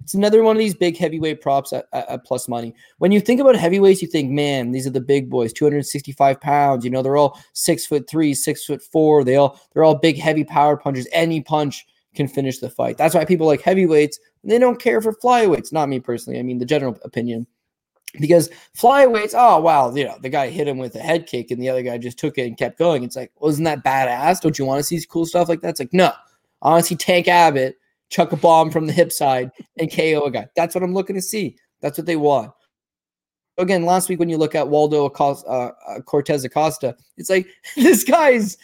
B: it's another one of these big heavyweight props at, at, at, plus money. When you think about heavyweights, you think, man, these are the big boys, 265 pounds. You know, they're all six foot three, six foot four. They all they're all big, heavy power punchers. Any punch can finish the fight. That's why people like heavyweights. They don't care for flyweights. Not me personally. I mean, the general opinion because flyweights, oh wow, you know, the guy hit him with a head kick and the other guy just took it and kept going. It's like, wasn't that badass? Don't you want to see cool stuff like that? It's like, no. See Tank Abbott chuck a bomb from the hip side and KO a guy. That's what I'm looking to see. That's what they want. Again, last week when you look at Waldo Acosta, uh, uh, Cortes Acosta, it's like this guy's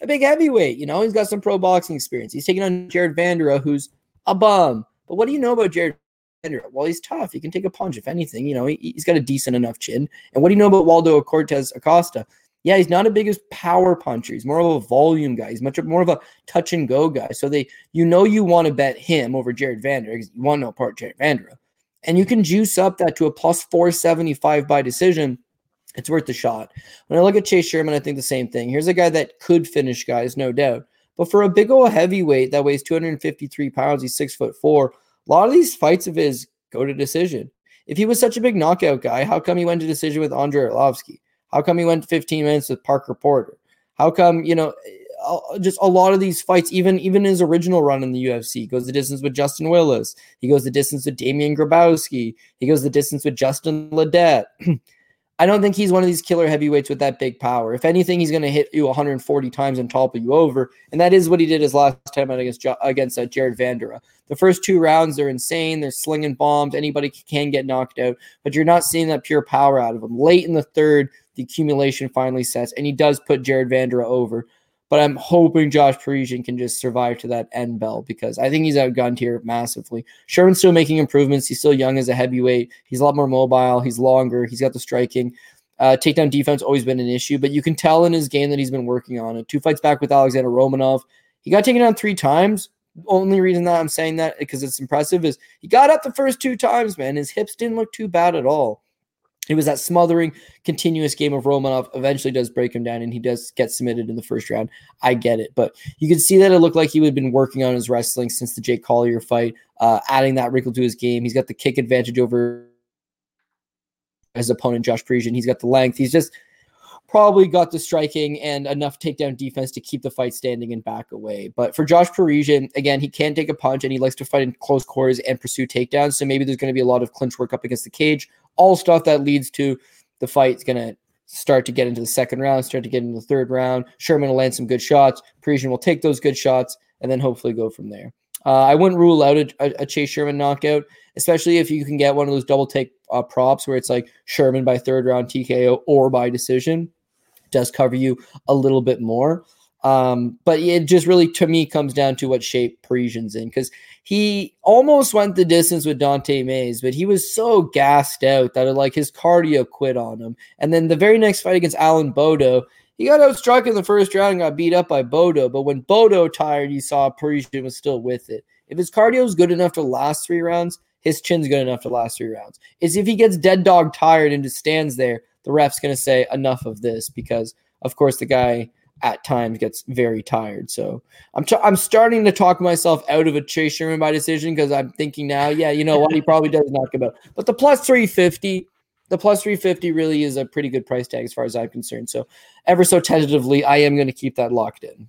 B: a big heavyweight. You know, he's got some pro boxing experience. He's taking on Jared Vanderaa, who's a bum. But what do you know about Jared Vanderaa? Well, he's tough. He can take a punch, if anything. You know, he, has got a decent enough chin. And what do you know about Waldo Cortes Acosta? Yeah, he's not a biggest power puncher. He's more of a volume guy. He's much more of a touch and go guy. So they, you know, you want to bet him over Jared Vanderaa because you want to know part Jared Vanderaa. And you can juice up that to a plus 475 by decision it's worth the shot. When I look at Chase Sherman, I think the same thing. Here's a guy that could finish guys, no doubt. But for a big old heavyweight that weighs 253 pounds, he's six foot four. A lot of these fights of his go to decision. If he was such a big knockout guy, how come he went to decision with Andrei Arlovsky? How come he went 15 minutes with Parker Porter? How come, you know, just a lot of these fights, even even his original run in the UFC, goes the distance with Justin Willis. He goes the distance with Damian Grabowski. He goes the distance with Justin Ledet. I don't think he's one of these killer heavyweights with that big power. If anything, he's going to hit you 140 times and topple you over, and that is what he did his last time out against against uh, Jared Vanderaa. The first two rounds they're insane. They're slinging bombs. Anybody can get knocked out, but you're not seeing that pure power out of him. Late in the third, the accumulation finally sets, and he does put Jared Vanderaa over. But I'm hoping Josh Parisian can just survive to that end bell because I think he's outgunned here massively. Sherman's still making improvements. He's still young as a heavyweight. He's a lot more mobile. He's longer. He's got the striking. Uh, takedown defense always been an issue, but you can tell in his game that he's been working on it. Two fights back with Alexander Romanov. He got taken down three times. Only reason that I'm saying that because it's impressive is he got up the first two times, man. His hips didn't look too bad at all. It was that smothering, continuous game of Romanov eventually does break him down and he does get submitted in the first round. I get it. But you can see that it looked like he had been working on his wrestling since the Jake Collier fight, uh, adding that wrinkle to his game. He's got the kick advantage over his opponent, Josh Parisian. He's got the length. He's just probably got the striking and enough takedown defense to keep the fight standing and back away. But for Josh Parisian, again, he can take a punch and he likes to fight in close quarters and pursue takedowns. So maybe there's going to be a lot of clinch work up against the cage. All stuff that leads to the fight's going to start to get into the second round, start to get into the third round. Sherman will land some good shots. Parisian will take those good shots and then hopefully go from there. Uh, I wouldn't rule out a, a, Chase Sherman knockout, especially if you can get one of those double take uh, props where it's like Sherman by third round TKO or by decision does cover you a little bit more. Um, but it just really, to me, comes down to what shape Parisian's in because he almost went the distance with Don'Tale Mayes, but he was so gassed out that it, like his cardio quit on him. And then the very next fight against Alan Baudot, he got outstruck in the first round and got beat up by Baudot. But when Baudot tired, you saw Parisian was still with it. If his cardio is good enough to last three rounds, his chin's good enough to last three rounds. Is if he gets dead dog tired and just stands there, the ref's going to say enough of this because, of course, the guy at times gets very tired. So I'm I'm starting to talk myself out of a Chase Sherman by decision because I'm thinking now, yeah, you know what, he probably does knock him out. But the plus 350, the plus 350 really is a pretty good price tag as far as I'm concerned. So ever so tentatively, I am going to keep that locked in.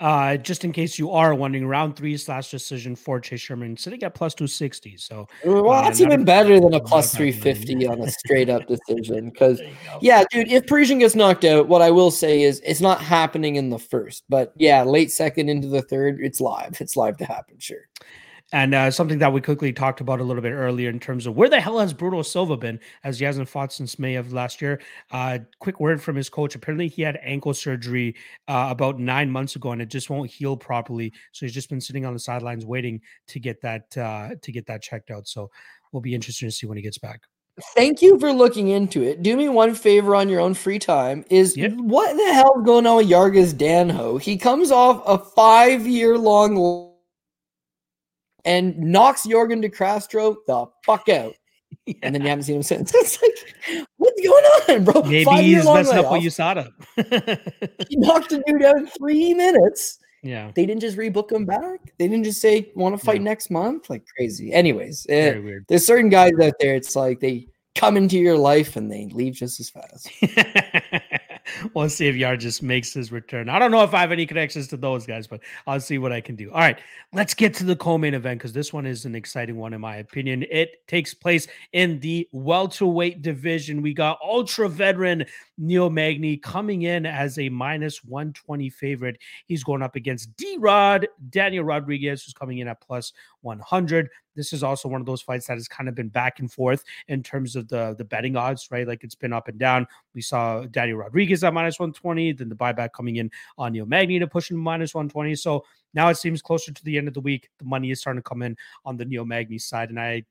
A: Uh, just in case you are wondering, round three slash decision for Chase Sherman sitting at plus 260. So,
B: well, uh, that's even better than a plus 350 on a straight up decision. Because, yeah, dude, if Parisian gets knocked out, what I will say is it's not happening in the first, but yeah, late second into the third, it's live. It's live to happen, sure.
A: And uh, something that we quickly talked about a little bit earlier in terms of where the hell has Bruno Silva been as he hasn't fought since May of last year. Uh, quick word from his coach. Apparently, he had ankle surgery uh, about nine months ago, and it just won't heal properly. So he's just been sitting on the sidelines waiting to get that uh, to get that checked out. So we'll be interested to see when he gets back.
B: Thank you for looking into it. Do me one favor on your own free time. Is yep. what the hell going on with Yargis Danho? He comes off a five year long and knocks Yorgan de Castro the fuck out. Yeah. And then you haven't seen him since. It's like, what's going on, bro?
A: Maybe Five he's messing up with USADA.
B: he knocked a dude out in three minutes.
A: Yeah.
B: They didn't just rebook him back. They didn't just say, want to fight next month? Like crazy. Anyways, it, eh, there's certain guys out there, it's like they come into your life and they leave just as fast.
A: We'll see if Yar just makes his return. I don't know if I have any connections to those guys, but I'll see what I can do. All right, let's get to the co-main event because this one is an exciting one in my opinion. It takes place in the welterweight division. We got ultra veteran Neil Magny coming in as a minus 120 favorite. He's going up against D Rod, Daniel Rodriguez, who's coming in at plus 100. This is also one of those fights that has kind of been back and forth in terms of the, the betting odds, right? Like it's been up and down. We saw Daniel Rodriguez at minus 120, then the buyback coming in on Neil Magny to push him minus 120. So now it seems closer to the end of the week. The money is starting to come in on the Neil Magny side. And I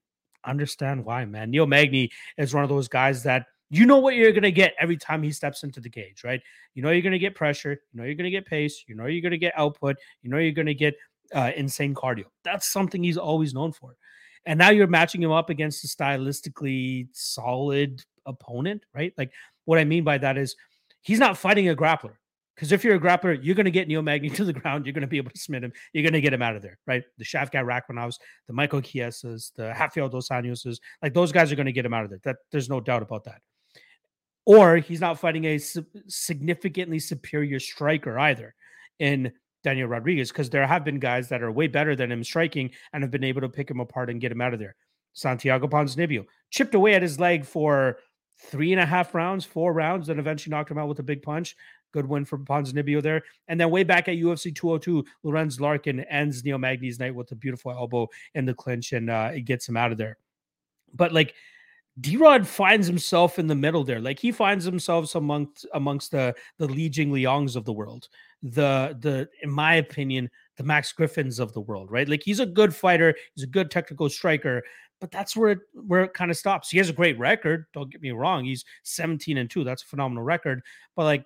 A: understand why, man. Neil Magny is one of those guys that you know what you're going to get every time he steps into the cage, right? You know you're going to get pressure. You know you're going to get pace. You know you're going to get output. You know you're going to get uh, insane cardio. That's something he's always known for. And now you're matching him up against a stylistically solid opponent, right? Like what I mean by that is he's not fighting a grappler. Because if you're a grappler, you're going to get Neil Magny to the ground. You're going to be able to submit him. You're going to get him out of there, right? The Shavkat Rakhmonovs, the Michael Chiesas, the Rafael Dos Anjoses, like those guys are going to get him out of there. That there's no doubt about that. Or he's not fighting a significantly superior striker either in Daniel Rodriguez, because there have been guys that are way better than him striking and have been able to pick him apart and get him out of there. Santiago Ponzinibbio chipped away at his leg for three and a half rounds, four rounds, then eventually knocked him out with a big punch. Good win for Ponzinibbio there. And then way back at UFC 202, Lorenz Larkin ends Neil Magny's night with a beautiful elbow in the clinch and uh, it gets him out of there. But like D Rod finds himself in the middle there. Like he finds himself amongst amongst the the Li Jing Liangs of the world. The the in my opinion, the Max Griffins of the world, right? Like he's a good fighter, he's a good technical striker, but that's where it where it kind of stops. He has a great record. Don't get me wrong. He's 17 and 2. That's a phenomenal record. But like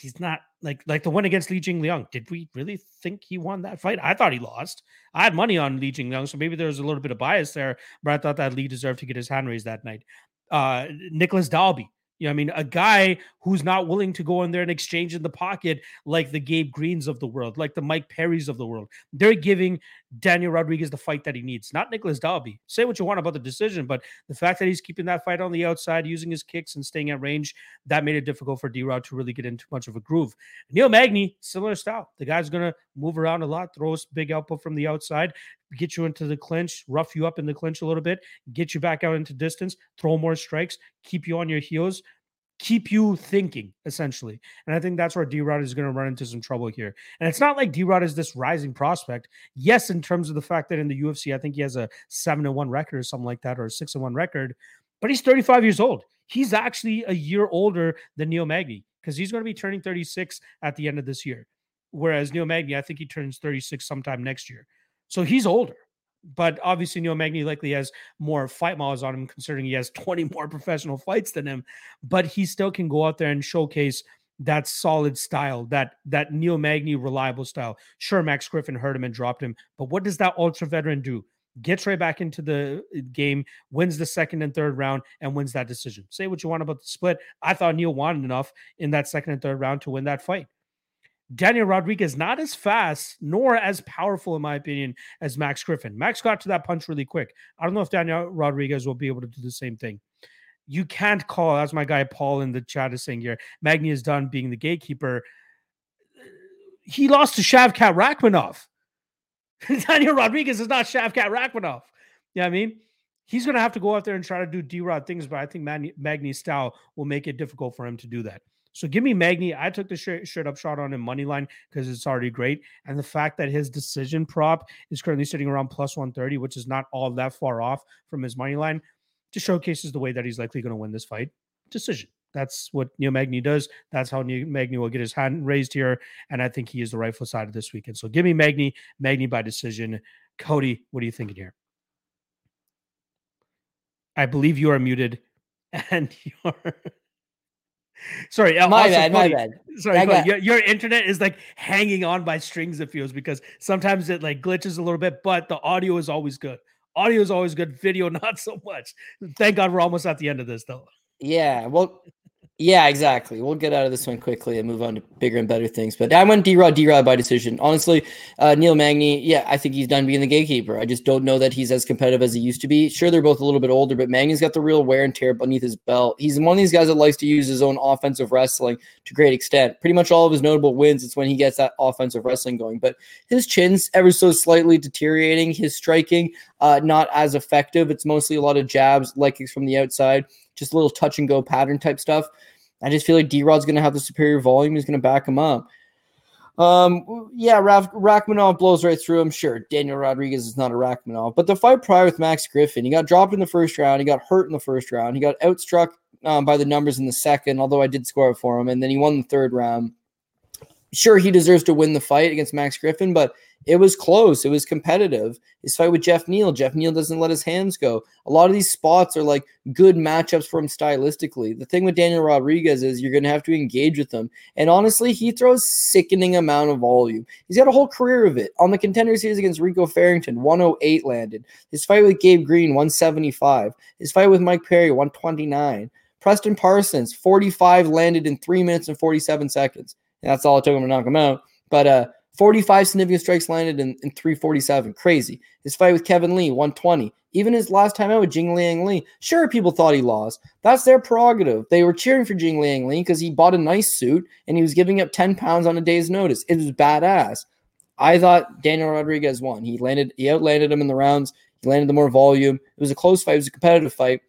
A: he's not like like the one against Li Jing Liang. Did we really think he won that fight? I thought he lost. I had money on Li Jing Liang, so maybe there was a little bit of bias there, but I thought that Lee deserved to get his hand raised that night. Uh Nicolas Dalby, you know, I mean, a guy who's not willing to go in there and exchange in the pocket like the Gabe Greens of the world, like the Mike Perrys of the world. They're giving Daniel Rodriguez the fight that he needs, not Nicholas Dalby. Say what you want about the decision, but the fact that he's keeping that fight on the outside, using his kicks and staying at range, that made it difficult for D Rod to really get into much of a groove. Neil Magny, similar style. The guy's going to move around a lot, throw big output from the outside, get you into the clinch, rough you up in the clinch a little bit, get you back out into distance, throw more strikes, keep you on your heels, keep you thinking essentially. And I think that's where D Rod is going to run into some trouble here. And it's not like D Rod is this rising prospect. Yes, in terms of the fact that in the UFC, I think he has a seven and one record or something like that, or a six and one record, but he's 35 years old. He's actually a year older than Neil Magny because he's going to be turning 36 at the end of this year. Whereas Neil Magny, I think he turns 36 sometime next year. So he's older. But obviously, Neil Magny likely has more fight miles on him, considering he has 20 more professional fights than him. But he still can go out there and showcase that solid style, that that Neil Magny reliable style. Sure, Max Griffin hurt him and dropped him, but what does that ultra veteran do? Gets right back into the uh, game, wins the second and third round, and wins that decision. Say what you want about the split. I thought Neil wanted enough in that second and third round to win that fight. Daniel Rodriguez not as fast nor as powerful, in my opinion, as Max Griffin. Max got to that punch really quick. I don't know if Daniel Rodriguez will be able to do the same thing. You can't call, as my guy Paul in the chat is saying here, Magny is done being the gatekeeper. He lost to Shavkat Rakhmonov. Daniel Rodriguez is not Shavkat Rakhmonov. You know what I mean? He's going to have to go out there and try to do D Rod things, but I think Magny's style will make it difficult for him to do that. So give me Magny. I took the straight, straight up shot on him money line because it's already great. And the fact that his decision prop is currently sitting around plus 130, which is not all that far off from his money line, just showcases the way that he's likely going to win this fight. Decision. That's what Neil Magny does. That's how Neil Magny will get his hand raised here. And I think he is the rightful side of this weekend. So give me Magny, Magny by decision. Cody, what are you thinking here? I believe you are muted and you're Sorry,
C: uh, my bad, my bad.
A: Sorry, got... your, your internet is like hanging on by strings. It feels because sometimes it like glitches a little bit, but the audio is always good. Audio is always good. Video, not so much. Thank God we're almost at the end of this, though.
C: Yeah, well, yeah, exactly. We'll get out of this one quickly and move on to bigger and better things. But I went D Rod, D Rod by decision. Honestly, uh, Neil Magny, yeah, I think he's done being the gatekeeper. I just don't know that he's as competitive as he used to be. Sure, they're both a little bit older, but Magny's got the real wear and tear beneath his belt. He's one of these guys that likes to use his own offensive wrestling to great extent. Pretty much all of his notable wins, it's when he gets that offensive wrestling going. But his chin's ever so slightly deteriorating. His striking, uh, not as effective. It's mostly a lot of jabs, like from the outside, just a little touch and go pattern type stuff
B: I just feel like D Rod's going to have the superior volume. He's going to back him up. Um, yeah, Raf- Rakhmonov blows right through him. Sure, Daniel Rodriguez is not a Rakhmonov, but the fight prior with Max Griffin, he got dropped in the first round. He got hurt in the first round. He got outstruck um, by the numbers in the second, although I did score it for him, and then he won the third round. Sure, he deserves to win the fight against Max Griffin, but it was close. It was competitive. His fight with Jeff Neal, Jeff Neal doesn't let his hands go. A lot of these spots are like good matchups for him stylistically. The thing with Daniel Rodriguez is you're going to have to engage with him. And honestly, he throws sickening amount of volume. He's got a whole career of it. On the contender series against Rico Farrington, 108 landed. His fight with Gabe Green, 175. His fight with Mike Perry, 129. Preston Parsons, 45 landed in 3 minutes and 47 seconds. That's all it took him to knock him out. But uh 45 significant strikes landed in, in 347. Crazy. His fight with Kevin Lee, 120. Even his last time out with Jing Liang Li. Sure, people thought he lost. That's their prerogative. They were cheering for Jing Liang Li because he bought a nice suit and he was giving up 10 pounds on a day's notice. It was badass. I thought Daniel Rodriguez won. He landed, he outlanded him in the rounds. He landed the more volume. It was a close fight. It was a competitive fight.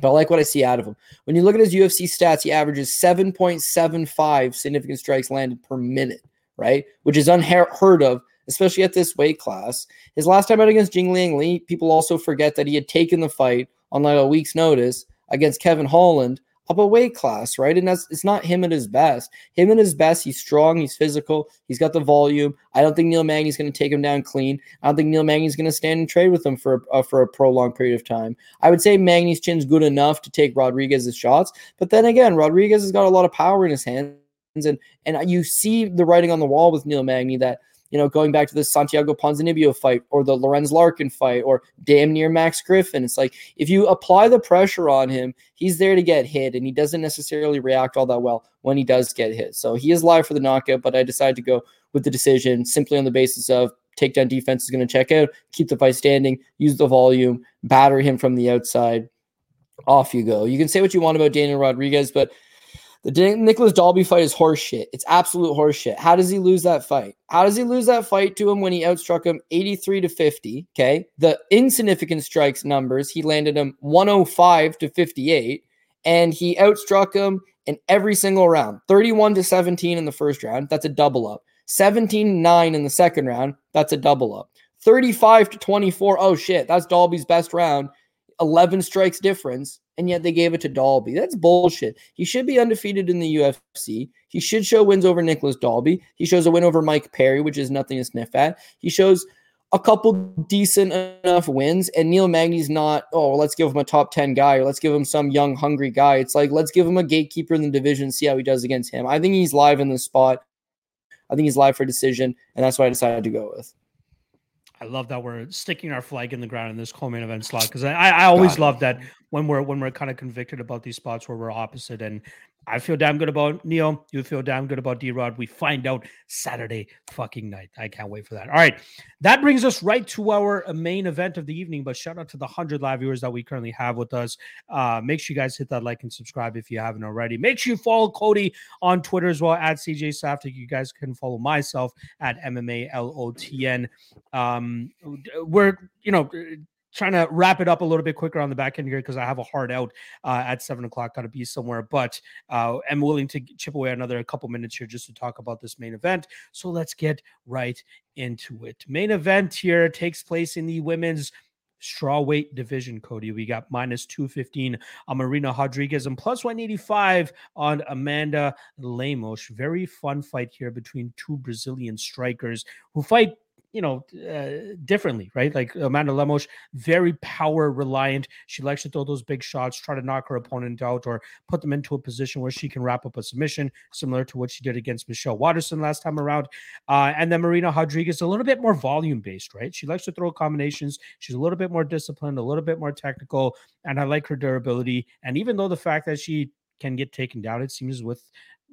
B: But I like what I see out of him. When you look at his UFC stats, he averages 7.75 significant strikes landed per minute right? Which is unheard of, especially at this weight class. His last time out against Jing Liang Li, people also forget that he had taken the fight on like a week's notice against Kevin Holland up a weight class, right? And that's it's not him at his best. Him at his best, he's strong, he's physical, he's got the volume. I don't think Neil Magny's going to take him down clean. I don't think Neil Magny's going to stand and trade with him for uh, for a prolonged period of time. I would say Magny's chin's good enough to take Rodriguez's shots, but then again, Rodriguez has got a lot of power in his hands and and you see the writing on the wall with Neil Magny that you know going back to the Santiago Ponzinibbio fight or the Lorenz Larkin fight or damn near Max Griffin. It's like if you apply the pressure on him, he's there to get hit, and he doesn't necessarily react all that well when he does get hit. So he is live for the knockout, but I decided to go with the decision simply on the basis of takedown defense is going to check out, keep the fight standing, use the volume, batter him from the outside. Off you go. You can say what you want about Daniel Rodriguez, but the Nicholas Dalby fight is horseshit. It's absolute horseshit. How does he lose that fight? How does he lose that fight to him when he outstruck him 83 to 50? Okay. The insignificant strikes numbers, he landed him 105 to 58, and he outstruck him in every single round 31 to 17 in the first round. That's a double up. 17 9 in the second round. That's a double up. 35 to 24. Oh shit. That's Dalby's best round. 11 strikes difference and yet they gave it to Dalby. That's bullshit. He should be undefeated in the UFC. He should show wins over Nicholas Dalby. He shows a win over Mike Perry, which is nothing to sniff at. He shows a couple decent enough wins, and Neil Magny's not, oh, let's give him a top 10 guy or let's give him some young, hungry guy. It's like, let's give him a gatekeeper in the division, see how he does against him. I think he's live in the spot. I think he's live for a decision, and that's what I decided to go with.
A: I love that we're sticking our flag in the ground in this co-main event slot because I, I always God. love that when we're when we're kind of convicted about these spots where we're opposite. And I feel damn good about Neil. You feel damn good about D Rod. We find out Saturday fucking night. I can't wait for that. All right. That brings us right to our main event of the evening. But shout out to the 100 live viewers that we currently have with us. Uh, make sure you guys hit that like and subscribe if you haven't already. Make sure you follow Cody on Twitter as well at CJ Saftik. You guys can follow myself at MMA LOTN. Um, we're, you know, trying to wrap it up a little bit quicker on the back end here because I have a hard out uh, at seven o'clock. Got to be somewhere, but uh, I'm willing to chip away another couple minutes here just to talk about this main event. So let's get right into it. Main event here takes place in the women's strawweight division, Cody. We got minus 215 on Marina Rodriguez and plus 185 on Amanda Lemos. Very fun fight here between two Brazilian strikers who fight you know, uh, differently, right? Like Amanda Lemos, very power reliant. She likes to throw those big shots, try to knock her opponent out or put them into a position where she can wrap up a submission, similar to what she did against Michelle Waterson last time around. Uh, and then Marina Rodriguez, a little bit more volume based, right? She likes to throw combinations. She's a little bit more disciplined, a little bit more technical, and I like her durability. And even though the fact that she can get taken down, it seems with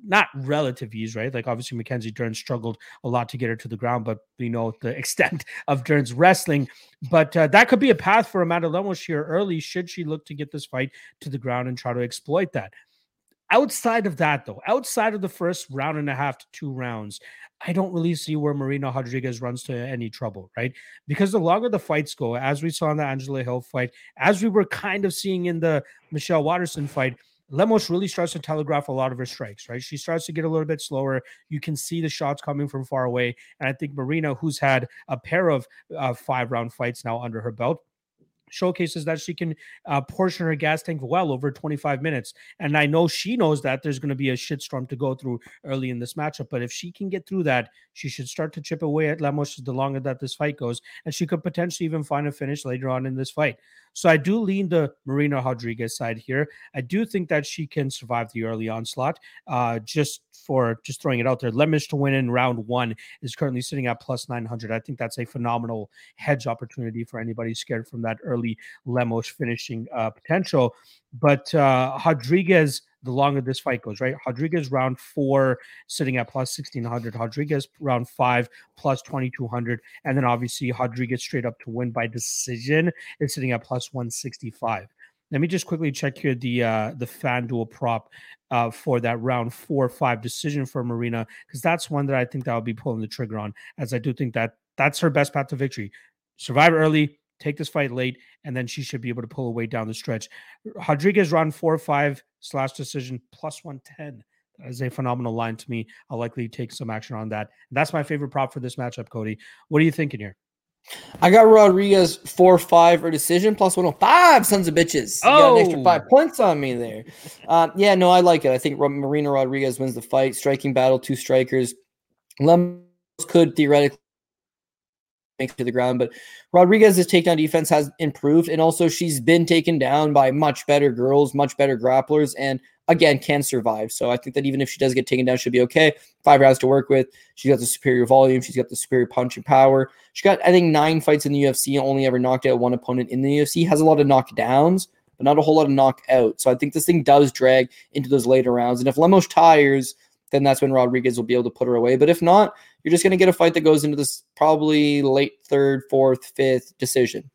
A: not relative ease, right? Like obviously Mackenzie Dern struggled a lot to get her to the ground, but we know the extent of Dern's wrestling. But uh, that could be a path for Amanda Lemos here early, should she look to get this fight to the ground and try to exploit that. Outside of that, though, outside of the first round and a half to two rounds, I don't really see where Marina Rodriguez runs to any trouble, right? Because the longer the fights go, as we saw in the Angela Hill fight, as we were kind of seeing in the Michelle Waterson fight, Lemos really starts to telegraph a lot of her strikes, right? She starts to get a little bit slower. You can see the shots coming from far away. And I think Marina, who's had a pair of uh, five round fights now under her belt, showcases that she can uh, portion her gas tank well over 25 minutes. And I know she knows that there's going to be a shitstorm to go through early in this matchup. But if she can get through that, she should start to chip away at Lemos the longer that this fight goes. And she could potentially even find a finish later on in this fight. So I do lean the Marina Rodriguez side here. I do think that she can survive the early onslaught. Uh, just for just throwing it out there, Lemos to win in round one is currently sitting at plus 900. I think that's a phenomenal hedge opportunity for anybody scared from that early Lemos finishing uh, potential. But uh, Rodriguez the longer this fight goes, right? Rodriguez round four sitting at plus 1600, Rodriguez round five plus 2200, and then obviously Rodriguez straight up to win by decision is sitting at plus 165. Let me just quickly check here the uh the FanDuel prop uh for that round four five decision for Marina because that's one that I think that will be pulling the trigger on, as I do think that that's her best path to victory. Survive early, take this fight late, and then she should be able to pull away down the stretch. Rodriguez round four five slash decision plus 110. That is a phenomenal line to me. I'll likely take some action on that. That's my favorite prop for this matchup, Cody. What are you thinking here?
B: I got Rodriguez 4 5 or decision plus 105. Sons of bitches. You
A: oh.
B: got an extra five oh. points on me there. Uh, yeah, no, I like it. I think Marina Rodriguez wins the fight. Striking battle, two strikers. Lemos could theoretically to the ground. But Rodriguez's takedown defense has improved, and also she's been taken down by much better girls, much better grapplers, and again can survive. So I think that even if she does get taken down, she'll be okay. Five rounds to work with. She's got the superior volume. She's got the superior punching power. She got I think nine fights in the UFC, only ever knocked out one opponent in the UFC. Has a lot of knockdowns, but not a whole lot of knockouts. So I think this thing does drag into those later rounds. And if Lemos tires then that's when Rodriguez will be able to put her away. But if not, you're just going to get a fight that goes into this probably late third, fourth, fifth decision.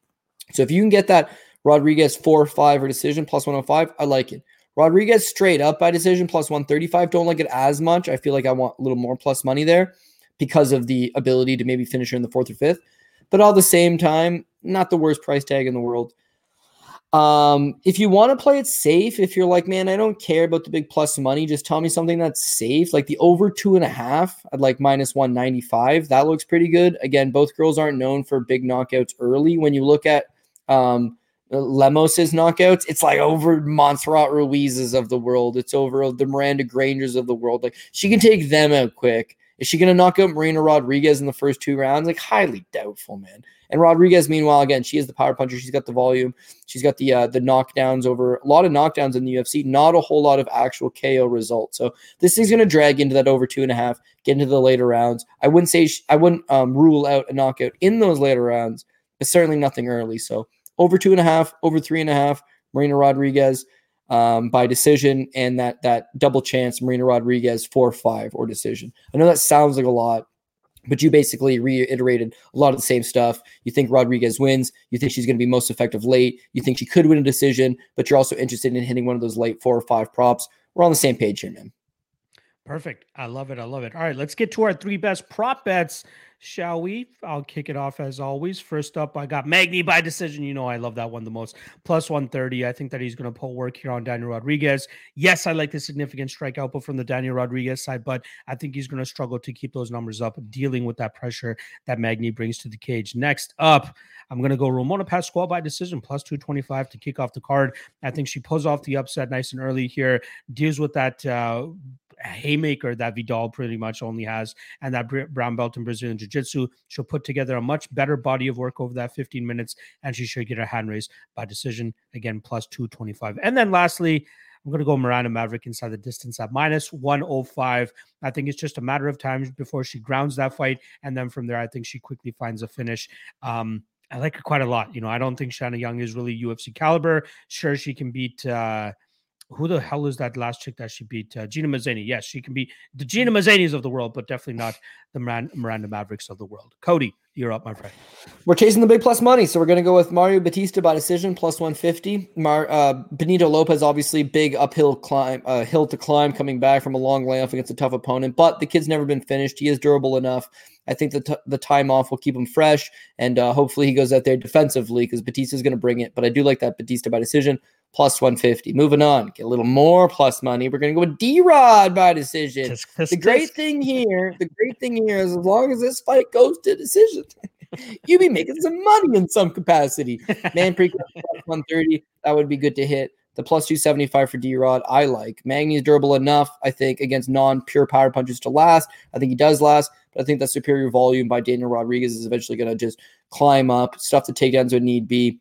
B: So if you can get that Rodriguez four five or decision plus 105, I like it. Rodriguez straight up by decision plus 135. Don't like it as much. I feel like I want a little more plus money there because of the ability to maybe finish her in the fourth or fifth. But all the same time, not the worst price tag in the world. Um, if you want to play it safe, if you're like, man, I don't care about the big plus money, just tell me something that's safe. Like the over two and a half, I'd like minus 195. That looks pretty good. Again, both girls aren't known for big knockouts early. When you look at um Lemos's knockouts, it's like over Montserrat Ruiz's of the world. It's over the Miranda Grangers of the world. Like she can take them out quick. Is she going to knock out Marina Rodriguez in the first two rounds? Like highly doubtful, man. And Rodriguez, meanwhile, again, she is the power puncher. She's got the volume. She's got the uh, the knockdowns over a lot of knockdowns in the UFC. Not a whole lot of actual KO results. So this is going to drag into that over two and a half, get into the later rounds. I wouldn't say she, I wouldn't um, rule out a knockout in those later rounds, but certainly nothing early. So over two and a half, over three and a half. Marina Rodriguez um, by decision, and that that double chance Marina Rodriguez four five or decision. I know that sounds like a lot, but you basically reiterated a lot of the same stuff. You think Rodriguez wins. You think she's going to be most effective late. You think she could win a decision, but you're also interested in hitting one of those late four or five props. We're on the same page here, man.
A: Perfect. I love it. I love it. All right, let's get to our three best prop bets shall we? I'll kick it off as always. First up, I got Magny by decision. You know, I love that one the most. Plus 130. I think that he's going to pull work here on Daniel Rodriguez. Yes, I like the significant strike output from the Daniel Rodriguez side, but I think he's going to struggle to keep those numbers up, dealing with that pressure that Magny brings to the cage. Next up, I'm going to go Ramona Pascual by decision, plus 225 to kick off the card. I think she pulls off the upset nice and early here, deals with that. Uh, haymaker that Vidal pretty much only has, and that brown belt in Brazilian Jiu Jitsu. She'll put together a much better body of work over that 15 minutes, and she should get her hand raised by decision again, plus 225. And then lastly, I'm going to go Miranda Maverick inside the distance at minus 105. I think it's just a matter of time before she grounds that fight. And then from there, I think she quickly finds a finish. Um, I like her quite a lot. You know, I don't think Shanna Young is really UFC caliber. Sure, she can beat uh, who the hell is that last chick that she beat? Uh, Gina Mazany. Yes, she can be the Gina Mazanys of the world, but definitely not the Miranda, Miranda Mavericks of the world. Cody, you're up, my friend.
B: We're chasing the big plus money, so we're going to go with Mario Bautista by decision plus 150. Mar, uh, Benito Lopez, obviously, big uphill climb, uh, hill to climb, coming back from a long layoff against a tough opponent, but the kid's never been finished. He is durable enough. I think the, t- the time off will keep him fresh, and uh, hopefully he goes out there defensively because Bautista is going to bring it. But I do like that Bautista by decision plus 150. Moving on, get a little more plus money. We're going to go with D Rod by decision.
A: Tisk, tisk,
B: the great
A: tisk.
B: thing here, the great thing here is as long as this fight goes to decision, you be making some money in some capacity. Man, pre 130, that would be good to hit. The plus 275 for D Rod, I like. Magny is durable enough, I think, against non pure power punches to last. I think he does last, but I think that superior volume by Daniel Rodriguez is eventually going to just climb up, stuff the takedowns would need be,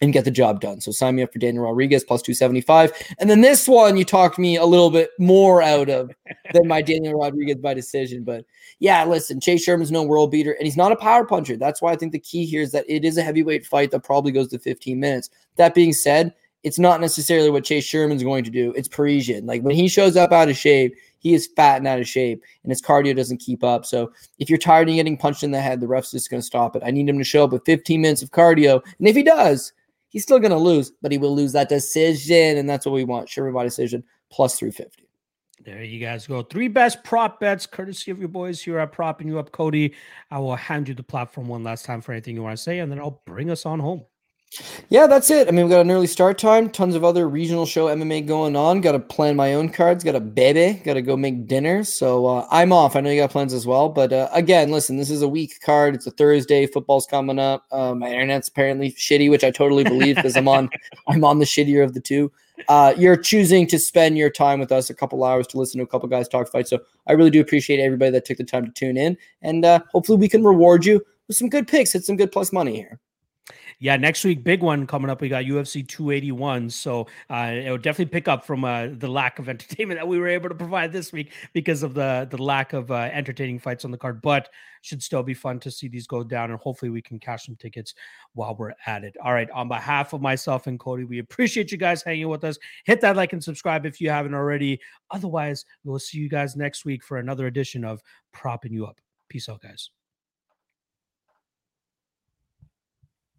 B: and get the job done. So sign me up for Daniel Rodriguez plus 275. And then this one you talked me a little bit more out of than my Daniel Rodriguez by decision. But yeah, listen, Chase Sherman's no world beater, and he's not a power puncher. That's why I think the key here is that it is a heavyweight fight that probably goes to 15 minutes. That being said, it's not necessarily what Chase Sherman's going to do. It's Parisian. Like when he shows up out of shape, he is fat and out of shape, and his cardio doesn't keep up. So if you're tired of getting punched in the head, the ref's just going to stop it. I need him to show up with 15 minutes of cardio, and if he does, he's still going to lose, but he will lose that decision, and that's what we want. Sherman by decision plus 350.
A: There you guys go. Three best prop bets, courtesy of your boys here at Propping You Up, Cody. I will hand you the platform one last time for anything you want to say, and then I'll bring us on home.
B: Yeah, that's it. I mean, we got an early start time, tons of other regional show MMA going on. Got to plan my own cards, got a baby, got to go make dinner. So uh, I'm off. I know you got plans as well. But uh, again, listen, this is a week card. It's a Thursday. Football's coming up. Uh, my internet's apparently shitty, which I totally believe because I'm on I'm on the shittier of the two. Uh, you're choosing to spend your time with us a couple hours to listen to a couple guys talk fight. So I really do appreciate everybody that took the time to tune in. And uh, hopefully we can reward you with some good picks, hit some good plus money here.
A: Yeah, next week, big one coming up. We got UFC 281. So uh, it will definitely pick up from uh, the lack of entertainment that we were able to provide this week because of the the lack of uh, entertaining fights on the card. But should still be fun to see these go down, and hopefully we can cash some tickets while we're at it. All right, on behalf of myself and Cody, we appreciate you guys hanging with us. Hit that like and subscribe if you haven't already. Otherwise, we'll see you guys next week for another edition of Propping You Up. Peace out, guys.